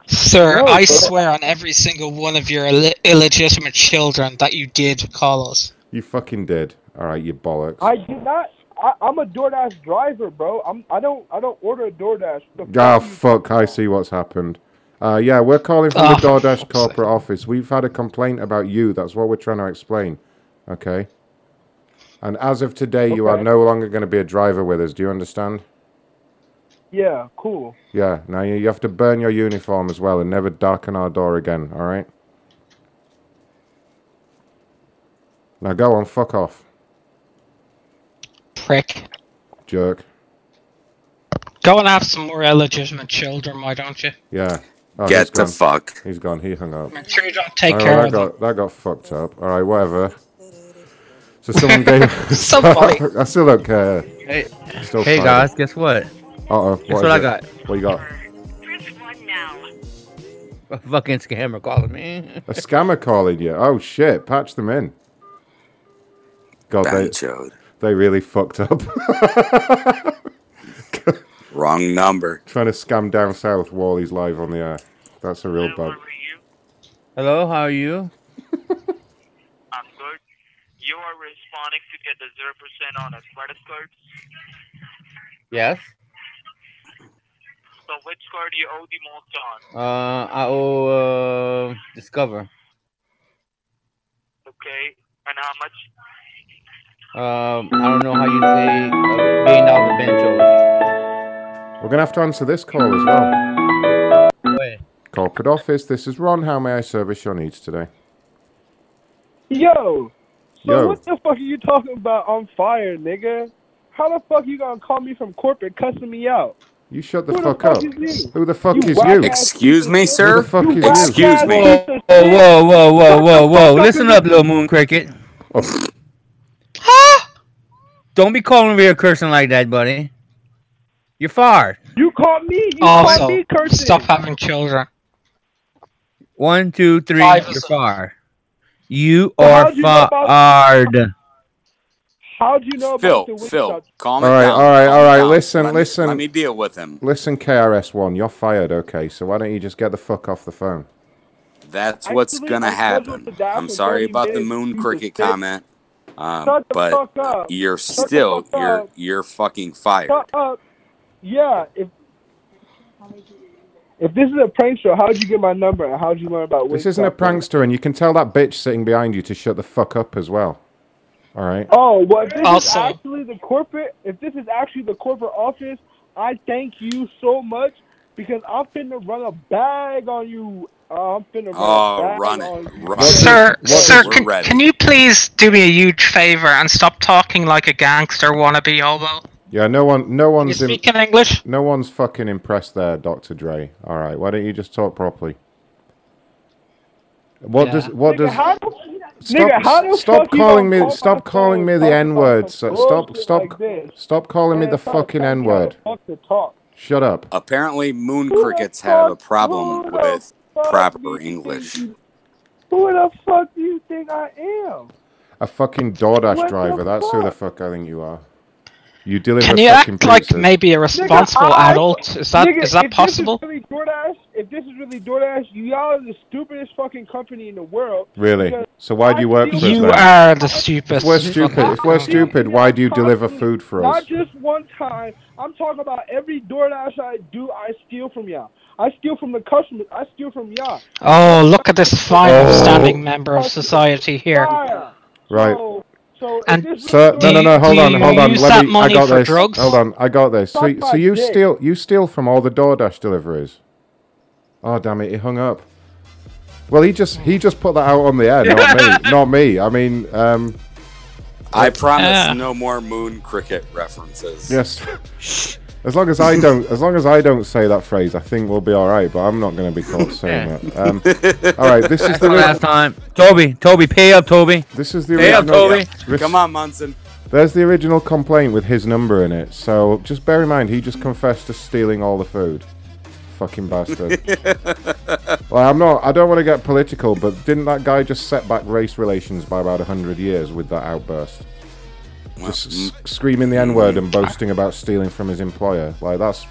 S13: Sir,
S22: No,
S13: I
S22: but-
S13: swear on every single one of your Ill- illegitimate children that you did call us.
S3: You fucking did. All right, you bollocks.
S22: I did not. I, I'm a DoorDash driver, bro. I'm. I don't. I don't order a DoorDash. The
S3: Ah, fuck, I see what's happened. Uh, yeah, we're calling from
S13: Oh,
S3: the DoorDash corporate office. We've had a complaint about you. That's what we're trying to explain. Okay? And as of today, you are no longer going to be a driver with us. Do you understand?
S22: Yeah, cool.
S3: Yeah, now you, you have to burn your uniform as well and never darken our door again, alright? Now go on, fuck off,
S13: Prick.
S3: jerk.
S13: Go and have some more illegitimate children, why don't you?
S3: Yeah. Oh,
S2: Get the
S3: gone.
S2: fuck.
S3: He's gone. He hung up.
S13: Make sure you don't take
S3: Oh,
S13: care
S3: that
S13: of them.
S3: got, That got fucked up. All right, whatever. So someone gave.
S13: So funny.
S3: I still don't care.
S7: Hey,
S3: Still
S7: hey guys, guess what?
S3: Uh oh.
S7: Guess what I got?
S3: What you got?
S7: A fucking scammer calling me.
S3: A scammer calling you. Oh shit! Patch them in. God, they,
S2: Banchoed.
S3: they really fucked up.
S2: Wrong number.
S3: Trying to scam down south while he's live on the air. That's a real bug.
S7: Hello, how are you?
S23: I'm good. You are responding to get the zero percent on a credit card.
S7: Yes.
S23: So which card do you owe the most on?
S7: Uh, I owe uh, Discover.
S23: Okay, and how much?
S7: Um, I don't know how you say a billion dollar benchos.
S3: We're gonna have to answer this call as well.
S7: Wait.
S3: Corporate office. This is Ron. How may I service your needs today?
S22: Yo. So
S3: Yo.
S22: what the fuck are you talking about? I'm fired, nigga. How the fuck you gonna call me from corporate cussing me out?
S3: You shut the
S22: Who the
S3: fuck
S22: fuck
S3: up.
S22: is?
S3: Who the fuck
S22: You
S3: is you?
S2: Excuse me, sir?
S3: Who the fuck is
S2: Excuse
S3: you?
S2: me.
S7: Whoa, whoa, whoa, whoa, whoa, whoa! Listen up, little moon cricket. Oh. Don't be calling me a cursing like that, buddy. You're fired.
S22: You caught me. You caught
S13: Also,
S22: me cursing.
S13: stop having children.
S7: One, two, three.
S13: Five
S7: You're
S13: is-
S7: fired. You
S22: So
S7: are
S22: how'd you know about-
S7: fired.
S22: How'd you know
S2: Phil,
S22: about the witch
S2: Phil,
S22: doctor?
S2: calm
S3: All
S2: it
S3: right,
S2: down.
S3: all right,
S2: calm
S3: all
S2: it down.
S3: Listen,
S2: Let me-
S3: listen.
S2: Let me deal with him.
S3: Listen, KRS-One, you're fired. Okay, so why don't you just get the fuck off the phone?
S2: That's what's
S22: Actually,
S2: gonna happen. I'm sorry about the moon cricket
S22: shit.
S2: comment, um, but you're
S22: Shut
S2: still you're you're fucking fired.
S22: Shut up. Yeah. If if this is a prank show, how'd you get my number? And how'd you learn about
S3: This
S22: witch
S3: isn't a prankster, and you can tell that bitch sitting behind you to shut the fuck up as well. All right.
S22: Oh, well, if this is actually the corporate, if this is actually the corporate office, I thank you so much because I'm finna run a bag on you. Uh, I'm finna run
S2: Oh,
S22: a bag
S2: run
S22: on
S2: it,
S22: you.
S2: run it.
S13: Sir,
S2: What
S13: sir,
S2: is- we're
S13: can,
S2: ready.
S13: can you please do me a huge favor and stop talking like a gangster wannabe hobo?
S3: Yeah, no one, no one's in,
S13: speak in English?
S3: no one's fucking impressed there, Dr. Dre. All right, why don't you just talk properly? What
S13: Yeah.
S3: does what
S22: Nigga,
S3: does
S22: how the,
S3: stop
S22: nigga, how the
S3: stop calling me
S22: call
S3: stop calling me the n word
S22: some
S3: So, stop stop
S22: like
S3: stop calling me the
S22: stop
S3: fucking N
S22: me how the
S3: word.
S22: fuck to talk.
S3: Shut up.
S2: Apparently, moon
S22: Who
S2: crickets have a problem with proper English.
S22: think you- Who the fuck do you think I am?
S3: A fucking DoorDash
S22: What
S3: driver. That's who the
S22: fuck?
S3: fuck I think you are. You deliver
S13: Can you
S3: fucking
S13: act like
S3: pizzas.
S13: maybe a responsible
S22: I-
S13: adult? Is that
S22: Nigga,
S13: is that
S22: if
S13: possible?
S22: This is really DoorDash, if this is really DoorDash, you y'all are the stupidest fucking company in the world.
S3: Really? So why do you work for us
S13: You
S3: then?
S13: are the stupidest.
S3: If we're stupid, if we're stupid, why do you deliver food for us?
S22: Not just one time. I'm talking about every DoorDash I do, I steal from y'all. I steal from the customers. I steal from y'all.
S13: Oh, look at this fine
S3: Oh.
S13: upstanding member of society here.
S3: Right.
S22: So,
S13: And
S3: So no, no, no. Hold on, hold on. Let me. I got this.
S13: drugs?
S3: Hold on, I got this. So, so you
S22: dick.
S3: steal, you steal from all the DoorDash deliveries. Oh damn it! He hung up. Well, he just he just put that out on the air, not me, not me. I mean, um,
S2: I promise
S13: Yeah.
S2: no more moon cricket references.
S3: yes. As long as I don't, as long as I don't say that phrase, I think we'll be all right. But I'm not going to be caught saying
S7: Yeah.
S3: that. Um, all right, this is the
S7: the
S3: re-
S7: last time. Toby, Toby, pay up, Toby.
S3: this is the
S7: Hey, up. Toby.
S3: Ris-
S2: Come on, Munson.
S3: There's the original complaint with his number in it. So just bear in mind, he just confessed to stealing all the food. Fucking bastard. well, I'm not. I don't want to get political, but didn't that guy just set back race relations by about hundred years with that outburst? Just s- screaming the N word and boasting about stealing from his employer. Like that's.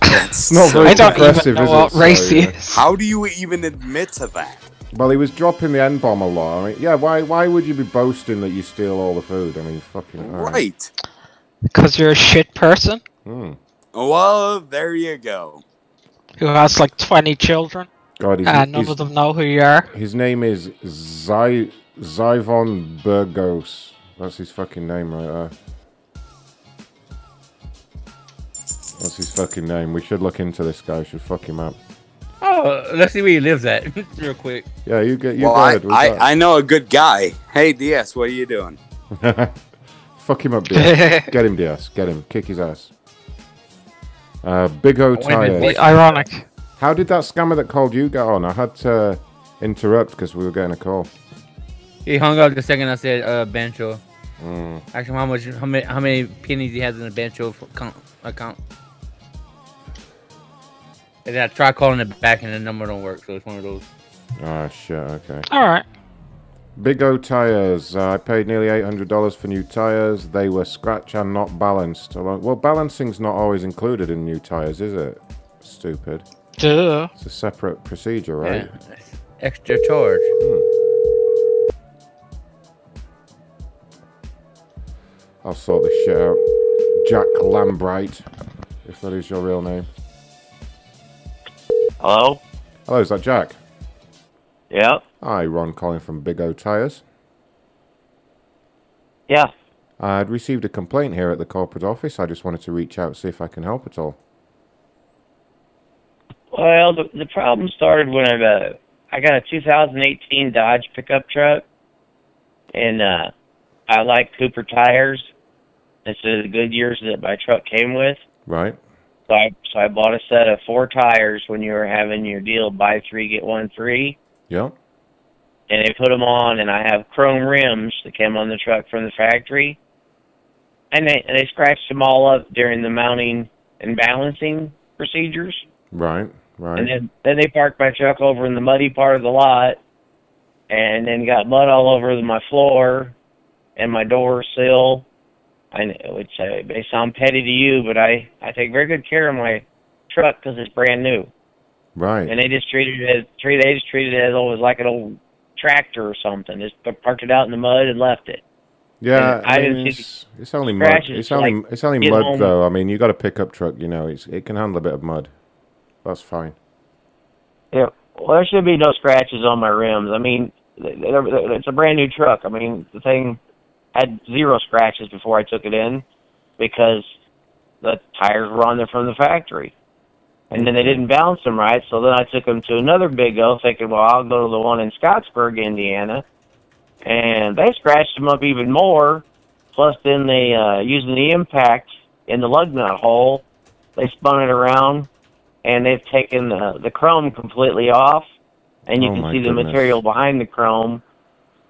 S2: That's
S3: not very
S13: I don't even
S3: progressive,
S13: know
S3: is
S13: what
S3: it?
S13: race
S3: So, yeah.
S13: is.
S2: How do you even admit to that?
S3: Well, he was dropping the N bomb a lot. I mean, yeah. Why? Why would you be boasting that you steal all the food? I mean, fucking. all
S2: Right.
S13: Because you're a shit person
S3: Hmm.
S2: Well, there you go.
S13: who has like 20 children
S3: God, he's,
S13: and none
S3: he's-
S13: of them know who you are.
S3: His name is Zy Zyvon Burgos. That's his fucking name right there. That's his fucking name. We should look into this guy. Should fuck him up.
S7: Oh, let's see where he lives at, real quick.
S3: Yeah, you get you
S2: well,
S3: go
S2: I, I, I know a good guy. Hey, DS, what are you doing?
S3: fuck him up, DS. Get him, DS. Get him. Kick his ass. Uh, Big O
S7: Wait
S3: tires.
S13: Ironic.
S3: How did that scammer that called you get on? I had to interrupt because we were getting a call.
S7: He hung up the second I said uh, Bancho.
S3: Mm.
S7: Actually, how much, how many, how many pennies he has in the Bancho account? account. And I tried calling it back, and the number don't work. So it's one of those.
S3: Ah, shit. Okay.
S13: All right.
S3: Big O tires. Uh, I paid nearly eight hundred dollars for new tires. They were scratch and not balanced. Well, balancing's not always included in new tires, is it? Stupid.
S13: Duh.
S3: It's a separate procedure, right?
S7: Yeah, extra charge.
S3: I'll sort this shit out. Jack Lambright, if that is your real name.
S24: Hello?
S3: Hello, is that Jack?
S24: Yeah.
S3: Hi, Ron calling from Big O Tires.
S24: Yeah.
S3: I'd received a complaint here at the corporate office. I just wanted to reach out and see if I can help at all.
S24: Well, the, the problem started when I, uh, I got a 2018 Dodge pickup truck, and uh, I like Cooper tires instead of the Goodyears that my truck came with.
S3: Right?
S24: So I so I bought a set of four tires when you were having your deal buy three get one free,
S3: Yeah.
S24: and they put them on, and I have chrome rims that came on the truck from the factory, and they and they scratched them all up during the mounting and balancing procedures.
S3: Right. Right.
S24: And then then they parked my truck over in the muddy part of the lot, and then got mud all over my floor and my door sill. I know, which uh, may sound petty to you, but I I take very good care of my truck because it's brand new.
S3: Right.
S24: And they just treated it as treat they just treated it as always like an old tractor or something. Just parked it out in the mud and left it.
S3: Yeah,
S24: And I
S3: I
S24: didn't
S3: mean,
S24: see
S3: it's, it's only mud. It's only
S24: like,
S3: it's only mud
S24: home.
S3: though. I mean, you got a pickup truck. You know, it's, it can handle a bit of mud. That's fine.
S24: Yeah. Well, there should be no scratches on my rims. I mean, they're, they're, it's a brand new truck. I mean, the thing had zero scratches before I took it in because the tires were on there from the factory. And then they didn't balance them right, so then I took them to another Big O, thinking, well, I'll go to the one in Scottsburg, Indiana. And they scratched them up even more. Plus, then they, uh, using the impact in the lug nut hole, they spun it around and they've taken the, the chrome completely off, and you
S3: Oh
S24: can see the material behind the chrome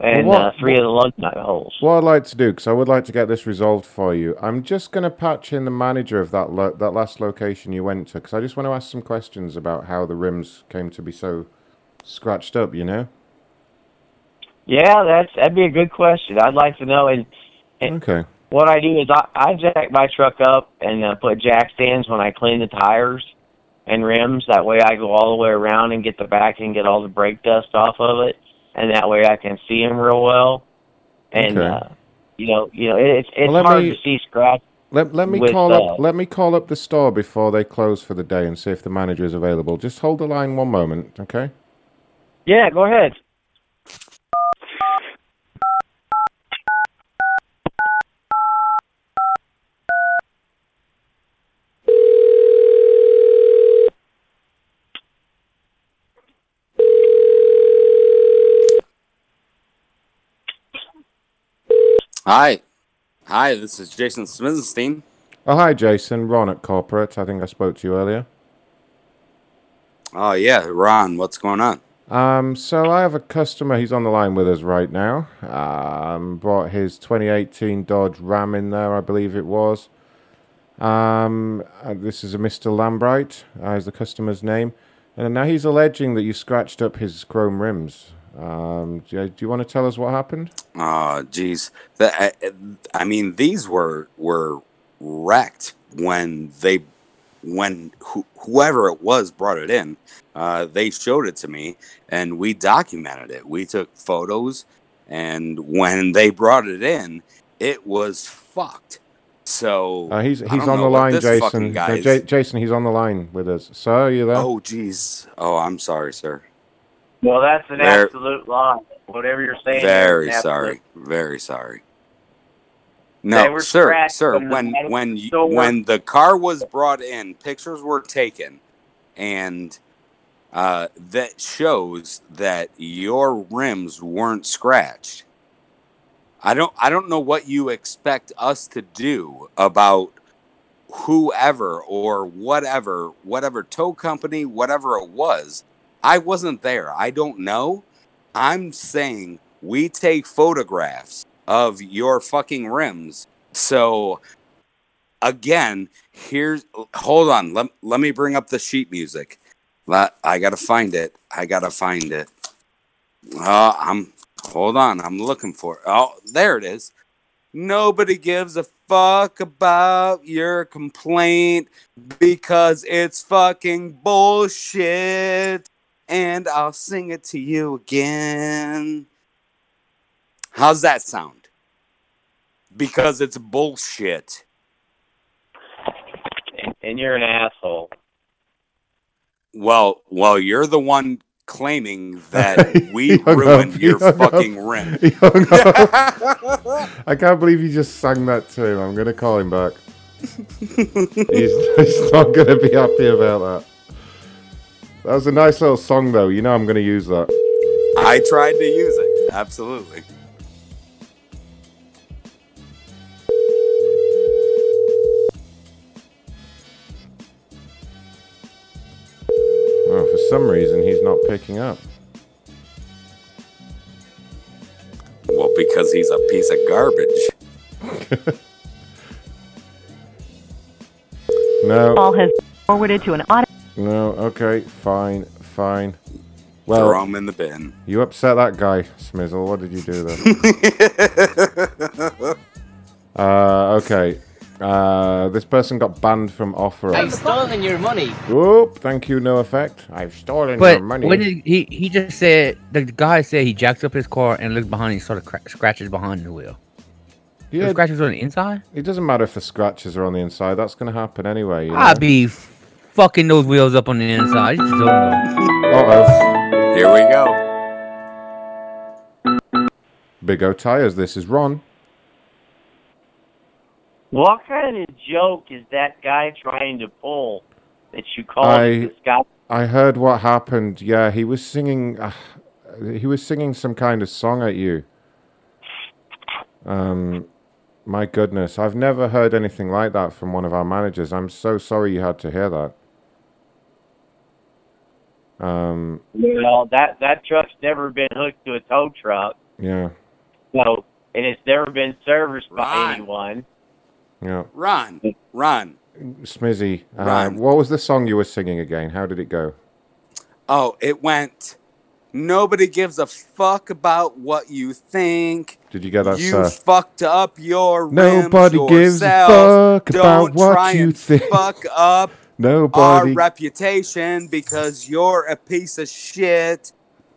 S24: and
S3: Well,
S24: uh,
S3: what-
S24: three of the lug nut holes.
S3: What I'd like to do, because I would like to get this resolved for you, I'm just going to patch in the manager of that lo- that last location you went to, because I just want to ask some questions about how the rims came to be so scratched up. You know?
S24: Yeah, that's that'd be a good question. I'd like to know. And, and
S3: Okay.
S24: what I do is I, I jack my truck up and uh, put jack stands when I clean the tires and rims. That way I go all the way around and get the back and get all the brake dust off of it, and that way I can see him real well. And
S3: Okay.
S24: uh, you know, you know, it, it's it's
S3: Well,
S24: hard
S3: me-
S24: to see scratch.
S3: Let, let me
S24: with,
S3: call
S24: uh,
S3: up let me call up the store before they close for the day and see if the manager is available. Just hold the line one moment, okay?
S24: Yeah, go ahead.
S2: Hi. Hi, this is Jason Smithenstein.
S3: Oh hi Jason, Ron at corporate. I think I spoke to you earlier.
S2: Oh, yeah, Ron, what's going on?
S3: Um, so I have a customer. He's on the line with us right now. Um, brought his 2018 Dodge Ram in there, I believe it was. Um, uh, this is a Mr. Lambright, uh, is the customer's name, and now he's alleging that you scratched up his chrome rims. Um, do, you, do you want to tell us what happened?
S2: Oh, geez. The, I, I mean, these were were wrecked when they when who, whoever it was brought it in. Uh, they showed it to me, and we documented it. We took photos, and when they brought it in, it was fucked. So
S3: Uh, he's he's on the line, Jason. No, Ja- Jason, he's on the line with us. Sir, are you there?
S2: Oh, jeez. Oh, I'm sorry, sir.
S24: Well, that's an
S2: Ver-
S24: absolute lie. Whatever you're saying.
S2: Very sorry. Very sorry. No, sir, sir. When when you,
S24: store.
S2: when the car was brought in, pictures were taken, and uh, that shows that your rims weren't scratched. I don't I don't know what you expect us to do about whoever or whatever whatever tow company whatever it was. I wasn't there. I don't know. I'm saying we take photographs of your fucking rims. So again, here's hold on. Let, let me bring up the sheet music. Let, I gotta find it. I gotta find it. Uh, I'm hold on. I'm looking for it. Oh, there it is. Nobody gives a fuck about your complaint because it's fucking bullshit. And I'll sing it to you again. How's that sound? Because it's bullshit.
S24: And you're an asshole.
S2: Well, well, you're the one claiming that we ruined
S3: up,
S2: your
S3: hung up.
S2: fucking rim.
S3: He hung up. I can't believe you just sang that to him. I'm going to call him back. he's, he's not going to be happy about that. That was a nice little song, though. You know I'm going to use that.
S2: I tried to use it. Absolutely.
S3: Oh, for some reason, he's not picking up.
S2: Well, because he's a piece of garbage.
S3: No.
S15: Call has forwarded to an auto.
S3: No, okay, fine, fine. Well,
S2: Throw him in the bin.
S3: you upset that guy, Smizzle. What did you do there? uh, okay. Uh, this person got banned from offer.
S19: I've stolen your money.
S3: Whoop, thank you, no effect. I've stolen
S7: But
S3: your money.
S7: when did he he just said the guy said he jacks up his car and looks behind and sort of cra- scratches behind the wheel.
S3: Yeah.
S7: The scratches on the inside.
S3: It doesn't matter if the scratches are on the inside. That's going to happen anyway. You know?
S7: I'd be fucking those wheels up on the inside. You just don't know.
S3: Uh-oh.
S2: Here we go.
S3: Big O Tires, this is Ron.
S24: What kind of joke is that guy trying to pull that you call
S3: I-
S24: this?
S3: I heard what happened. Yeah, he was singing. Uh, he was singing some kind of song at you. Um, my goodness, I've never heard anything like that from one of our managers. I'm so sorry you had to hear that. Um,
S24: Well, that that truck's never been hooked to a tow truck,
S3: yeah,
S24: so and it's never been serviced by anyone.
S3: yeah.
S2: Ron, Ron.
S3: Smizzy, uh, what was the song you were singing again? How did it go?
S2: Oh, it went. Nobody gives a fuck about what you think
S3: Did you get that,
S2: You
S3: sir?
S2: fucked up your
S3: Nobody
S2: rims
S3: gives a
S2: yourself.
S3: fuck about
S2: Don't
S3: what
S2: try
S3: you
S2: and
S3: think.
S2: Fuck up our
S3: Nobody.
S2: reputation because you're a piece of shit.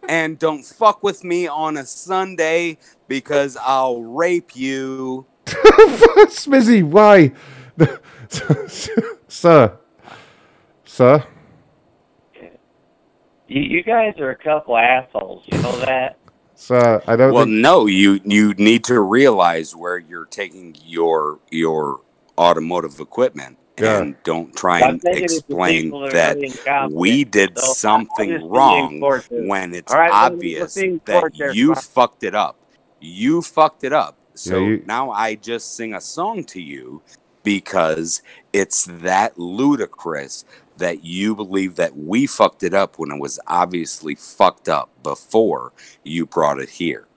S2: And don't fuck with me on a Sunday because I'll rape you.
S3: Smizzy, why? sir. Sir?
S24: You, you guys are a couple assholes. You know that?
S3: Sir, I don't
S2: well,
S3: think.
S2: no, you you need to realize where you're taking your your automotive equipment,
S3: Yeah.
S2: and don't try and
S24: thinking it's the
S2: explain
S24: that are
S2: that
S24: really incompetent.
S2: we did
S24: So,
S2: something wrong when it's
S24: All right, well,
S2: obvious that
S24: there,
S2: you
S24: Spock.
S2: fucked it up. You fucked it up. So
S3: you-
S2: now I just sing a song to you because it's that ludicrous that you believe that we fucked it up when it was obviously fucked up before you brought it here.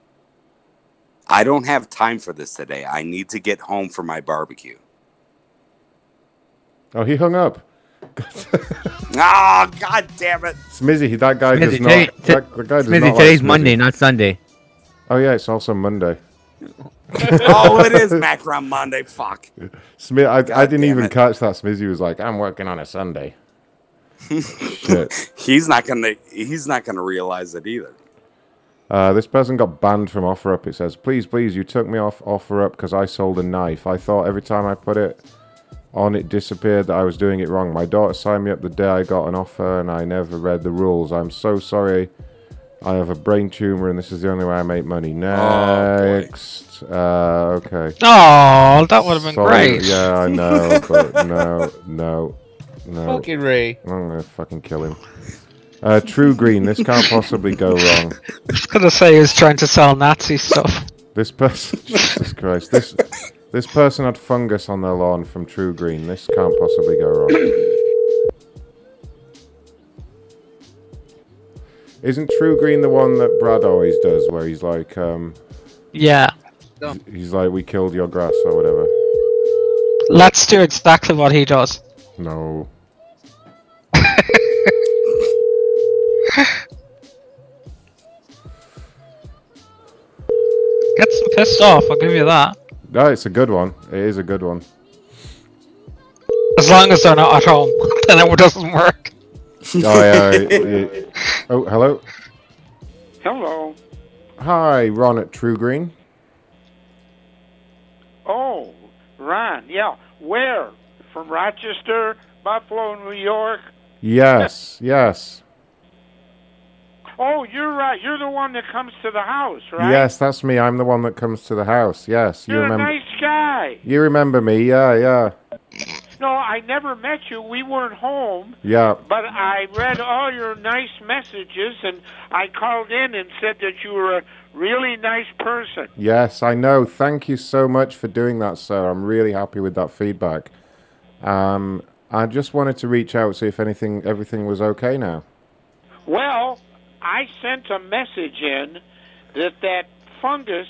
S2: I don't have time for this today. I need to get home for my barbecue.
S3: Oh, he hung up.
S2: Ah, god damn it.
S3: Smizzy, that guy does
S7: Smithy,
S3: not.
S7: today-
S3: that, the guy does
S7: Smithy,
S3: not like
S7: today's
S3: Smizzy.
S7: Monday, not Sunday.
S3: Oh yeah, it's also Monday.
S2: oh, it is Macron Monday. Fuck.
S3: Smith, I, I didn't even
S2: it.
S3: catch that. Smizzy was like, "I'm working on a Sunday." Shit.
S2: He's not gonna. He's not gonna realize it either.
S3: Uh, this person got banned from OfferUp. It says, "Please, please, you took me off OfferUp because I sold a knife. I thought every time I put it on, it disappeared. That I was doing it wrong. My daughter signed me up the day I got an offer, and I never read the rules. I'm so sorry. I have a brain tumor, and this is the only way I make money. Next, uh, okay.
S13: Oh, that would have been
S3: Sorry,
S13: great.
S3: Yeah, I know, but no, no, no.
S7: Fucking Ray.
S3: I'm gonna fucking kill him. Uh, TruGreen, this can't possibly go wrong.
S13: I was gonna say he was trying to sell Nazi stuff.
S3: This person, Jesus Christ, this this person had fungus on their lawn from TruGreen. This can't possibly go wrong. Isn't TruGreen the one that Brad always does, where he's like, um,
S13: Yeah.
S3: he's like, we killed your grass or whatever?
S13: Let's do exactly what he does.
S3: No.
S13: Get some pissed off, I'll give you that.
S3: No, it's a good one. It is a good one.
S13: As long as they're not at home, then it doesn't work.
S3: Oh yeah. it- it- oh, hello.
S25: Hello.
S3: Hi, Ron at TruGreen.
S25: Oh, Ron. Yeah. Where? From Rochester, Buffalo, New York.
S3: Yes, yes,
S25: Oh, you're right. You're the one that comes to the house, right?
S3: yes. That's me. I'm the one that comes to the house. Yes, you
S25: You're
S3: remember.
S25: a nice guy.
S3: You remember me? Yeah, yeah,
S25: No, I never met you. We weren't home.
S3: yeah.
S25: But I read all your nice messages, and I called in and said that you were a really nice person.
S3: Yes, I know. Thank you so much for doing that, sir. I'm really happy with that feedback. Um, I just wanted to reach out to see if anything, everything was okay now.
S25: Well, I sent a message in that that fungus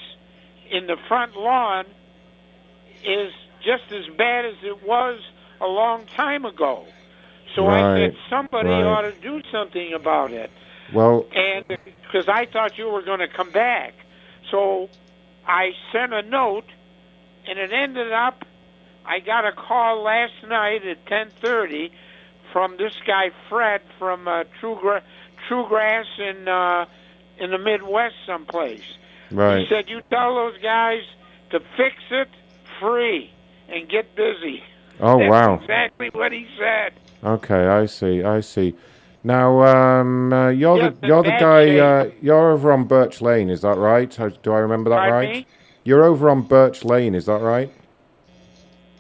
S25: in the front lawn is just as bad as it was a long time ago. So I said somebody
S3: right.
S25: ought to do something about it.
S3: Well,
S25: and because I thought you were going to come back, so I sent a note, and it ended up. I got a call last night at ten thirty from this guy Fred from uh, True Gra- True Grass in uh, in the Midwest someplace.
S3: Right.
S25: He said you tell those guys to fix it free and get busy.
S3: Oh,
S25: That's
S3: wow.
S25: Exactly what he said.
S3: Okay, I see. I see. Now, um, uh, you're
S25: Yes,
S3: the you're the guy. Uh, you're over on Birch Lane, is that right? Do I remember that
S25: Pardon
S3: right?
S25: me?
S3: You're over on Birch Lane, is that right?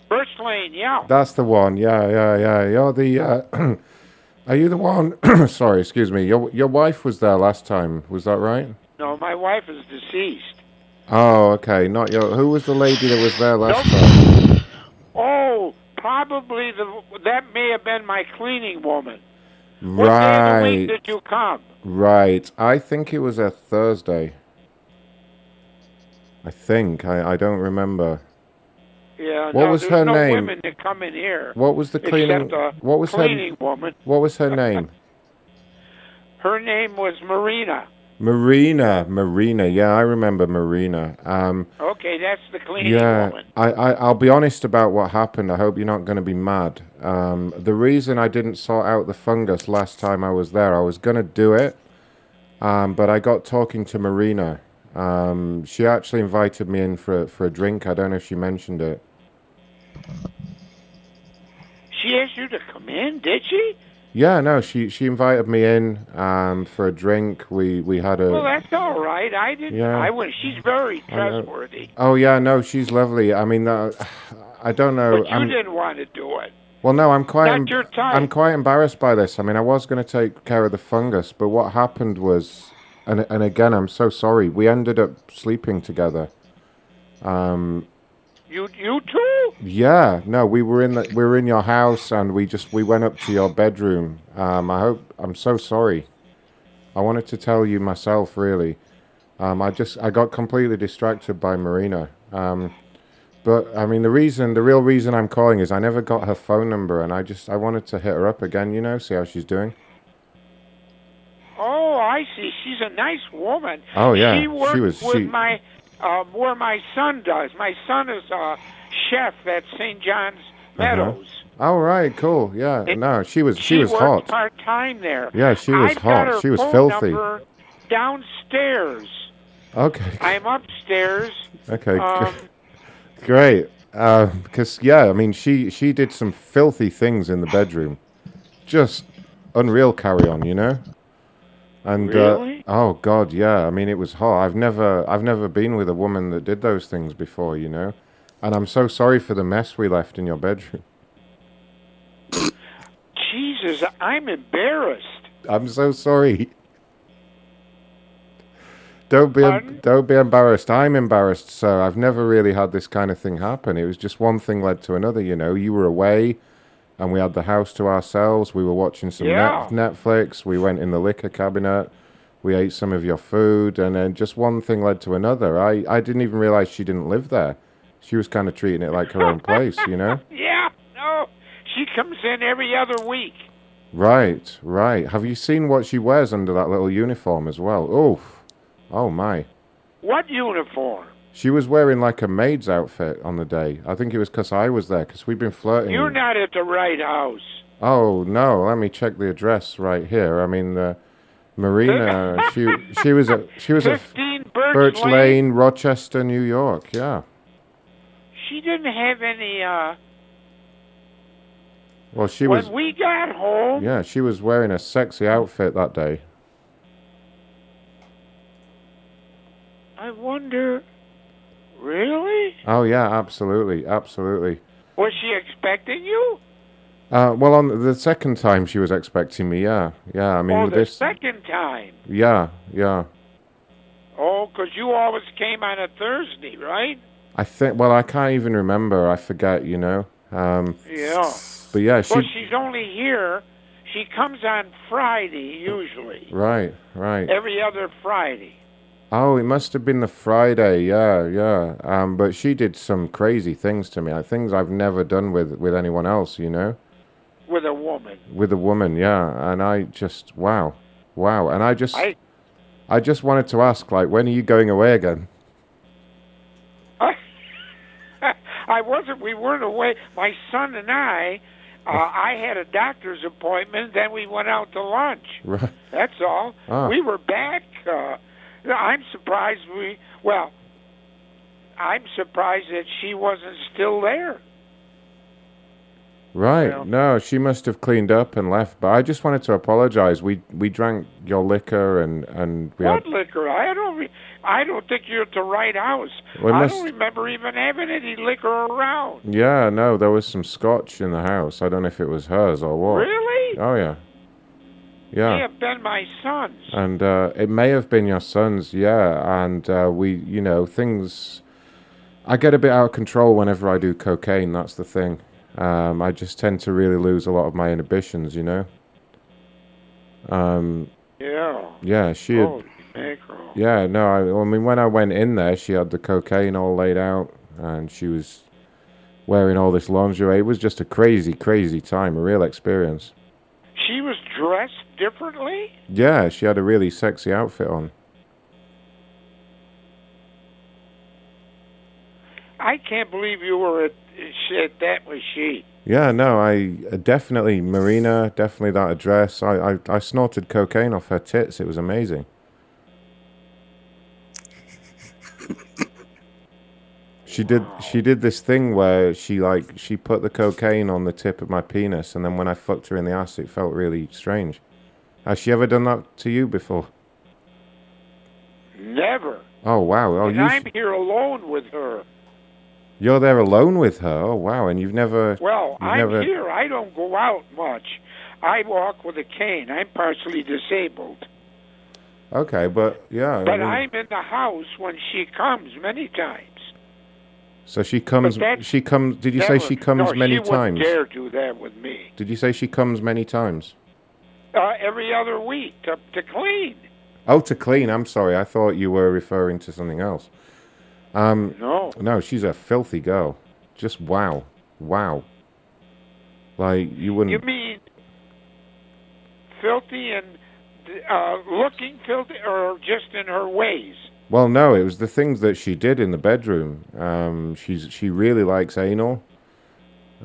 S25: Birch Lane, yeah.
S3: That's the one. Yeah, yeah, yeah. You're the. Uh, are you the one? sorry, excuse me. Your your wife was there last time. Was that right?
S25: No, my wife is deceased.
S3: Oh, okay. Not your. Who was the lady that was there last time?
S25: Oh, probably the that may have been my cleaning woman. What day of the week
S3: Right.
S25: did you come?
S3: Right. I think it was a Thursday. I think. I, I don't remember.
S25: Yeah.
S3: What
S25: no,
S3: was her
S25: no
S3: name?
S25: women that come in here.
S3: What was the cleaning? What was
S25: cleaning
S3: her?
S25: woman.
S3: What was her name?
S25: Her name was Marina.
S3: Marina, Marina. Yeah, I remember Marina. Um,
S25: Okay, that's the cleaning
S3: yeah,
S25: woman.
S3: I, I, I'll be honest about what happened. I hope you're not going to be mad. Um, the reason I didn't sort out the fungus last time I was there, I was going to do it, um, but I got talking to Marina. Um, she actually invited me in for, for a drink. I don't know if she mentioned it.
S25: She asked you to come in, did she?
S3: Yeah, no, she, she invited me in um, for a drink. We, we had a.
S25: Well, that's all right. I didn't.
S3: Yeah.
S25: I went. She's very trustworthy.
S3: Oh yeah, no, she's lovely. I mean, uh, I don't know.
S25: But you
S3: I'm,
S25: didn't want to do it.
S3: well, no, I'm quite.
S25: Not your type.
S3: I'm quite embarrassed by this. I mean, I was going to take care of the fungus, but what happened was, and and again, I'm so sorry. We ended up sleeping together. Um,
S25: You you too?
S3: yeah, no, we were in the, we were in your house, and we just we went up to your bedroom. Um, I hope I'm so sorry. I wanted to tell you myself, really. Um, I just I got completely distracted by Marina. Um, but I mean, the reason, the real reason I'm calling is I never got her phone number, and I just I wanted to hit her up again. You know, see how she's doing.
S25: Oh, I see. She's a nice woman.
S3: Oh, yeah.
S25: She
S3: She was-
S25: with
S3: she-
S25: my um, where my son does. My son is a chef at St. John's Meadows.
S3: Oh right, cool. Yeah,
S25: It-
S3: no, she was she,
S25: she
S3: was hot.
S25: part time there.
S3: Yeah, she was
S25: I've
S3: hot. She was filthy.
S25: Downstairs.
S3: Okay,
S25: I'm upstairs.
S3: okay,
S25: Um,
S3: great. Uh, because yeah, I mean, she she did some filthy things in the bedroom, just unreal. Carry on, you know. And
S25: Really?
S3: uh, oh god, yeah. I mean, it was hot. I've never I've never been with a woman that did those things before, you know. And I'm so sorry for the mess we left in your bedroom.
S25: Jesus, I'm embarrassed.
S3: I'm so sorry. Don't be don't be embarrassed. I'm embarrassed, sir. I've never really had this kind of thing happen. It was just one thing led to another. You know, you were away, and we had the house to ourselves. We were watching some
S25: Yeah.
S3: net, Netflix. We went in the liquor cabinet. We ate some of your food, and then just one thing led to another. I I didn't even realize she didn't live there. She was kind of treating it like her own place, you know.
S25: Yeah, no. She comes in every other week.
S3: Right, right. Have you seen what she wears under that little uniform as well? Oh, oh my.
S25: What uniform?
S3: She was wearing like a maid's outfit on the day. I think it was because I was there because we've been flirting.
S25: You're not at the right house.
S3: Oh no, let me check the address right here. I mean the Marina. she she was at she was at
S25: 15 Birch, Lane.
S3: Lane, Rochester, New York. Yeah.
S25: She didn't have any, uh,
S3: Well, she
S25: when
S3: was.
S25: When we got home,
S3: Yeah, she was wearing a sexy outfit that day.
S25: I wonder, really?
S3: Oh yeah, absolutely, absolutely.
S25: Was she expecting you?
S3: Uh, well, on the second time she was expecting me. Yeah, yeah. I mean,
S25: oh, the
S3: this.
S25: second time.
S3: Yeah, yeah.
S25: Oh, 'cause you always came on a Thursday, right?
S3: I think. Well, I can't even remember. I forget. You know. Um,
S25: Yeah.
S3: but yeah, she.
S25: Well, she's only here. She comes on Friday, usually.
S3: Right, right.
S25: Every other Friday.
S3: Oh, it must have been the Friday. Yeah, yeah. Um, but she did some crazy things to me. Like, things I've never done with with anyone else. You know,
S25: with a woman.
S3: with a woman. Yeah, and I just wow, wow. And I just,
S25: I
S3: I just wanted to ask, like, when are you going away again?
S25: I wasn't. We weren't away. My son and I. Uh, I had a doctor's appointment. Then we went out to lunch.
S3: Right.
S25: That's all.
S3: Ah.
S25: We were back. Uh, I'm surprised we. Well, I'm surprised that she wasn't still there.
S3: Right.
S25: Yeah.
S3: No, she must have cleaned up and left. But I just wanted to apologize. We we drank your liquor and and we
S25: what
S3: had.
S25: liquor? I don't. Re- I don't think you're at the right house. I
S3: must-
S25: don't remember even having any liquor around.
S3: Yeah, no, there was some scotch in the house. I don't know if it was hers or what.
S25: Really?
S3: Oh yeah.
S25: May
S3: Yeah.
S25: have been my son's.
S3: And uh, it may have been your son's, yeah. And uh, we, you know, things. I get a bit out of control whenever I do cocaine. That's the thing. Um, I just tend to really lose a lot of my inhibitions, you know. Um,
S25: Yeah.
S3: yeah, she had.
S25: Holy.
S3: Yeah, no, I, I mean, when I went in there, she had the cocaine all laid out, and she was wearing all this lingerie. It was just a crazy, crazy time, a real experience.
S25: She was dressed differently?
S3: Yeah, she had a really sexy outfit on.
S25: I can't believe you were at, said that was she.
S3: Yeah, no, I uh, definitely Marina, definitely that address. I, I I snorted cocaine off her tits. It was amazing. She did. She did this thing where she like she put the cocaine on the tip of my penis, and then when I fucked her in the ass, it felt really strange. Has she ever done that to you before?
S25: Never.
S3: Oh wow. Oh
S25: and
S3: you
S25: I'm here alone with her.
S3: you're there alone with her. Oh wow, and you've never
S25: Well,
S3: you've
S25: I'm
S3: never
S25: here. I don't go out much. I walk with a cane. I'm partially disabled.
S3: Okay, but yeah. I
S25: But
S3: mean-
S25: I'm in the house when she comes many times.
S3: so she comes she comes did you say she comes
S25: no,
S3: many
S25: she
S3: times?
S25: Wouldn't dare do that with me.
S3: Did you say she comes many times?
S25: Uh, every other week to to clean.
S3: Oh, to clean. I'm sorry. I thought you were referring to something else. Um,
S25: no.
S3: No, she's a filthy girl. Just wow, wow. Like you wouldn't.
S25: You mean filthy and uh, looking filthy, or just in her ways?
S3: Well, no, it was the things that she did in the bedroom. Um, she's she really likes anal.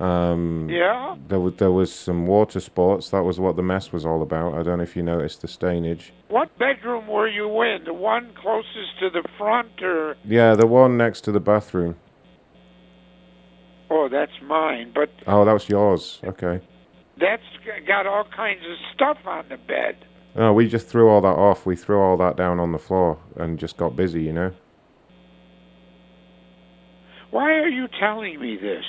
S3: Um,
S25: Yeah?
S3: There was there was some water sports. That was what the mess was all about. I don't know if you noticed the stainage.
S25: What bedroom were you in? The one closest to the front, or
S3: Yeah, the one next to the bathroom.
S25: oh, that's mine. But
S3: Oh, that was yours. Okay.
S25: That's got all kinds of stuff on the bed.
S3: No, we just threw all that off. We threw all that down on the floor and just got busy, you know.
S25: Why are you telling me this?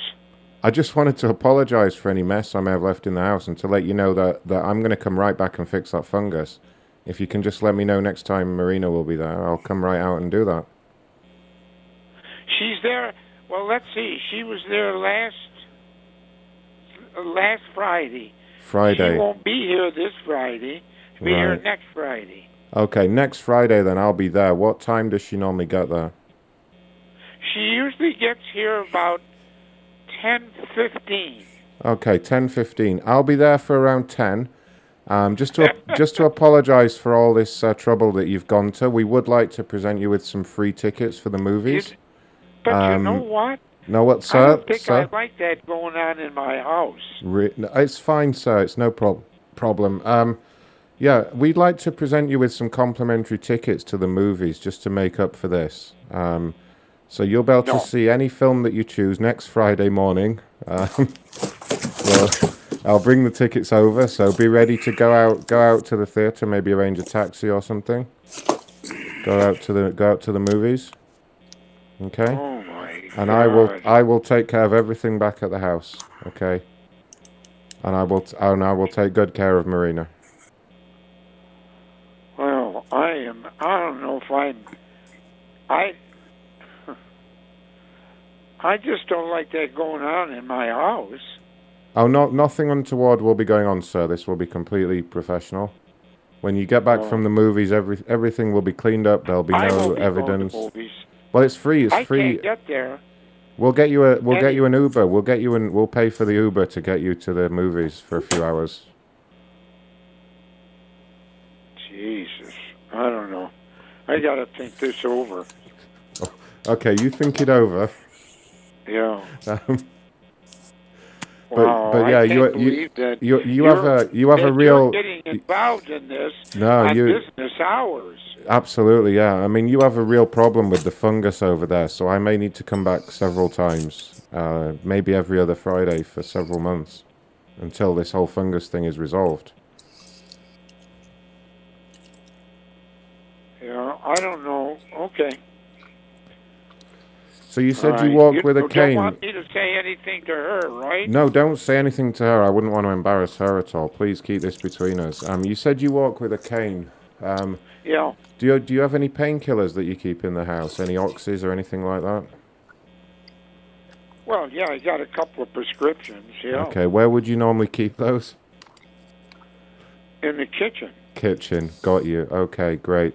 S3: I just wanted to apologize for any mess I may have left in the house and to let you know that, that I'm going to come right back and fix that fungus. If you can just let me know next time Marina will be there, I'll come right out and do that.
S25: She's there. Well, let's see. She was there last last Friday.
S3: Friday.
S25: She won't be here this Friday. She'll be here next Friday.
S3: Okay, next Friday then I'll be there. What time does she normally get there?
S25: She usually gets here about ten fifteen.
S3: Okay, 10:15. I'll be there for around 10. Um, just to just to apologize for all this uh, trouble that you've gone to. We would like to present you with some free tickets for the movies.
S25: But
S3: Um,
S25: you know what?
S3: No, what, sir?
S25: I don't think
S3: sir?
S25: I like that going on in my house.
S3: Re- no, it's fine, sir. It's no prob- problem. Um, yeah, we'd like to present you with some complimentary tickets to the movies just to make up for this. Um, so you'll be able
S25: No.
S3: to see any film that you choose next Friday morning. Um, well, I'll bring the tickets over, so be ready to go out. Go out to the theater, maybe arrange a taxi or something. Go out to the go out to the movies. Okay.
S25: Oh my
S3: And I will I will take care of everything back at the house. Okay. And I will t- and I will take good care of Marina.
S25: Well, I am. I don't know if I'm. I. I just don't like that going on in my house.
S3: Oh, no, nothing untoward will be going on, sir. This will be completely professional. When you get back
S25: Oh.
S3: from the movies, every everything will be cleaned up. There'll be
S25: I
S3: no
S25: be going to
S3: evidence.
S25: movies.
S3: Well, it's free. It's
S25: I
S3: free.
S25: can't get there.
S3: We'll get you a we'll get you an Uber. We'll get you an we'll pay for the Uber to get you to the movies for a few hours.
S25: Jesus, I don't know. I got to think this over.
S3: Okay, you think it over.
S25: Yeah.
S3: Um, but
S25: Wow,
S3: but yeah, you you you you have a you have a real
S25: You're getting involved in this
S3: No, you-
S25: business hours.
S3: Absolutely, yeah. I mean, you have a real problem with the fungus over there, so I may need to come back several times, uh, maybe every other Friday for several months, until this whole fungus thing is resolved.
S25: Yeah, I don't know. Okay.
S3: So you said
S25: All
S3: you walk
S25: You
S3: with a cane.
S25: don't
S3: cane.
S25: want me to say anything to her, right?
S3: No, don't say anything to her. I wouldn't want to embarrass her at all. Please keep this between us. Um, you said you walk with a cane. Um,
S25: Yeah.
S3: do you do you have any painkillers that you keep in the house? Any oxys or anything like that?
S25: Well, yeah, I got a couple of prescriptions. Yeah.
S3: Okay, where would you normally keep those?
S25: In the kitchen.
S3: Kitchen. Got you. Okay, great.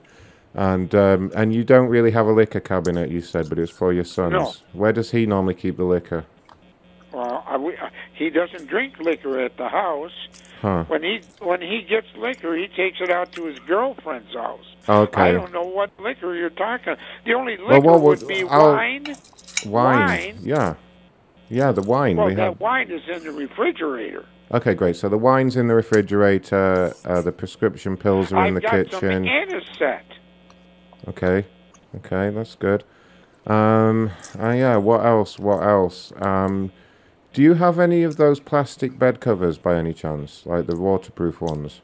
S3: And um, and you don't really have a liquor cabinet, you said, but it's for your sons.
S25: No.
S3: Where does he normally keep the liquor?
S25: Well, I, we, he doesn't drink liquor at the house.
S3: Huh.
S25: When he when he gets liquor, he takes it out to his girlfriend's house.
S3: Okay.
S25: I don't know what liquor you're talking. The only liquor
S3: Well,
S25: would
S3: would-
S25: be wine
S3: wine.
S25: Wine?
S3: Yeah. Yeah, the wine.
S25: Well,
S3: we
S25: that
S3: have.
S25: wine is in the refrigerator.
S3: Okay, great. So the wine's in the refrigerator. Uh, the prescription pills are in
S25: I've
S3: the
S25: got some
S3: kitchen.
S25: anisette.
S3: Okay. Okay, that's good. Um, uh, yeah, what else? What else? Um, do you have any of those plastic bed covers by any chance? Like the waterproof ones?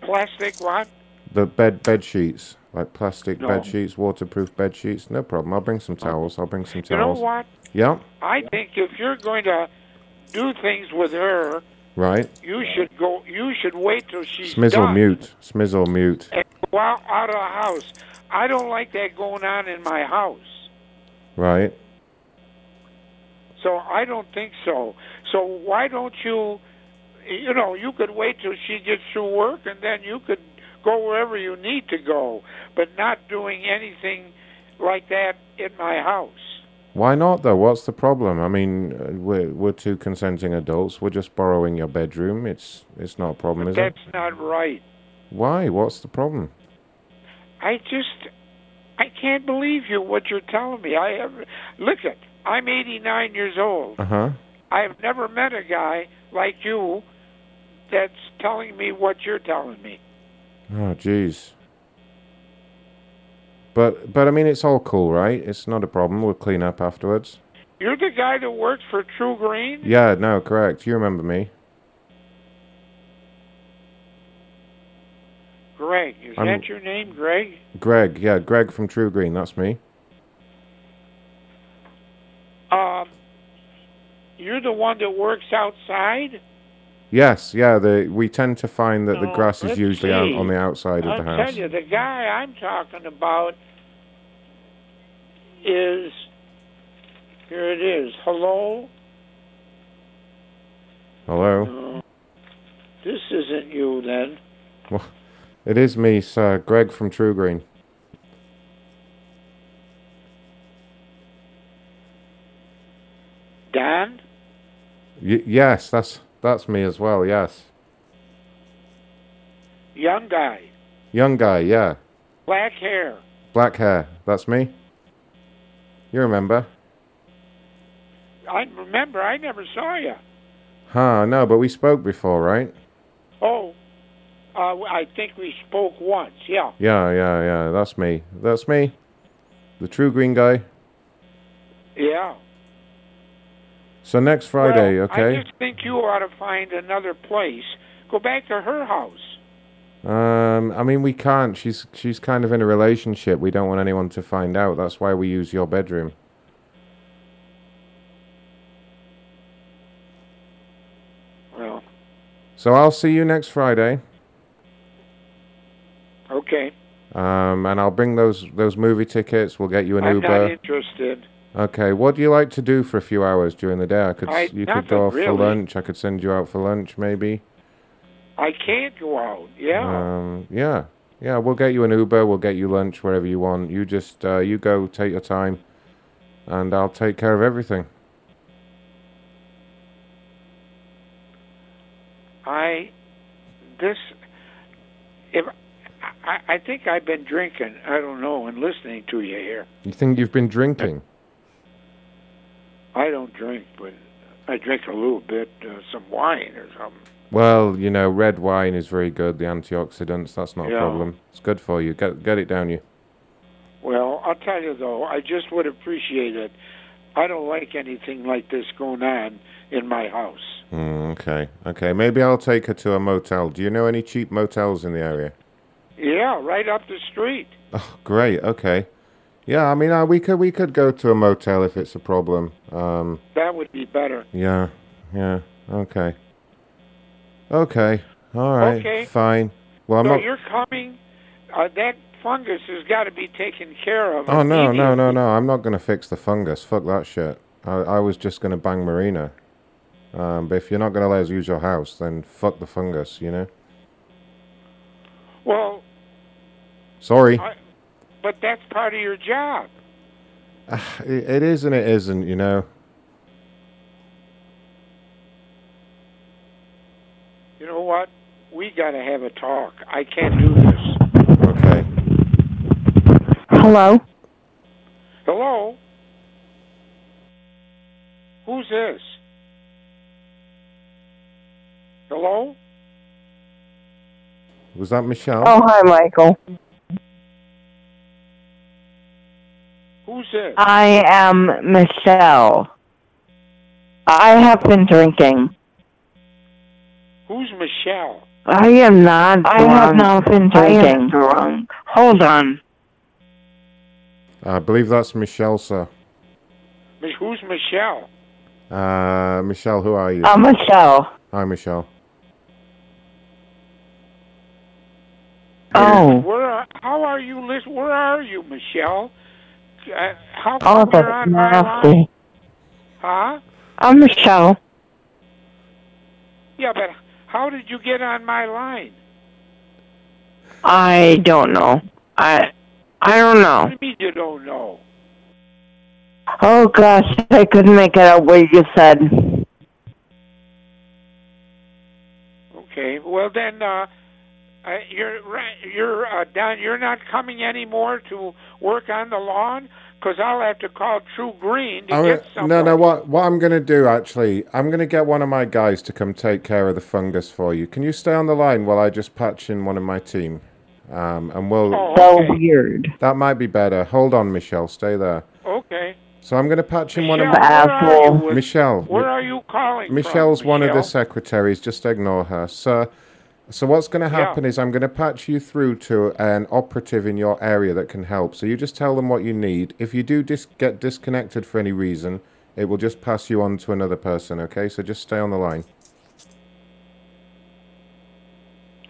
S25: Plastic what?
S3: The bed bed sheets, like plastic
S25: No.
S3: bed sheets, waterproof bed sheets. No problem. I'll bring some towels. I'll bring some towels.
S25: You know what?
S3: Yeah.
S25: I think if you're going to do things with her,
S3: Right.
S25: you should go. You should wait till she's
S3: Smizzle
S25: done
S3: mute. Smizzle mute.
S25: Go out, out of the house. I don't like that going on in my house.
S3: Right.
S25: So I don't think so. So why don't you, you know, you could wait till she gets through work and then you could go wherever you need to go, but not doing anything like that in my house.
S3: Why not though? What's the problem? I mean, uh, we're we're two consenting adults. We're just borrowing your bedroom. It's it's not a problem, is it?
S25: That's not right.
S3: Why? What's the problem?
S25: I just, I can't believe you what you're telling me. I have, look at, I'm 89 years old.
S3: Uh huh.
S25: I've never met a guy like you that's telling me what you're telling me.
S3: Oh, jeez. But but I mean, it's all cool, right? It's not a problem. We'll clean up afterwards.
S25: You're the guy that works for TruGreen?
S3: Yeah. No. Correct. You remember me?
S25: Greg. Is
S3: I'm-
S25: that your name, Greg?
S3: Greg. Yeah. Greg from TruGreen. That's me.
S25: Um, you're the one that works outside?
S3: Yes. Yeah. The we tend to find that the
S25: Oh,
S3: grass is usually out on the outside of
S25: I'll
S3: the house.
S25: I tell you, the guy I'm talking about is. Here it is. Hello?
S3: Hello.
S25: No. This isn't you then.
S3: Well, it is me, sir. Greg from TruGreen.
S25: Dan?
S3: Y- yes, that's that's me as well. Yes.
S25: Young guy.
S3: Young guy. Yeah.
S25: Black hair.
S3: Black hair. That's me. You remember?
S25: I remember, I never saw you.
S3: Huh, no, but we spoke before, right?
S25: Oh, uh, I think we spoke once, yeah.
S3: Yeah, yeah, yeah. That's me. That's me. The TruGreen guy.
S25: Yeah.
S3: So next Friday,
S25: well,
S3: okay?
S25: I just think you ought to find another place. Go back to her house.
S3: Um, I mean, we can't. She's she's kind of in a relationship. We don't want anyone to find out. That's why we use your bedroom.
S25: Well,
S3: So I'll see you next Friday.
S25: Okay.
S3: Um, and I'll bring those those movie tickets. We'll get you an
S25: I'm
S3: Uber.
S25: not interested.
S3: Okay. What do you like to do for a few hours during the day? I could.
S25: I-
S3: you could go off for lunch. I could send you out for lunch, maybe.
S25: I can't go out. Yeah.
S3: Um, yeah, yeah. We'll get you an Uber. We'll get you lunch wherever you want. You just uh, you go, take your time, and I'll take care of everything.
S25: I this if I, I think I've been drinking. I don't know, and listening to you here.
S3: You think you've been drinking?
S25: I don't drink, but I drink a little bit, uh, some wine or something.
S3: Well, you know, red wine is very good. The antioxidants. That's not a problem. It's good for you. Get get it down you.
S25: Well, I'll tell you though, I just would appreciate it. I don't like anything like this going on in my house.
S3: Mm, okay, okay. Maybe I'll take her to a motel. Do you know any cheap motels in the area?
S25: Yeah, right up the street.
S3: Oh, great. Okay. Yeah, I mean, uh, we could we could go to a motel if it's a problem. Um,
S25: That would be better.
S3: yeah, yeah. Okay. Okay. All right.
S25: Okay.
S3: Fine. Well, I'm
S25: so
S3: not.
S25: you're coming. Uh, that fungus has got to be taken care of.
S3: Oh no, no, no, no! I'm not gonna fix the fungus. Fuck that shit. I, I was just gonna bang Marina. Um, but if you're not gonna let us use your house, then fuck the fungus. You know.
S25: Well,
S3: Sorry.
S25: I, but that's part of your job.
S3: It, it is and it isn't. You know.
S25: You know what? We got to have a talk. I can't do this.
S3: Okay.
S5: Hello?
S25: Hello? Who's this? Hello?
S3: Was that Michelle?
S26: Oh, hi, Michael.
S25: Who's this?
S26: I am Michelle. I have been drinking.
S25: Who's Michelle?
S26: I am not
S5: I have
S26: not been
S5: I am
S26: drinking. drunk. Hold on.
S3: I believe that's Michelle, sir.
S25: Mi- Who's Michelle?
S3: Uh, Michelle, who are you?
S26: I'm Michelle.
S3: Hi, Michelle.
S26: Oh.
S25: Where? Are, how are you? Lis- Where are you, Michelle? Uh, how
S26: Oh, that's
S25: on my line?
S26: nasty.
S25: Huh?
S26: I'm Michelle.
S25: Yeah, but how did you get on my line?
S26: I don't know. I I don't know.
S25: What do you mean you don't know?
S26: Oh gosh, I couldn't make it out what you said.
S25: Okay. Well then, uh, uh, you're. You're uh, down. You're not coming anymore to work on the lawn because I'll have to call TruGreen to
S3: I'm
S25: get
S3: gonna-
S25: some.
S3: no, no. What what I'm gonna do actually? I'm gonna get one of my guys to come take care of the fungus for you. Can you stay on the line while I just patch in one of my team? Um, and we'll.
S25: Oh,
S26: So weird.
S3: That might be better. Hold on, Michelle. Stay there.
S25: Okay.
S3: So I'm gonna patch in one of
S25: Michelle,
S3: my.
S25: where?
S3: Michelle.
S25: Where are you calling
S3: Michelle's
S25: from?
S3: one of the secretaries. Just ignore her, sir. So what's going to
S25: Yeah.
S3: happen is I'm going to patch you through to an operative in your area that can help. So you just tell them what you need. If you do dis- get disconnected for any reason, it will just pass you on to another person. Okay, so just stay on the line.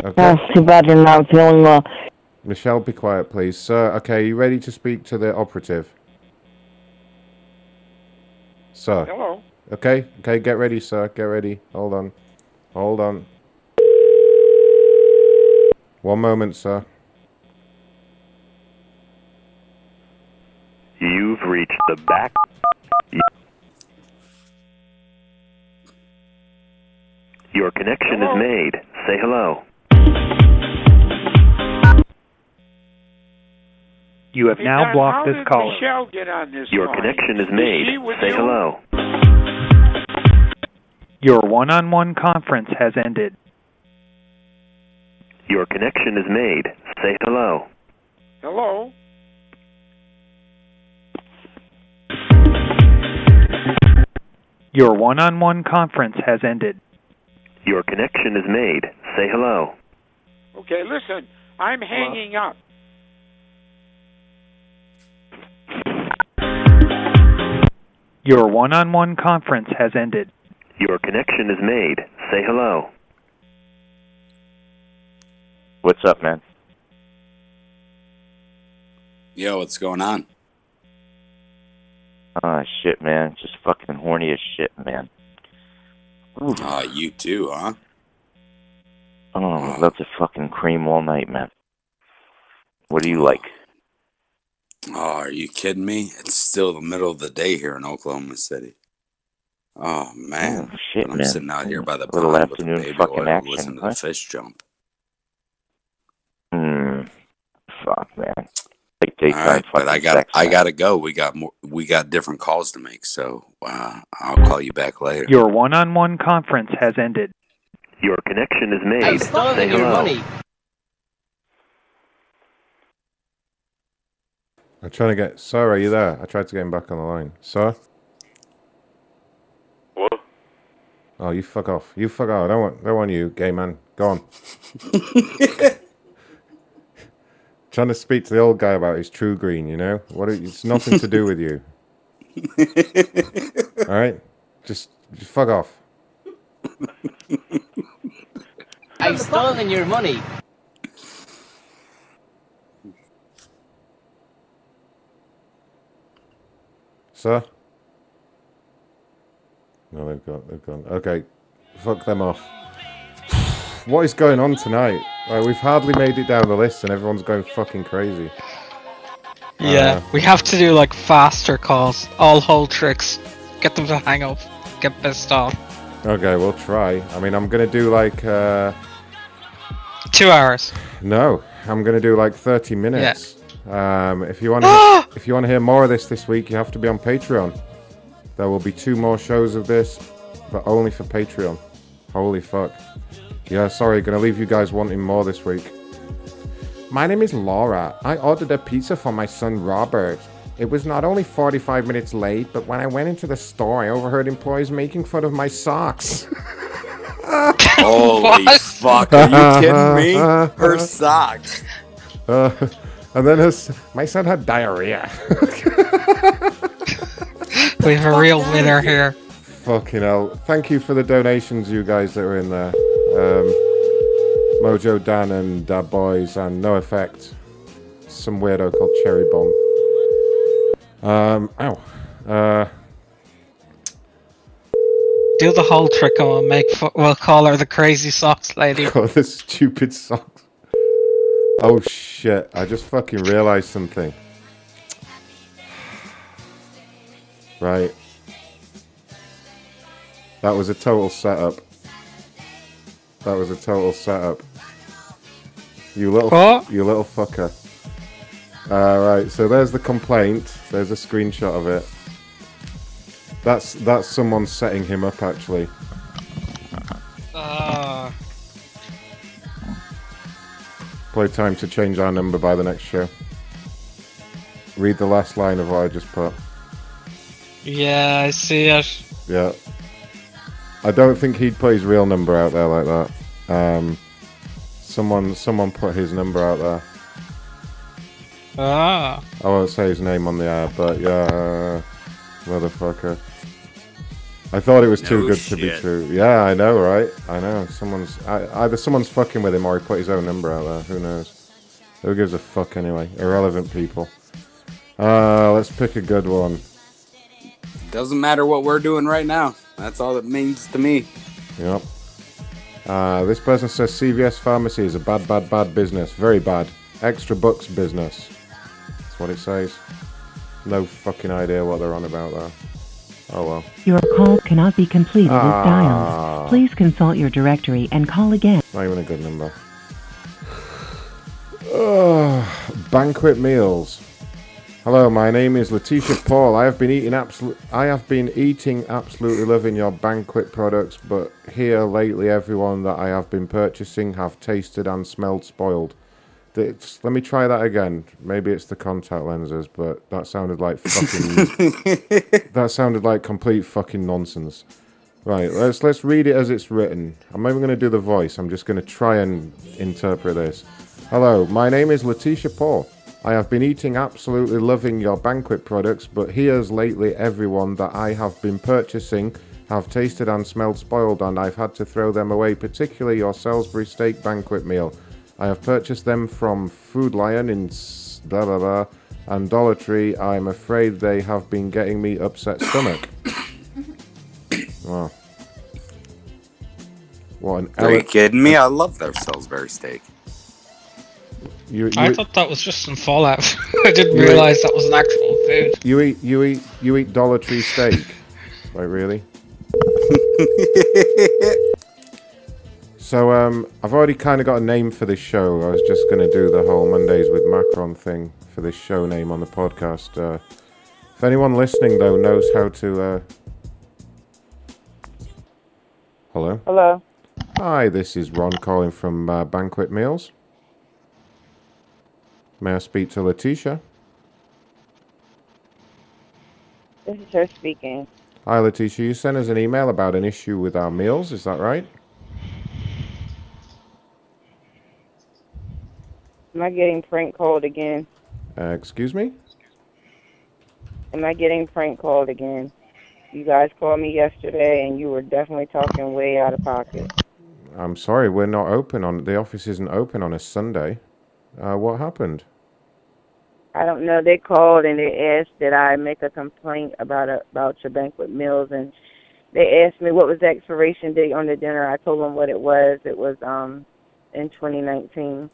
S3: Okay.
S26: That's too bad you're not feeling well.
S3: Michelle, be quiet, please. Sir, okay, are you ready to speak to the operative? Sir.
S25: Hello.
S3: Okay, okay, get ready, sir. Get ready. Hold on. Hold on. One moment, sir.
S27: You've reached the back. Your connection is made. Say hello.
S28: You have
S25: Hey,
S28: now blocked this
S25: did
S28: caller.
S25: Michelle get on this
S27: Your
S25: line?
S27: connection is
S25: Is
S27: made.
S25: she
S27: Say
S25: you?
S27: hello.
S28: Your one-on-one conference has ended.
S27: Your connection is made. Say hello.
S25: Hello.
S28: Your one-on-one conference has ended.
S27: Your connection is made. Say hello.
S25: Okay, listen. I'm hanging up.
S28: Your one-on-one conference has ended.
S27: Your connection is made. Say hello.
S29: What's up, man?
S2: Yo, what's going on?
S29: Ah, shit, man. Just fucking horny as shit, man.
S2: Uh, you too, huh?
S29: Oh, I love to fucking cream all night, man. What do you like?
S2: Oh, are you kidding me? It's still the middle of the day here in Oklahoma City. Oh man,
S29: Oh, shit,
S2: I'm
S29: man.
S2: sitting out here by the
S29: Little
S2: pond with a
S29: afternoon
S2: baby
S29: fucking
S2: oil,
S29: action,
S2: listening to
S29: huh?
S2: the fish jump.
S29: Hmm. Fuck, man. Like daytime
S2: right, but I got
S29: sex,
S2: I
S29: got
S2: to go. We got more. We got different calls to make, so uh, I'll call you back later.
S28: Your one-on-one conference has ended.
S27: Your connection is made.
S29: I've stolen
S27: Say
S29: your
S27: hello.
S29: money.
S3: I'm trying to get. Sir, are you there? I tried to get him back on the line. Sir?
S27: What?
S3: Oh, you fuck off. You fuck off. I don't want, don't want you, gay man. Go on. trying to speak to the old guy about his TruGreen, you know? What? It's nothing to do with you. All right? Just, just fuck off.
S19: I've stolen your money.
S3: Sir? No, they've got, they've gone. Okay, fuck them off. What is going on tonight? Like, we've hardly made it down the list, and everyone's going fucking crazy.
S13: Yeah, we have to do like faster calls, all whole tricks, get them to hang up, get pissed off.
S3: Uh, okay, we'll try. I mean, I'm gonna do like. uh
S13: Two hours.
S3: No, I'm gonna do like 30 minutes. Um, if you want if you want to hear more of this this week, you have to be on Patreon. There will be two more shows of this, but only for Patreon. Holy fuck. Yeah, sorry, gonna leave you guys wanting more this week. My name is Laura. I ordered a pizza for my son Robert. It was not only 45 minutes late, but when I went into the store, I overheard employees making fun of my socks.
S2: Holy fuck! Are you kidding me? Her socks.
S3: Uh, and then his, my son had diarrhea.
S13: We have a real winner here.
S3: Fucking hell. Thank you for the donations, you guys that were in there. Um, Mojo Dan and Dad Boys and No Effect. Some weirdo called Cherry Bomb. Um, ow. Uh,
S13: Do the whole trick and make. Fu- we'll call her the crazy socks lady.
S3: God, the stupid socks. Oh shit, I just fucking realized something. Right. That was a total setup. That was a total setup. You little,
S13: What?
S3: you little fucker. Alright, so there's the complaint. There's a screenshot of it. That's that's someone setting him up actually.
S13: Uh,
S3: Play time to change our number by the next show. Read the last line of what I just put.
S13: yeah, I see it.
S3: Yeah. I don't think he'd put his real number out there like that. Um, someone someone put his number out there.
S13: Ah.
S3: I won't say his name on the air, but yeah, motherfucker. I thought it was too
S2: No
S3: good to be true. Yeah, I know, right? I know. Someone's I, either someone's fucking with him or he put his own number out there. Who knows? Who gives a fuck anyway? Irrelevant people. Uh, let's pick a good one.
S2: Doesn't matter what we're doing right now. That's all it means to me.
S3: Yep. Uh, this person says CVS pharmacy is a bad, bad, bad business. Very bad. Extra bucks business. That's what it says. No fucking idea what they're on about there. Oh well.
S15: Your call cannot be completed as
S3: Ah.
S15: dialed. Please consult your directory and call again.
S3: Not even a good number. Ugh, banquet meals. Hello, my name is Letitia Paul. I have been eating absolute. I have been eating absolutely loving your banquet products, but here lately, everyone that I have been purchasing have tasted and smelled spoiled. It's, let me try that again. Maybe it's the contact lenses, but that sounded like fucking. that sounded like complete fucking nonsense. Right, let's let's read it as it's written. I'm not even going to do the voice. I'm just going to try and interpret this. Hello, my name is Letitia Paul. I have been eating absolutely loving your banquet products, but here's lately everyone that I have been purchasing have tasted and smelled spoiled, and I've had to throw them away, particularly your Salisbury steak banquet meal. I have purchased them from Food Lion in blah blah blah and Dollar Tree. I'm afraid they have been getting me upset stomach. Wow. What an
S2: Are you kidding me? I love their Salisbury steak.
S3: You,
S13: I
S3: you,
S13: thought that was just some fallout. I didn't
S3: You-
S13: realize that was an actual food.
S3: you eat you eat you eat Dollar Tree steak. like really? So um, I've already kind of got a name for this show. I was just going to do the whole Mondays with Macron thing for this show name on the podcast. Uh, if anyone listening though knows how to. Uh... Hello.
S26: Hello.
S3: Hi, this is Ron calling from uh, Banquet Meals. May I speak to Letitia?
S26: This is her speaking.
S3: Hi, Letitia. You sent us an email about an issue with our meals. Is that right?
S26: Am I getting prank called again?
S3: Uh, excuse me?
S26: Am I getting prank called again? You guys called me yesterday and you were definitely talking way out of pocket.
S3: I'm sorry, we're not open on the office isn't open on a Sunday. Uh, what happened?
S26: I don't know. They called and they asked that I make a complaint about a, about your banquet meals and they asked me what was the expiration date on the dinner. I told them what it was. It was um in 2019,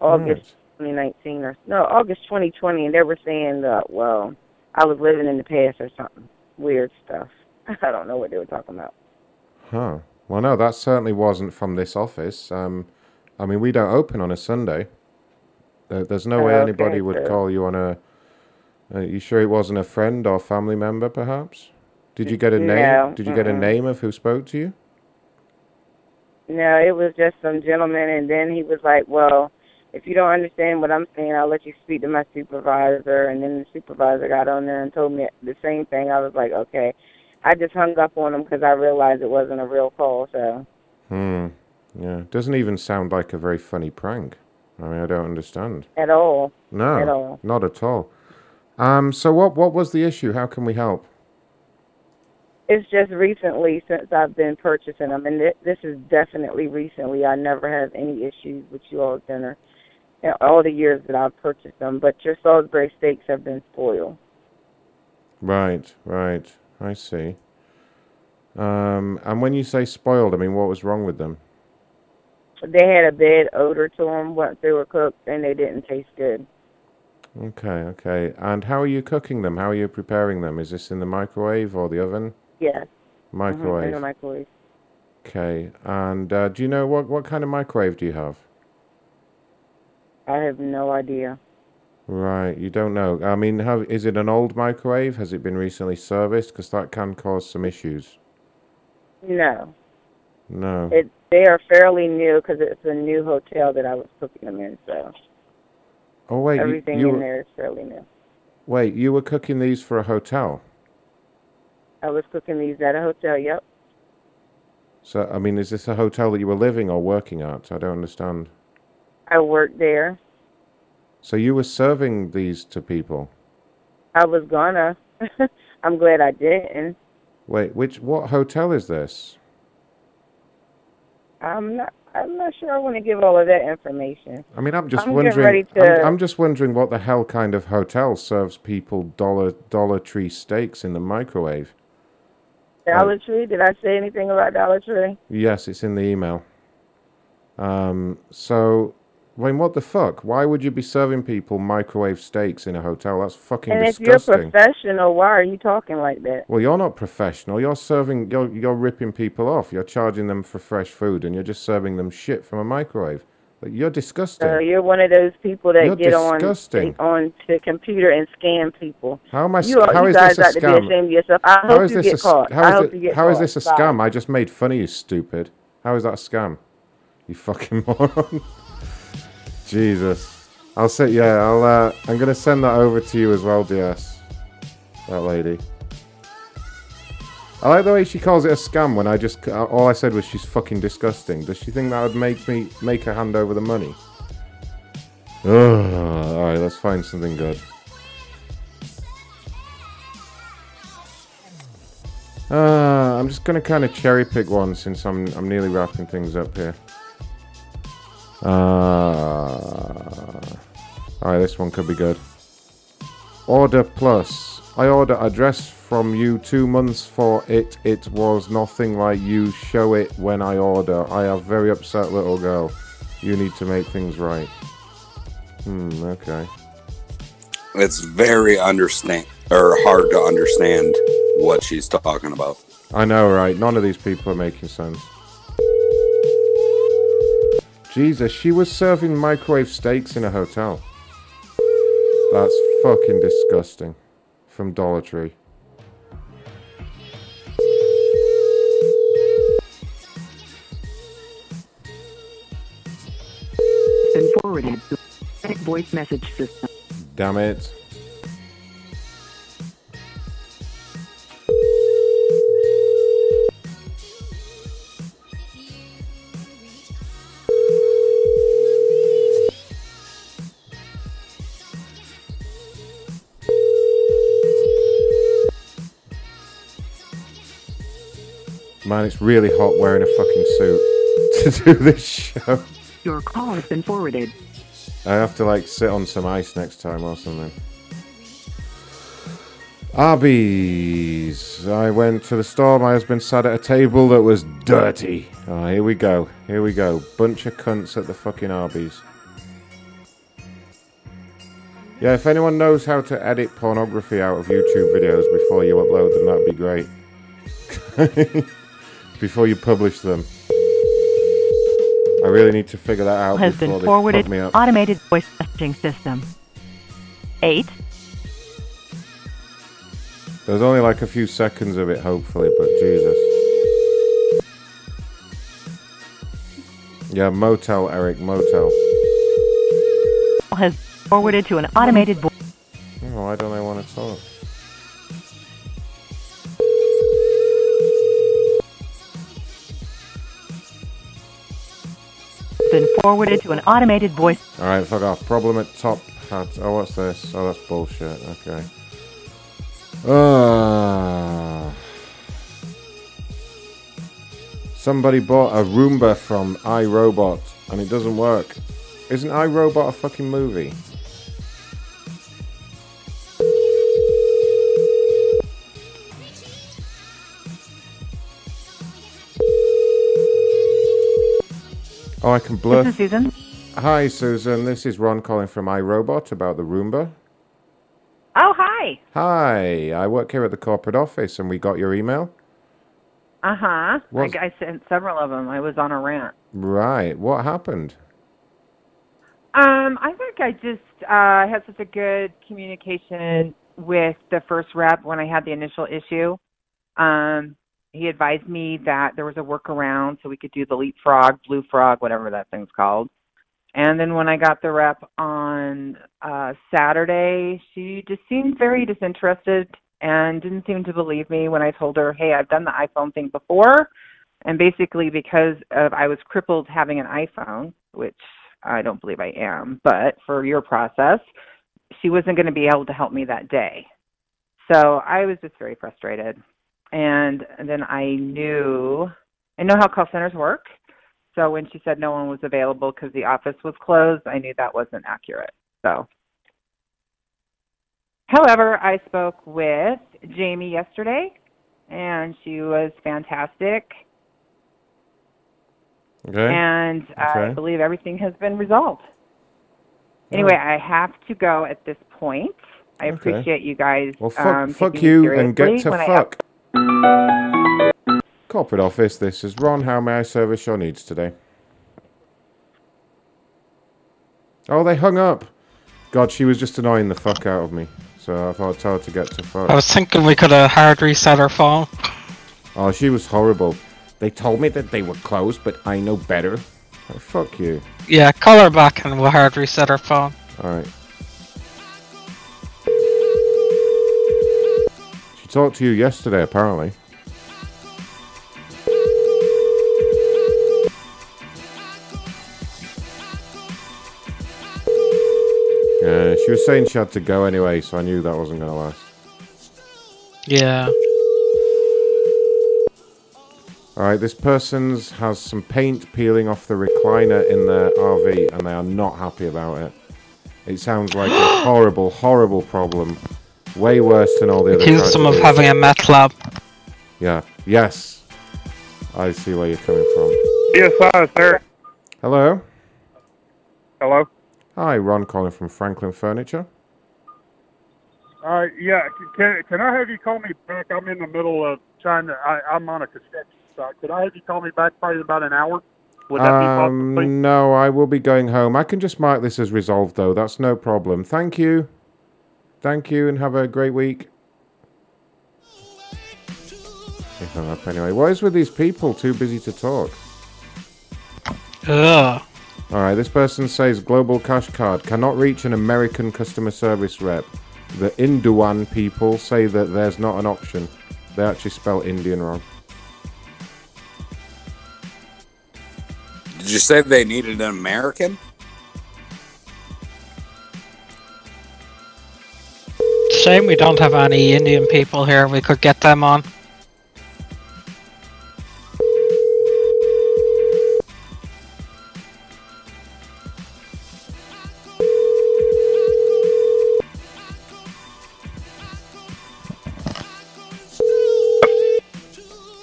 S26: August 2019 or no August 2020, and they were saying that well I was living in the past or something weird stuff. I don't know what they were talking about.
S3: Huh. Well, no, that certainly wasn't from this office. Um, I mean, we don't open on a Sunday. There, there's no way
S26: Okay,
S3: anybody would call you on a. Uh, you sure it wasn't a friend or family member, perhaps? Did you get a name?
S26: No,
S3: Did you get a name of who spoke to you?
S26: No, it was just some gentleman, and then he was like, "Well, if you don't understand what I'm saying, I'll let you speak to my supervisor." And then the supervisor got on there and told me the same thing. I was like, "Okay." I just hung up on him because I realized it wasn't a real call. So
S3: Hmm. Yeah. Doesn't even sound like a very funny prank. I mean, I don't understand.
S26: at all,
S3: No,
S26: at all.
S3: not at all. Um. So what? What was the issue? How can we help?
S26: It's just recently since I've been purchasing them, and th- this is definitely recently. I never have any issues with you all's dinner in all the years that I've purchased them. But your Salisbury steaks have been spoiled.
S3: Right. Right. I see. Um. And when you say spoiled, I mean, what was wrong with them?
S26: They had a bad odor to them once they were cooked, and they didn't taste good.
S3: Okay. Okay. And how are you cooking them? How are you preparing them? Is this in the microwave or the oven?
S26: Yes. Mhm,
S3: Microwave.
S26: in the microwave.
S3: Okay. And uh, do you know what what kind of microwave do you have?
S26: I have no idea.
S3: Right, you don't know. I mean, have, is it an old microwave? Has it been recently serviced? Because that can cause some issues.
S26: No,
S3: No.
S26: it they are fairly new because it's a new hotel that I was cooking them in. So
S3: oh wait, you,
S26: everything
S3: you
S26: in
S3: were,
S26: there is fairly new.
S3: wait, you were cooking these for a hotel.
S26: I was cooking these at a hotel. Yep.
S3: So I mean, is this a hotel that you were living or working at? I don't understand.
S26: I worked there.
S3: So you were serving these to people.
S26: I was gonna. I'm glad I didn't.
S3: Wait, which what hotel is this?
S26: I'm not. I'm not sure I want to give all of that information.
S3: I mean, I'm just
S26: I'm
S3: wondering. I'm, I'm just wondering what the hell kind of hotel serves people dollar Dollar Tree steaks in the microwave.
S26: Dollar Tree. Did I say anything about Dollar Tree?
S3: Yes, it's in the email. Um, so, I mean, what the fuck? Why would you be serving people microwave steaks in a hotel? That's fucking
S26: and if you're professional, why are you talking like that?
S3: well, you're not professional. You're serving. You're you're ripping people off. You're charging them for fresh food, and you're just serving them shit from a microwave. Like, you're disgusting.
S26: So you're one of those people that
S3: You're
S26: get on
S3: disgusting.
S26: on the computer and scam people.
S3: How am I?
S26: You,
S3: how
S26: you
S3: is
S26: guys
S3: this a
S26: got to be
S3: scam?
S26: ashamed of yourself. I hope
S3: is
S26: you
S3: this
S26: get
S3: a,
S26: caught.
S3: How
S26: I hope
S3: it- how is
S26: caught.
S3: this a
S26: Bye.
S3: scam? I just made fun of you, stupid. How is that a scam? You fucking moron. Jesus. I'll say yeah. I'll. Uh, I'm gonna send that over to you as well, DS. That lady. I like the way she calls it a scam when I just uh, all I said was she's fucking disgusting. Does she think that would make me make her hand over the money? All right, let's find something good. Uh, I'm just gonna kind of cherry pick one since I'm I'm nearly wrapping things up here. Uh, all right, this one could be good. Order plus. I order a dress from you two months for it. It was nothing like you show it when I order. I have very upset little girl. You need to make things right. Hmm. Okay.
S2: It's very understand or hard to understand what she's talking about.
S3: I know, right? None of these people are making sense. Jesus, she was serving microwave steaks in a hotel. That's fucking disgusting. From Dollar Tree.
S15: Been forwarded to voice message system.
S3: Damn it. Man, it's really hot wearing a fucking suit to do this show.
S15: Your call has been forwarded.
S3: I have to like sit on some ice next time or something. Arby's. I went to the store. My husband sat at a table that was dirty. Oh, here we go. Here we go. Bunch of cunts at the fucking Arby's. Yeah, if anyone knows how to edit pornography out of YouTube videos before you upload them, that'd be great. before you publish them. I really need to figure that out
S15: has been forwarded
S3: fuck me up.
S15: automated voice messaging system. 8
S3: There's only like a few seconds of it, hopefully, but Jesus. Yeah, motel, Eric, motel.
S15: Has forwarded to an automated voice.
S3: Oh, why don't they want to talk?
S15: Been forwarded to an automated voice.
S3: Alright, fuck off. Problem at top. Oh, what's this? Oh, that's bullshit. Okay. Ah. Somebody bought a Roomba from iRobot and it doesn't work. Isn't iRobot a fucking movie? Oh, I can blur.
S15: This is Susan.
S3: Hi, Susan. This is Ron calling from iRobot about the Roomba.
S15: Oh, hi.
S3: Hi, I work here at the corporate office and we got your email.
S15: Uh huh. I, I sent several of them. I was on a rant.
S3: Right. What happened?
S15: Um, I think I just uh, had such a good communication with the first rep when I had the initial issue. Um, he advised me that there was a workaround so we could do the leapfrog, blue frog, whatever that thing's called. And then when I got the rep on uh, Saturday, she just seemed very disinterested and didn't seem to believe me when I told her, "Hey, I've done the iPhone thing before." And basically, because of I was crippled having an iPhone, which I don't believe I am, but for your process, she wasn't going to be able to help me that day. So I was just very frustrated. And then I knew, I know how call centers work. So when she said no one was available because the office was closed, I knew that wasn't accurate. So, however, I spoke with Jamie yesterday, and she was fantastic.
S3: Okay.
S15: And I believe everything has been resolved. Anyway, I have to go at this point. I
S3: Okay.
S15: appreciate you guys.
S3: Well, fuck,
S15: um,
S3: fuck you and get to fuck. Corporate office, this is Ron. How may I service your needs today? Oh, they hung up. God, she was just annoying the fuck out of me. So I thought I'd tell her to get to fuck.
S13: I was thinking we could have hard reset her phone.
S3: Oh, she was horrible. They told me that they were closed, but I know better. Oh, fuck you.
S13: Yeah, call her back and we'll hard reset her phone.
S3: Alright. Talked to you yesterday, apparently. Yeah, she was saying she had to go anyway, so I knew that wasn't going to last.
S13: Yeah.
S3: Alright, this person's has some paint peeling off the recliner in their RV, and they are not happy about it. It sounds like a horrible, horrible problem. Way worse than all the other
S13: Accuse them of having a meth lab.
S3: Yeah. Yes. I see where you're coming from.
S30: Yes, hi, sir.
S3: Hello.
S30: Hello.
S3: Hi, Ron calling from Franklin Furniture.
S30: Uh, yeah, can can I have you call me back? I'm in the middle of trying to. I, I'm on a construction site. Could I have you call me back probably in about an hour? Would that be possible?
S3: Um, no, I will be going home. I can just mark this as resolved, though. That's no problem. Thank you. Thank you, and have a great week. He hung up anyway. What is with these people too busy to talk?
S13: Ugh.
S3: All right, this person says Global Cash Card cannot reach an American customer service rep. The Induan people say that there's not an option. They actually spell Indian wrong.
S2: Did you say they needed an American?
S13: Shame we don't have any Indian people here. We could get them on.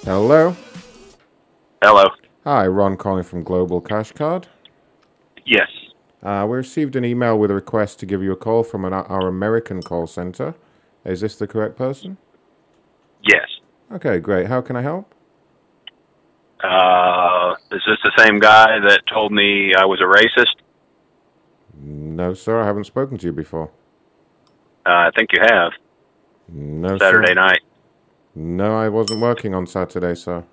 S3: Hello.
S31: Hello.
S3: Hi, Ron calling from Global Cash Card.
S31: Yes.
S3: Uh, we received an email with a request to give you a call from an, our American call center. Is this the correct person?
S31: Yes.
S3: Okay, great. How can I help?
S31: Uh, is this the same guy that told me I was a racist?
S3: No, sir. I haven't spoken to you before.
S31: Uh, I think you have.
S3: No,
S31: Saturday
S3: sir.
S31: night.
S3: No, I wasn't working on Saturday, sir.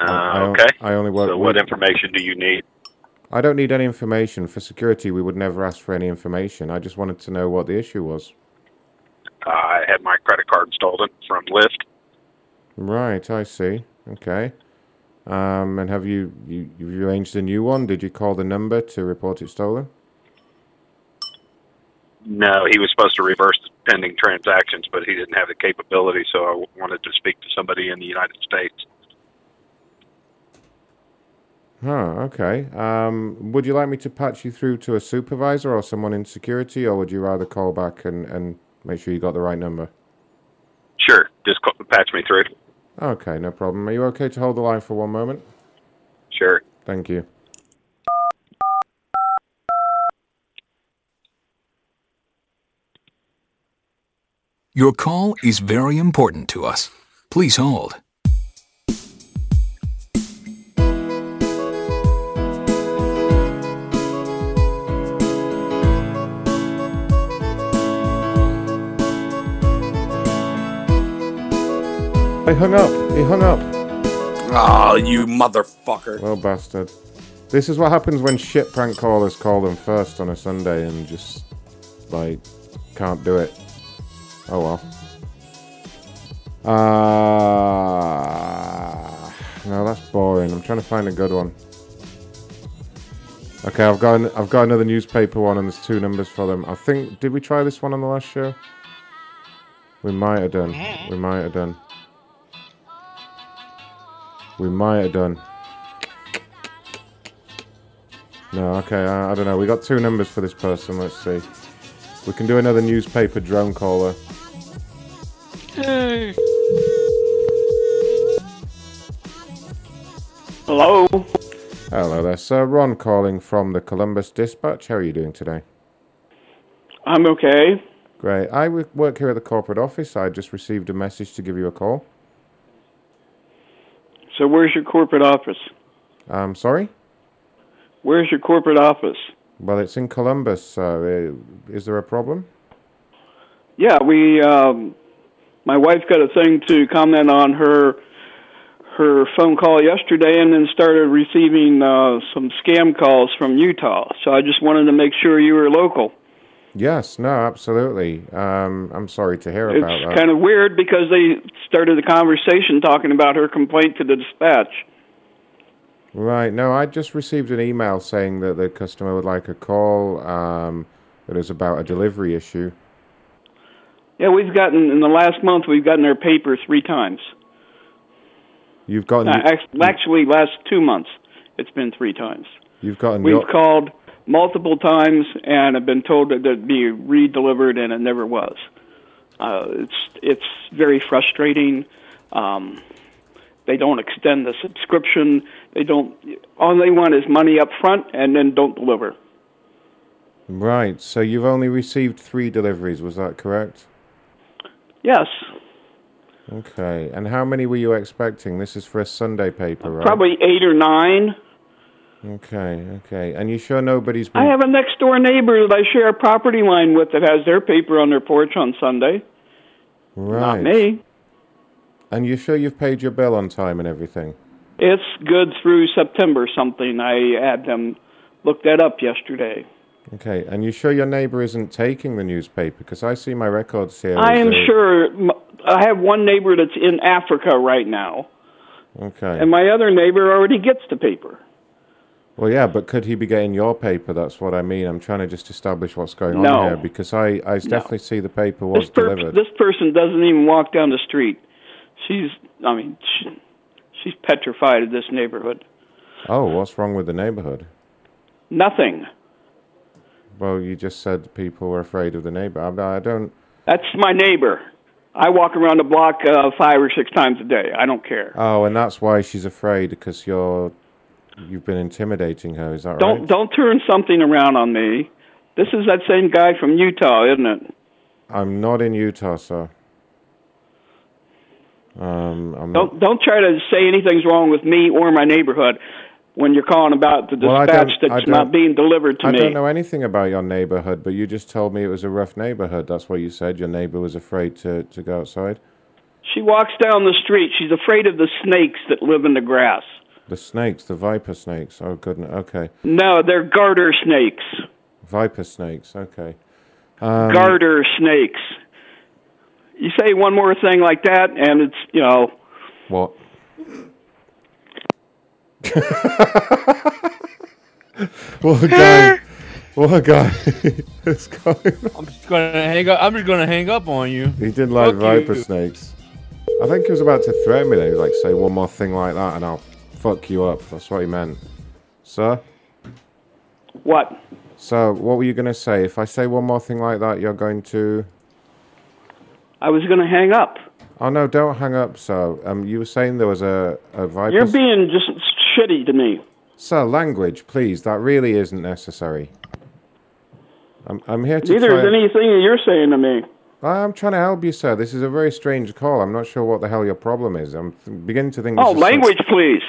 S31: Uh,
S3: I
S31: okay.
S3: I only work.
S31: So, what information do you need?
S3: I don't need any information. For security, we would never ask for any information. I just wanted to know what the issue was.
S31: I had my credit card stolen from Lyft.
S3: Right, I see. Okay. Um, and have you, you you arranged a new one? Did you call the number to report it stolen?
S31: No, he was supposed to reverse the pending transactions, but he didn't have the capability, so I wanted to speak to somebody in the United States.
S3: Huh, okay. Um, would you like me to patch you through to a supervisor or someone in security, or would you rather call back and, and make sure you got the right number?
S31: Sure, just call, patch me through.
S3: Okay, no problem. Are you okay to hold the line for one moment?
S31: Sure.
S3: Thank you.
S32: Your call is very important to us. Please hold.
S3: He hung up. He hung up.
S8: Oh, you motherfucker.
S3: Well, bastard. This is what happens when shit prank callers call them first on a Sunday and just, like, can't do it. Oh well. Ah, no, that's boring. I'm trying to find a good one. Okay, I've got an, I've got another newspaper one, and there's two numbers for them. I think did we try this one on the last show? We might have done. We might have done. We might have done. No, okay, I, I don't know. We got two numbers for this person. Let's see. We can do another newspaper drone caller.
S33: Hey. Hello.
S3: Hello there, sir. Ron calling from the Columbus Dispatch. How are you doing today?
S33: I'm okay.
S3: Great. I work here at the corporate office. I just received a message to give you a call.
S33: So where's your corporate office?
S3: Um, sorry?
S33: Where's your corporate office?
S3: Well, it's in Columbus, so uh, is there a problem?
S33: Yeah, we. Um, my wife got a thing to comment on her her phone call yesterday, and then started receiving uh, some scam calls from Utah. So I just wanted to make sure you were local.
S3: Yes, no, absolutely. Um, I'm sorry to hear about that.
S33: It's kind of weird because they started the conversation talking about her complaint to the dispatch.
S3: Right. No, I just received an email saying that the customer would like a call. Um, that is about a delivery issue.
S33: Yeah, we've gotten in the last month we've gotten our paper three times.
S3: You've gotten.
S33: Actually, last two months it's been three times.
S3: You've gotten.
S33: We've
S3: your,
S33: called multiple times and have been told that it'd be re-delivered, and it never was. Uh, it's it's very frustrating. Um, they don't extend the subscription. They don't. All they want is money up front, and then don't deliver.
S3: Right. So you've only received three deliveries. Was that correct?
S33: Yes,
S3: Okay. And how many were you expecting? This is for a Sunday paper, right?
S33: probably eight or nine.
S3: Okay. Okay. And you sure nobody's been?
S33: I have a next door neighbor that I share a property line with that has their paper on their porch on Sunday.
S3: right.
S33: Not me.
S3: And you sure you've paid your bill on time and everything?
S33: It's good through September something. I had them look that up yesterday.
S3: Okay. And you sure your neighbor isn't taking the newspaper? Because I see my records here.
S33: I am
S3: a-
S33: sure. I have one neighbor that's in Africa right now,
S3: Okay.
S33: and my other neighbor already gets the paper.
S3: Well, yeah, but could he be getting your paper? That's what I mean. I'm trying to just establish what's going on
S33: No.
S3: here because I, I definitely see the paper was
S33: This, per-
S3: delivered.
S33: this person doesn't even walk down the street. She's, I mean, she, she's petrified of this neighborhood.
S3: Oh, what's wrong with the neighborhood?
S33: Nothing.
S3: Well, you just said people were afraid of the neighbor. I, I don't.
S33: That's my neighbor. I walk around the block uh, five or six times a day. I don't care.
S3: Oh, and that's why she's afraid because you're you've been intimidating her. Is that
S33: Don't
S3: right?
S33: don't turn something around on me. This is that same guy from Utah, isn't it?
S3: I'm not in Utah, sir. Um, I'm not.
S33: Don't don't try to say anything's wrong with me or my neighborhood. when you're calling about the
S3: Well, don't-
S33: dispatch
S3: I
S33: that's
S3: don't-
S33: not being delivered to
S3: I
S33: me.
S3: I don't know anything about your neighborhood, but you just told me it was a rough neighborhood. That's what you said. Your neighbor was afraid to, to go outside.
S33: She walks down the street. She's afraid of the snakes that live in the grass.
S3: The snakes, the viper snakes. Oh, goodness. Okay.
S33: No, they're garter snakes.
S3: Viper snakes. Okay. Um,
S33: garter snakes. You say one more thing like that, and it's you know.
S3: What? what a guy. What a guy. What's going?
S7: I'm just gonna hang up. I'm just gonna hang up on you.
S3: He did like
S7: Fuck
S3: viper
S7: you.
S3: snakes. I think he was about to threaten me. Then he was like, "Say one more thing like that, and I'll fuck you up." That's what he meant, sir.
S33: What?
S3: So, what were you gonna say? If I say one more thing like that, you're going to.
S33: I was going to hang up.
S3: Oh no! Don't hang up. sir. um, you were saying there was a a viper.
S33: You're being just shitty to me.
S3: Sir, language, please. That really isn't necessary. I'm I'm here to
S33: Neither
S3: try.
S33: is anything that you're saying to me.
S3: I'm trying to help you, sir. This is a very strange call. I'm not sure what the hell your problem is. I'm beginning to think.
S33: Oh,
S3: is some-
S33: language, please.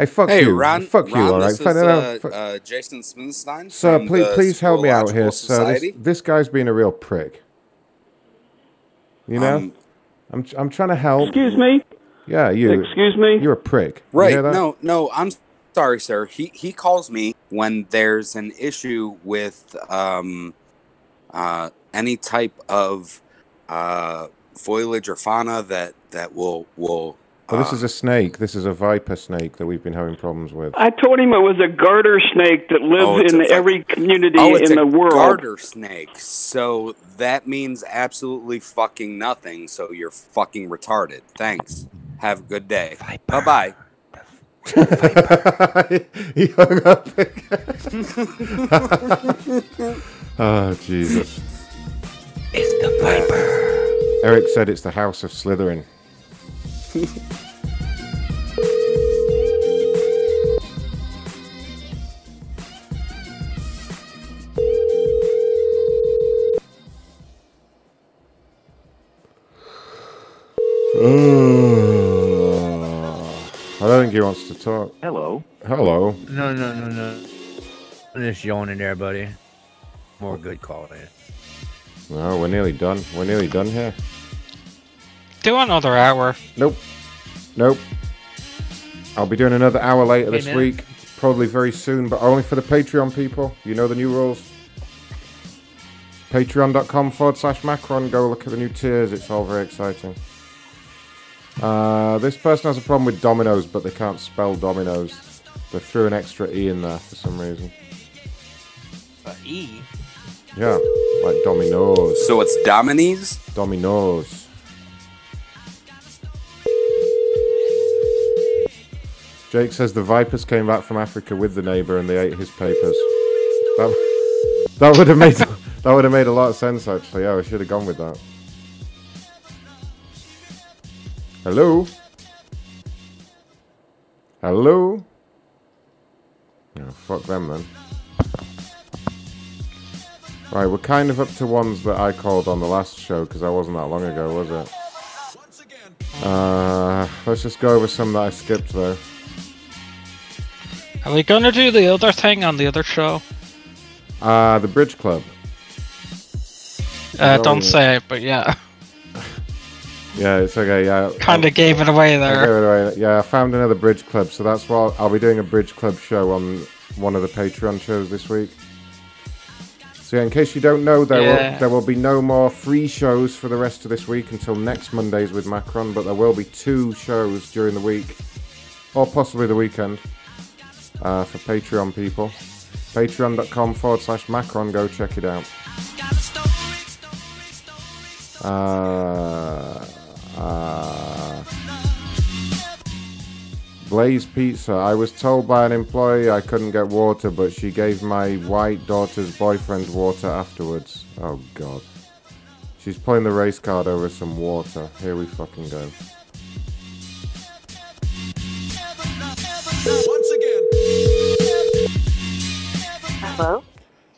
S3: Hey, fuck
S2: hey,
S3: you.
S2: Ron.
S3: fuck you.
S2: Ron,
S3: all right.
S2: this
S3: Fine,
S2: is,
S3: no, no,
S2: uh,
S3: fu-
S2: uh, Jason Smithstein.
S3: sir,
S2: from
S3: please,
S2: the
S3: please help me out here,
S2: Zoological
S3: sir. This,
S2: Society.
S3: this guy's being a real prick. You know,
S2: Um,
S3: I'm I'm trying to help.
S33: Excuse me.
S3: Yeah, you.
S33: Excuse me.
S3: You're a prick.
S2: Right.
S3: hear?
S2: No, no, I'm sorry, sir. He he calls me when there's an issue with um uh any type of uh foliage or fauna that that will will
S3: Well, this
S2: uh,
S3: is a snake. This is a viper snake that we've been having problems with.
S33: I told him it was a garter snake that lives
S2: Oh,
S33: in
S2: a
S33: every community
S2: oh,
S33: in the world.
S2: garter snake. So that means absolutely fucking nothing. So you're fucking retarded. Thanks. Have a good day. Bye bye.
S3: he hung up again. oh, Jesus.
S19: It's the Viper.
S3: Eric said it's the House of Slytherin. I don't think he wants to talk.
S29: Hello.
S3: Hello.
S7: No, no, no, no. I'm just yawning there, buddy. More good call calling.
S3: No, we're nearly done. We're nearly done here.
S13: Do another hour.
S3: Nope. Nope. I'll be doing another hour later
S13: Hey,
S3: this week. Probably very soon, but only for the Patreon people. You know the new rules. Patreon.com forward slash Macron. Go look at the new tiers. It's all very exciting. Uh, this person has a problem with dominoes, but they can't spell dominoes. They threw an extra E in there for some reason.
S13: E.
S3: Yeah, like dominoes.
S2: So it's Dominies?
S3: Dominoes. Jake says the Vipers came back from Africa with the neighbour and they ate his papers. That, that would have made that would have made a lot of sense actually. Yeah, I should have gone with that. Hello? Hello? Oh, fuck them then. Right, we're kind of up to ones that I called on the last show because that wasn't that long ago, was it? Uh, let's just go over some that I skipped though.
S13: Are we gonna do the other thing on the other show?
S3: Uh, the Bridge Club.
S13: Uh,
S3: Oh,
S13: don't say it, but yeah.
S3: Yeah, it's okay. Yeah,
S13: Kind of gave it away
S3: I
S13: there.
S3: gave it away. Yeah, I found another Bridge Club, so that's why I'll be doing a Bridge Club show on one of the Patreon shows this week. So yeah, in case you don't know, there
S13: Yeah.
S3: will there will be no more free shows for the rest of this week until next Mondays with Macron, but there will be two shows during the week, or possibly the weekend, uh, for Patreon people. Patreon.com forward slash Macron. Go check it out. Uh, uh, Blaze Pizza. I was told by an employee I couldn't get water, but she gave my white daughter's boyfriend water afterwards. Oh god. She's playing the race card over some water. Here we fucking go.
S5: Hello?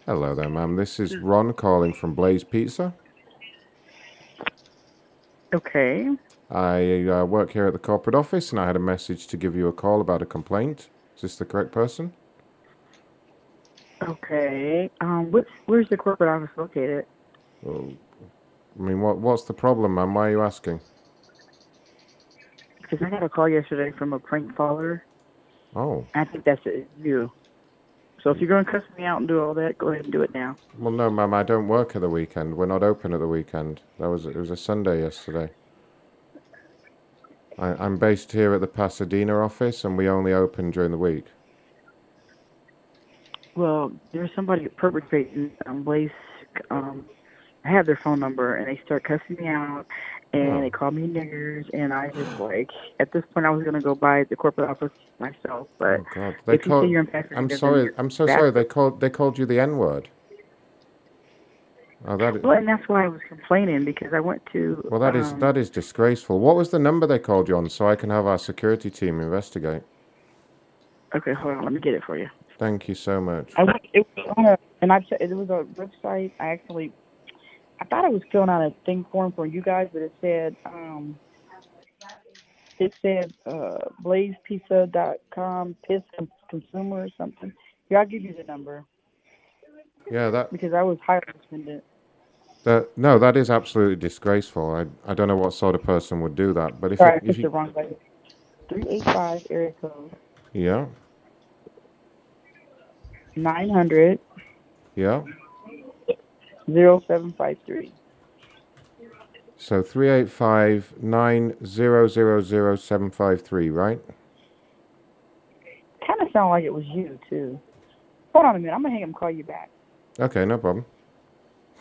S3: Hello there, ma'am. This is Ron calling from Blaze Pizza.
S5: Okay.
S3: I uh, work here at the corporate office and I had a message to give you a call about a complaint. Is this the correct person?
S34: Okay. Um, what's where's the corporate office located?
S3: Well, I mean, what what's the problem, man? Why are you asking?
S34: Because I got a call yesterday from a prank caller.
S3: Oh,
S34: I think that's it, you. So if you're going to cuss me out and do all that, go ahead and do it now.
S3: well, no, ma'am. I don't work at the weekend. We're not open at the weekend. That was it was a Sunday yesterday. I, I'm based here at the Pasadena office, and we only open during the week.
S34: Well, there's somebody perpetrating um, Blaze. Um, I have their phone number, and they start cussing me out, and
S3: Oh.
S34: they called me niggers, and I just like at this point I was gonna go by the corporate office myself, but
S3: Oh God, they
S34: if you
S3: called.
S34: say you're impacted,
S3: I'm sorry. I'm so sorry. They called. They called you the N word. Oh, that.
S34: Well, and that's why I was complaining because I went to.
S3: Well, that is
S34: um,
S3: that is disgraceful. What was the number they called you on, so I can have our security team investigate?
S34: Okay, hold on. Let me get it for you.
S3: Thank you so much.
S34: I it was on a, and I it was a website. I actually, I thought I was filling out a thing form for you guys, but it said, um, it said uh, blazepizza.com, piss consumer or something. Here, I'll give you the number
S3: Yeah, that
S34: because I was highly offended.
S3: that no, that is absolutely disgraceful. I I don't know what sort of person would do that, but if,
S34: Sorry,
S3: it, if
S34: picked the wrong button. Three eight five area code
S3: yeah,
S34: nine hundred
S3: yeah.
S34: Zero seven five three.
S3: So three eight five nine zero zero zero seven five three, right?
S34: Kind of sounded like it was you too. Hold on a minute. I'm gonna hang up and call you back.
S3: Okay, no problem.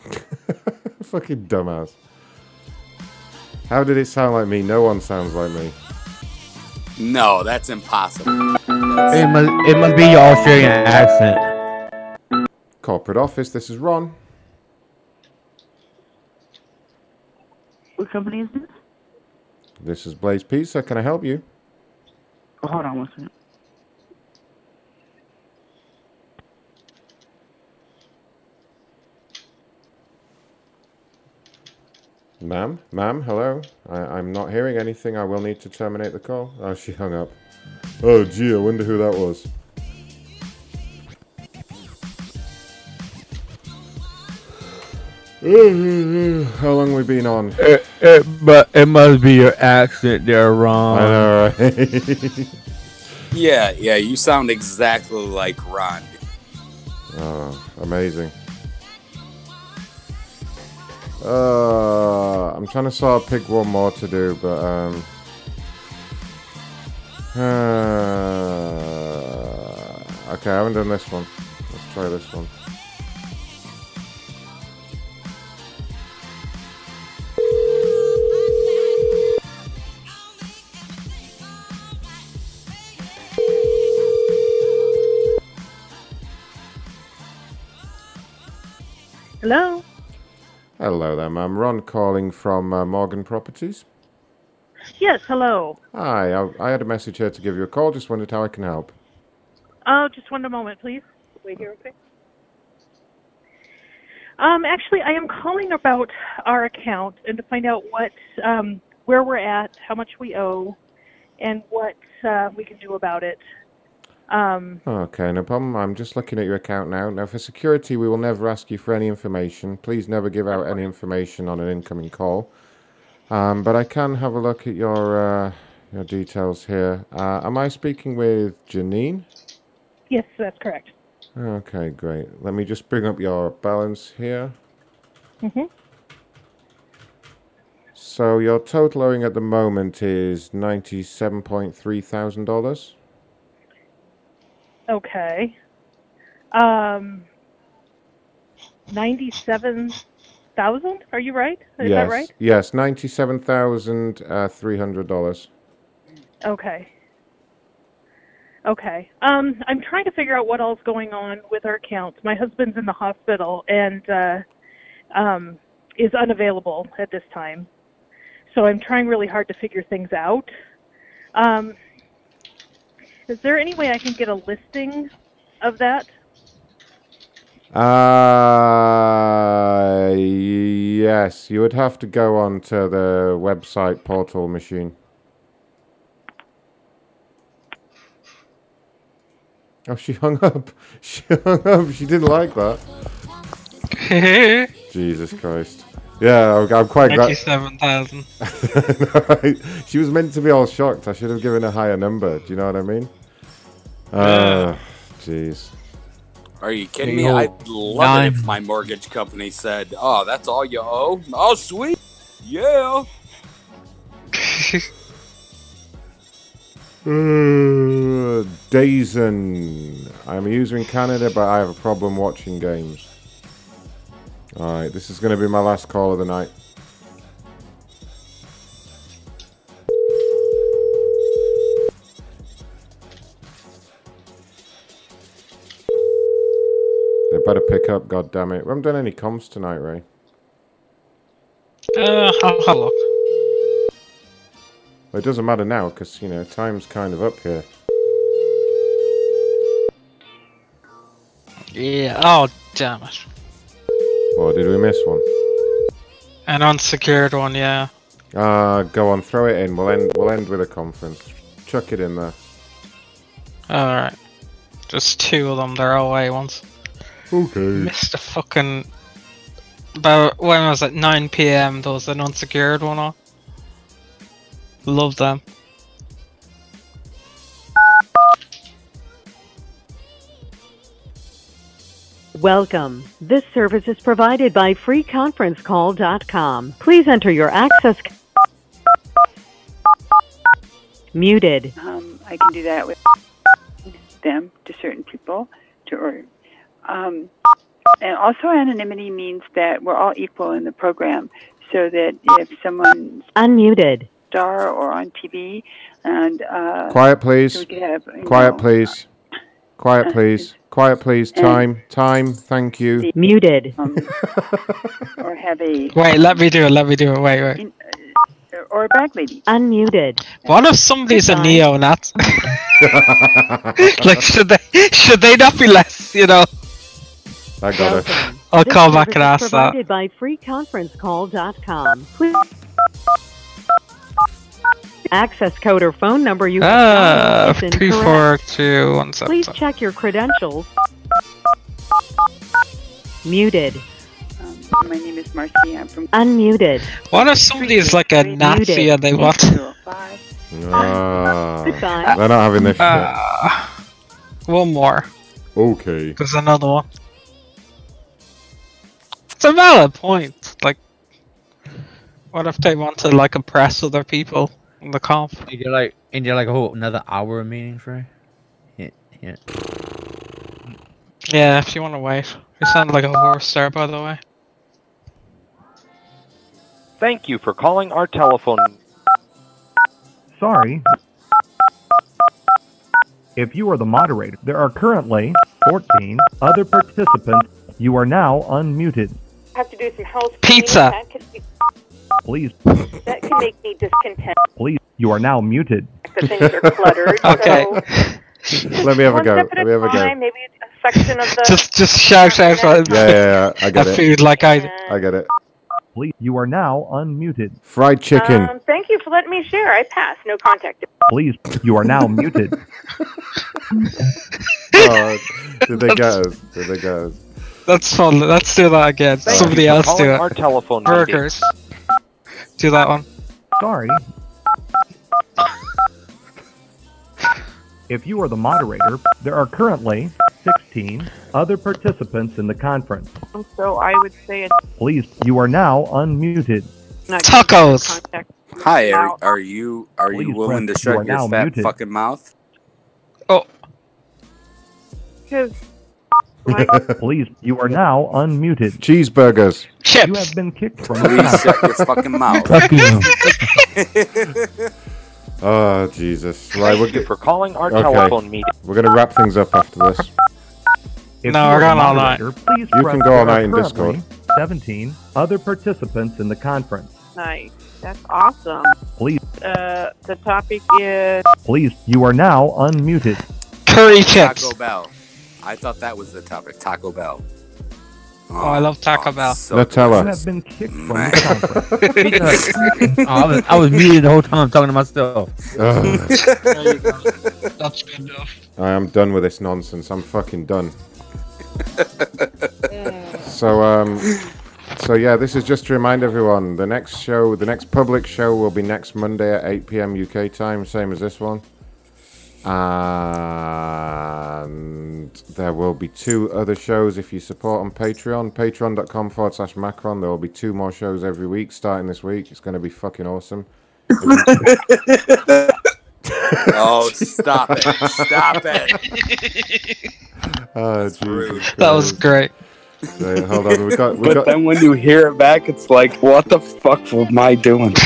S3: Fucking dumbass. How did it sound like me? No one sounds like me.
S2: No, that's impossible.
S7: It must, it must be your Australian accent.
S3: Corporate office. This is Ron.
S34: What company is this?
S3: This is Blaze Pizza. Can I help you?
S34: Oh, hold on one second.
S3: Ma'am, ma'am, hello. I, I'm not hearing anything. I will need to terminate the call. Oh, she hung up. Oh, gee, I wonder who that was. How long we been on?
S7: It, it, but it must be your accent there, Ron.
S3: I know, right?
S2: Yeah, yeah, you sound exactly like Ron.
S3: oh, amazing. Uh, I'm trying to sort of pick one more to do, but um. Uh, okay, I haven't done this one. Let's try this one.
S35: Hello.
S3: Hello there, ma'am. Ron calling from uh, Morgan Properties.
S35: Yes, hello.
S3: Hi, I, I had a message here to give you a call. Just wondered how I can help.
S35: Oh, just one moment, please. Wait here, okay? Um, actually, I am calling about our account and to find out what, um, where we're at, how much we owe, and what uh, we can do about it. Um,
S3: Okay, no problem. I'm just looking at your account now. Now, for security, we will never ask you for any information. Please never give out any information on an incoming call. Um, but I can have a look at your uh, your details here. Uh, am I speaking with Janine?
S35: yes, that's correct.
S3: Okay, great. Let me just bring up your balance here.
S35: hmm
S3: So your total owing at the moment is ninety-seven point three thousand dollars.
S35: Okay. Um, ninety-seven thousand. Are you right? Is
S3: yes,
S35: that right?
S3: yes, ninety-seven thousand uh, three hundred dollars.
S35: Okay. Okay. Um, I'm trying to figure out what all's going on with our accounts. My husband's in the hospital and uh, um, is unavailable at this time, so I'm trying really hard to figure things out. Um, is there any way I can get a listing of that?
S3: Uh, yes, you would have to go on to the website portal machine. Oh, she hung up. She hung up. She didn't like that. Jesus Christ. Yeah, I'm, I'm quite glad.
S13: Ninety-seven thousand.
S3: she was meant to be all shocked. I should have given a higher number. Do you know what I mean? Uh, jeez.
S2: Are you kidding me?
S3: oh,
S2: I'd love
S3: nine.
S2: it if my mortgage company said, "Oh, that's all you owe." Oh, sweet. Yeah.
S3: Uh, Dazen. I'm a user in Canada, but I have a problem watching games. Alright, this is going to be my last call of the night. Better pick up, God damn it. We haven't done any comms tonight, Ray.
S13: Uh, I'll have a look.
S3: Well, it doesn't matter now, because, you know, time's kind of up here.
S13: Yeah. Oh, damn it.
S3: Or did we miss one?
S13: An unsecured one, yeah.
S3: Uh, go on, throw it in. We'll end, we'll end with a conference. Chuck it in there.
S13: Alright. Just two of them, they're away ones.
S3: Okay.
S13: Missed a fucking. About when was it? 9 pm, there was an unsecured one on. Love them.
S36: Welcome. This service is provided by freeconferencecall.com. Please enter your access. c- Muted.
S5: Um, I can do that with them to certain people. To or, um, and also anonymity means that we're all equal in the program, so that if someone's
S36: Unmuted.
S5: star or on TV, and uh,
S3: Quiet, please.
S5: so we have,
S3: Quiet,
S5: know,
S3: please. Quiet, please. Quiet, please. Time. Time. Thank you.
S36: Muted.
S5: um, or have a
S13: Wait, let me do it, let me do it, wait, wait.
S5: or a back lady.
S36: Unmuted.
S13: What if somebody's a
S5: Goodbye.
S13: neo-Nat? like, should they should they not be less, you know?
S3: I got it.
S13: I'll
S36: This
S13: call
S36: service
S13: back and
S36: is
S13: ask that.
S36: provided by freeconferencecall.com. Please access code or phone number you
S13: Ah,
S36: have dialed is incorrect.
S13: four, two, one, seven.
S36: Please check your credentials. Muted.
S5: Um, my name is Marcy. I'm from
S36: Unmuted.
S13: What if somebody is like a Nazi and they want?
S3: Ah,
S36: Goodbye.
S3: they're not having this shit.
S13: Uh, one more.
S3: Okay.
S13: There's another one. It's a valid point. Like, what if they want to like oppress other people in the comp?
S7: And you're like, and you're like, oh, another hour of meetings, right? Yeah, yeah.
S13: Yeah, if you want to wait. You sound like a horse there, by the way.
S37: Thank you for calling our telephone.
S38: Sorry. If you are the moderator, there are currently 14 other participants. You are now unmuted.
S39: Have to do some house
S13: Pizza.
S39: cleaning. That could, be,
S38: Please,
S39: that can make me discontent.
S38: please, you are now muted.
S39: The things are cluttered.
S13: Okay.
S39: So
S3: Let me have a go. Let me have a go.
S39: maybe a section of the.
S13: Just, just shout out.
S3: Yeah, yeah, yeah. I get
S13: a
S3: it.
S13: food like I.
S3: I get it.
S38: Please, you are now unmuted.
S3: Fried chicken.
S39: Um, thank you for letting me share. I pass. No contact.
S38: Please, you are now muted.
S3: oh, did they get us? Did they get us?
S13: That's fun. Let's do that again.
S37: Thank
S13: Somebody
S37: you
S13: else do it.
S37: our telephone.
S13: Burgers. Do that one.
S38: Sorry. If you are the moderator, there are currently 16 other participants in the conference.
S5: So I would say it's
S38: Please, you are now unmuted.
S5: not
S13: Tacos.
S5: contact.
S2: Hi, are, are you are you
S38: Please
S2: willing to
S38: press- you are
S2: shut your
S38: now
S2: fat
S38: muted.
S2: fucking mouth? Oh.
S5: Because
S38: Please, you are now unmuted.
S3: Cheeseburgers. Chips.
S38: You have been kicked from the
S2: Please shut your fucking mouth.
S38: Fuck you.
S3: Oh, Jesus. Right, we're
S37: Thank you
S3: good.
S37: for calling our
S3: Okay.
S37: telephone meeting.
S3: We're going to wrap things up after this.
S38: If
S13: No,
S38: you
S13: we're
S38: are the
S13: going all night.
S38: moderator, Please
S3: You
S38: press
S3: can go all
S38: there
S3: night in
S38: currently
S3: Discord.
S38: 17 other participants in the conference.
S5: nice. That's awesome.
S38: Please,
S5: Uh, the topic is
S38: please, you are now unmuted.
S13: Curry chips.
S2: Taco Bell. I thought that was the topic. Taco Bell.
S13: Oh, I love Taco Bell.
S3: Nutella.
S38: have been kicked from the conference.
S7: Oh, I was I was muted the whole time talking to myself.
S13: There you go. That's good enough.
S3: I am done with this nonsense. I'm fucking done. so um so yeah, this is just to remind everyone the next show, the next public show will be next Monday at 8 p.m. UK time, same as this one. And there will be two other shows if you support on Patreon, patreon.com forward slash Macron. There will be two more shows every week starting this week. It's going to be fucking awesome.
S2: Oh, stop it. Stop it.
S3: Oh, Jesus
S13: That was great.
S3: So, hold on, we got, we
S8: but
S3: got,
S8: then when you hear it back, it's like, what the fuck am I doing?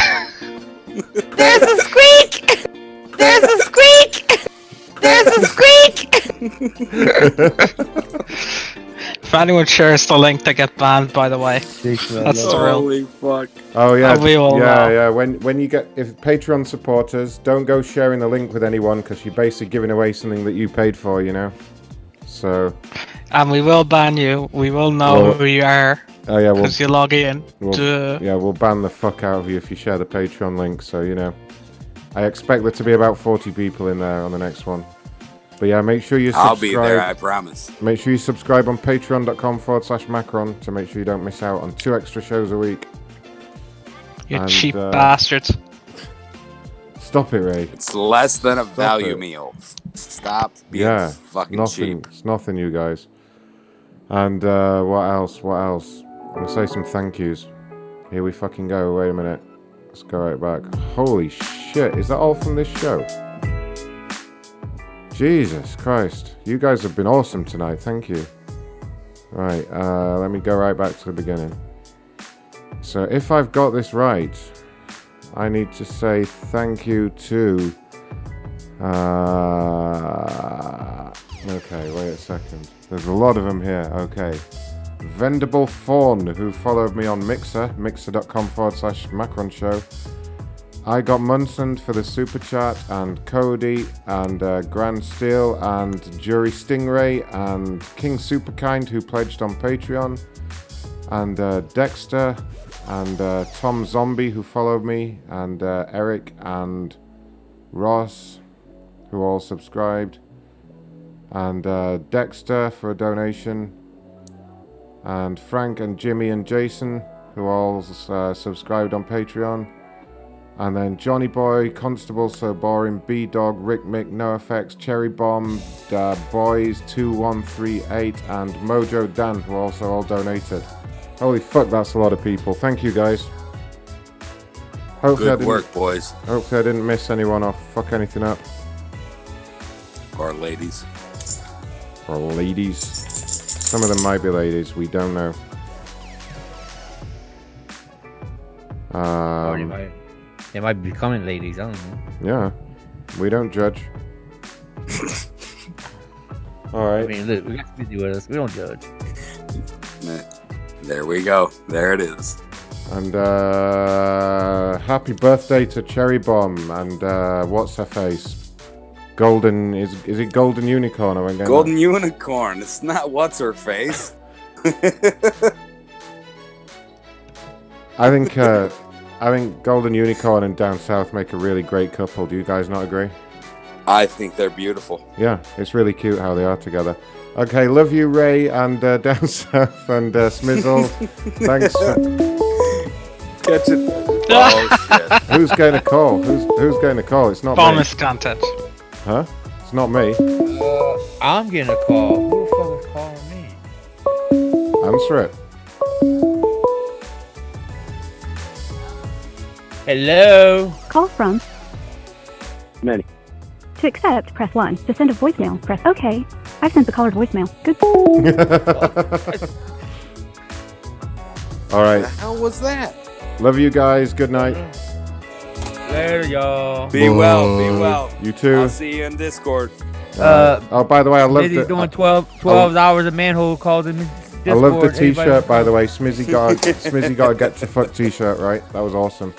S40: There's a squeak! There's a squeak! There's a squeak!
S13: If anyone shares the link, they get banned. By the way, that's the real.
S8: Holy fuck.
S3: Oh yeah,
S13: Oh, we all
S3: yeah,
S13: know.
S3: yeah. When when you get if Patreon supporters, don't go sharing the link with anyone because you're basically giving away something that you paid for, you know. So,
S13: And we will ban you. We will know
S3: Well-
S13: who you are
S3: oh yeah, we'll,
S13: because you log in.
S3: we'll
S13: Duh.
S3: yeah we'll ban the fuck out of you if you share the Patreon link. So you know, I expect there to be about forty people in there on the next one. But yeah, make sure you subscribe.
S2: I'll be there, I promise.
S3: Make sure you subscribe on patreon.com forward slash Macron to make sure you don't miss out on two extra shows a week.
S13: You
S3: And,
S13: cheap
S3: uh,
S13: bastards.
S3: Stop it, Ray.
S2: It's less than a
S3: Stop
S2: value
S3: it.
S2: meal. Stop being
S3: yeah,
S2: fucking
S3: nothing,
S2: cheap.
S3: It's nothing, you guys. And uh, what else? What else? I'm gonna say some thank yous. Here we fucking go. Wait a minute. Let's go right back. Holy shit! Is that all from this show? Jesus Christ! You guys have been awesome tonight. Thank you. Right. Uh, let me go right back to the beginning. So if I've got this right, I need to say thank you to. Uh, okay, wait a second. There's a lot of them here. Okay. Vendible Fawn, who followed me on Mixlr, mixlr.com forward slash Macron Show. I got Munson for the super chat, and Cody, and uh, Grand Steel, and Jury Stingray, and King Superkind, who pledged on Patreon, and uh, Dexter, and uh, Tom Zombie, who followed me, and uh, Eric, and Ross, who all subscribed, and uh, Dexter for a donation, and Frank and Jimmy and Jason, who all uh, subscribed on Patreon. And then Johnny Boy, Constable So Boring, B Dog, Rick Mick, No Effects, Cherry Bomb, uh, Boys 2138, and Mojo Dan, who also all donated. Holy fuck, that's a lot of people. Thank you guys. Hopefully
S2: Good work, boys.
S3: Hopefully I didn't miss anyone or Fuck anything up.
S2: Or ladies.
S3: Or ladies. Some of them might be ladies. We don't know.
S7: Or they
S3: Um,
S7: might, they might be becoming ladies. I don't know.
S3: yeah, we don't judge. All right.
S7: I mean, look, we got busy with us. We don't judge.
S2: There we go. There it is.
S3: And uh, happy birthday to Cherry Bomb and uh, what's her face? Golden is is it Golden Unicorn? Am I getting
S2: Golden unicorn. It's not what's her face.
S3: I think uh, I think Golden Unicorn and Down South make a really great couple. Do you guys not agree?
S2: I think they're beautiful.
S3: Yeah, it's really cute how they are together. Okay, love you, Ray, and uh, Down South and uh, Smizzle. Thanks. For...
S8: Catch it.
S2: Oh shit.
S3: Who's going to call? Who's who's going to call? It's not
S13: Bonus
S3: me.
S13: content.
S3: Huh? It's not me.
S7: Uh, I'm getting a call. Who the fuck is calling me?
S3: Answer it.
S7: Hello.
S41: Call from.
S8: Many.
S41: To accept, press 1. To send a voicemail, press OK. I've sent the caller voicemail. Good.
S3: All right.
S2: The hell was that?
S3: Love you guys. Good night.
S7: Later, y'all.
S2: Be well. Be well.
S3: You too.
S2: I'll see you in Discord.
S7: Uh,
S3: oh, by the way, I love
S7: Smitty's
S3: the.
S7: doing 12, 12 hours of manhole calls in Discord.
S3: I love the T-shirt, by the way. Smizzy got a, Smizzy got a get to fuck T-shirt, right? That was awesome.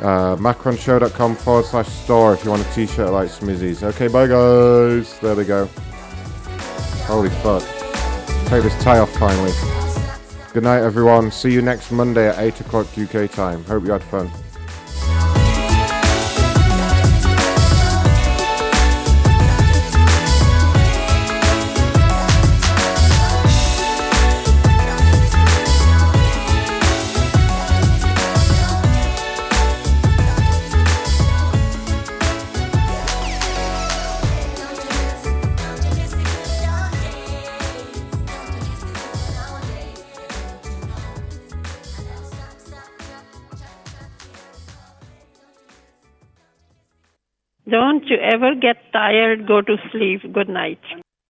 S3: Uh, macronshow.com forward slash store if you want a T-shirt like Smizzy's. Okay, bye guys. There we go. Holy fuck. Take this tie off finally. Good night, everyone. See you next Monday at 8 o'clock UK time. Hope you had fun.
S36: Don't you ever get tired, go to sleep. Good night.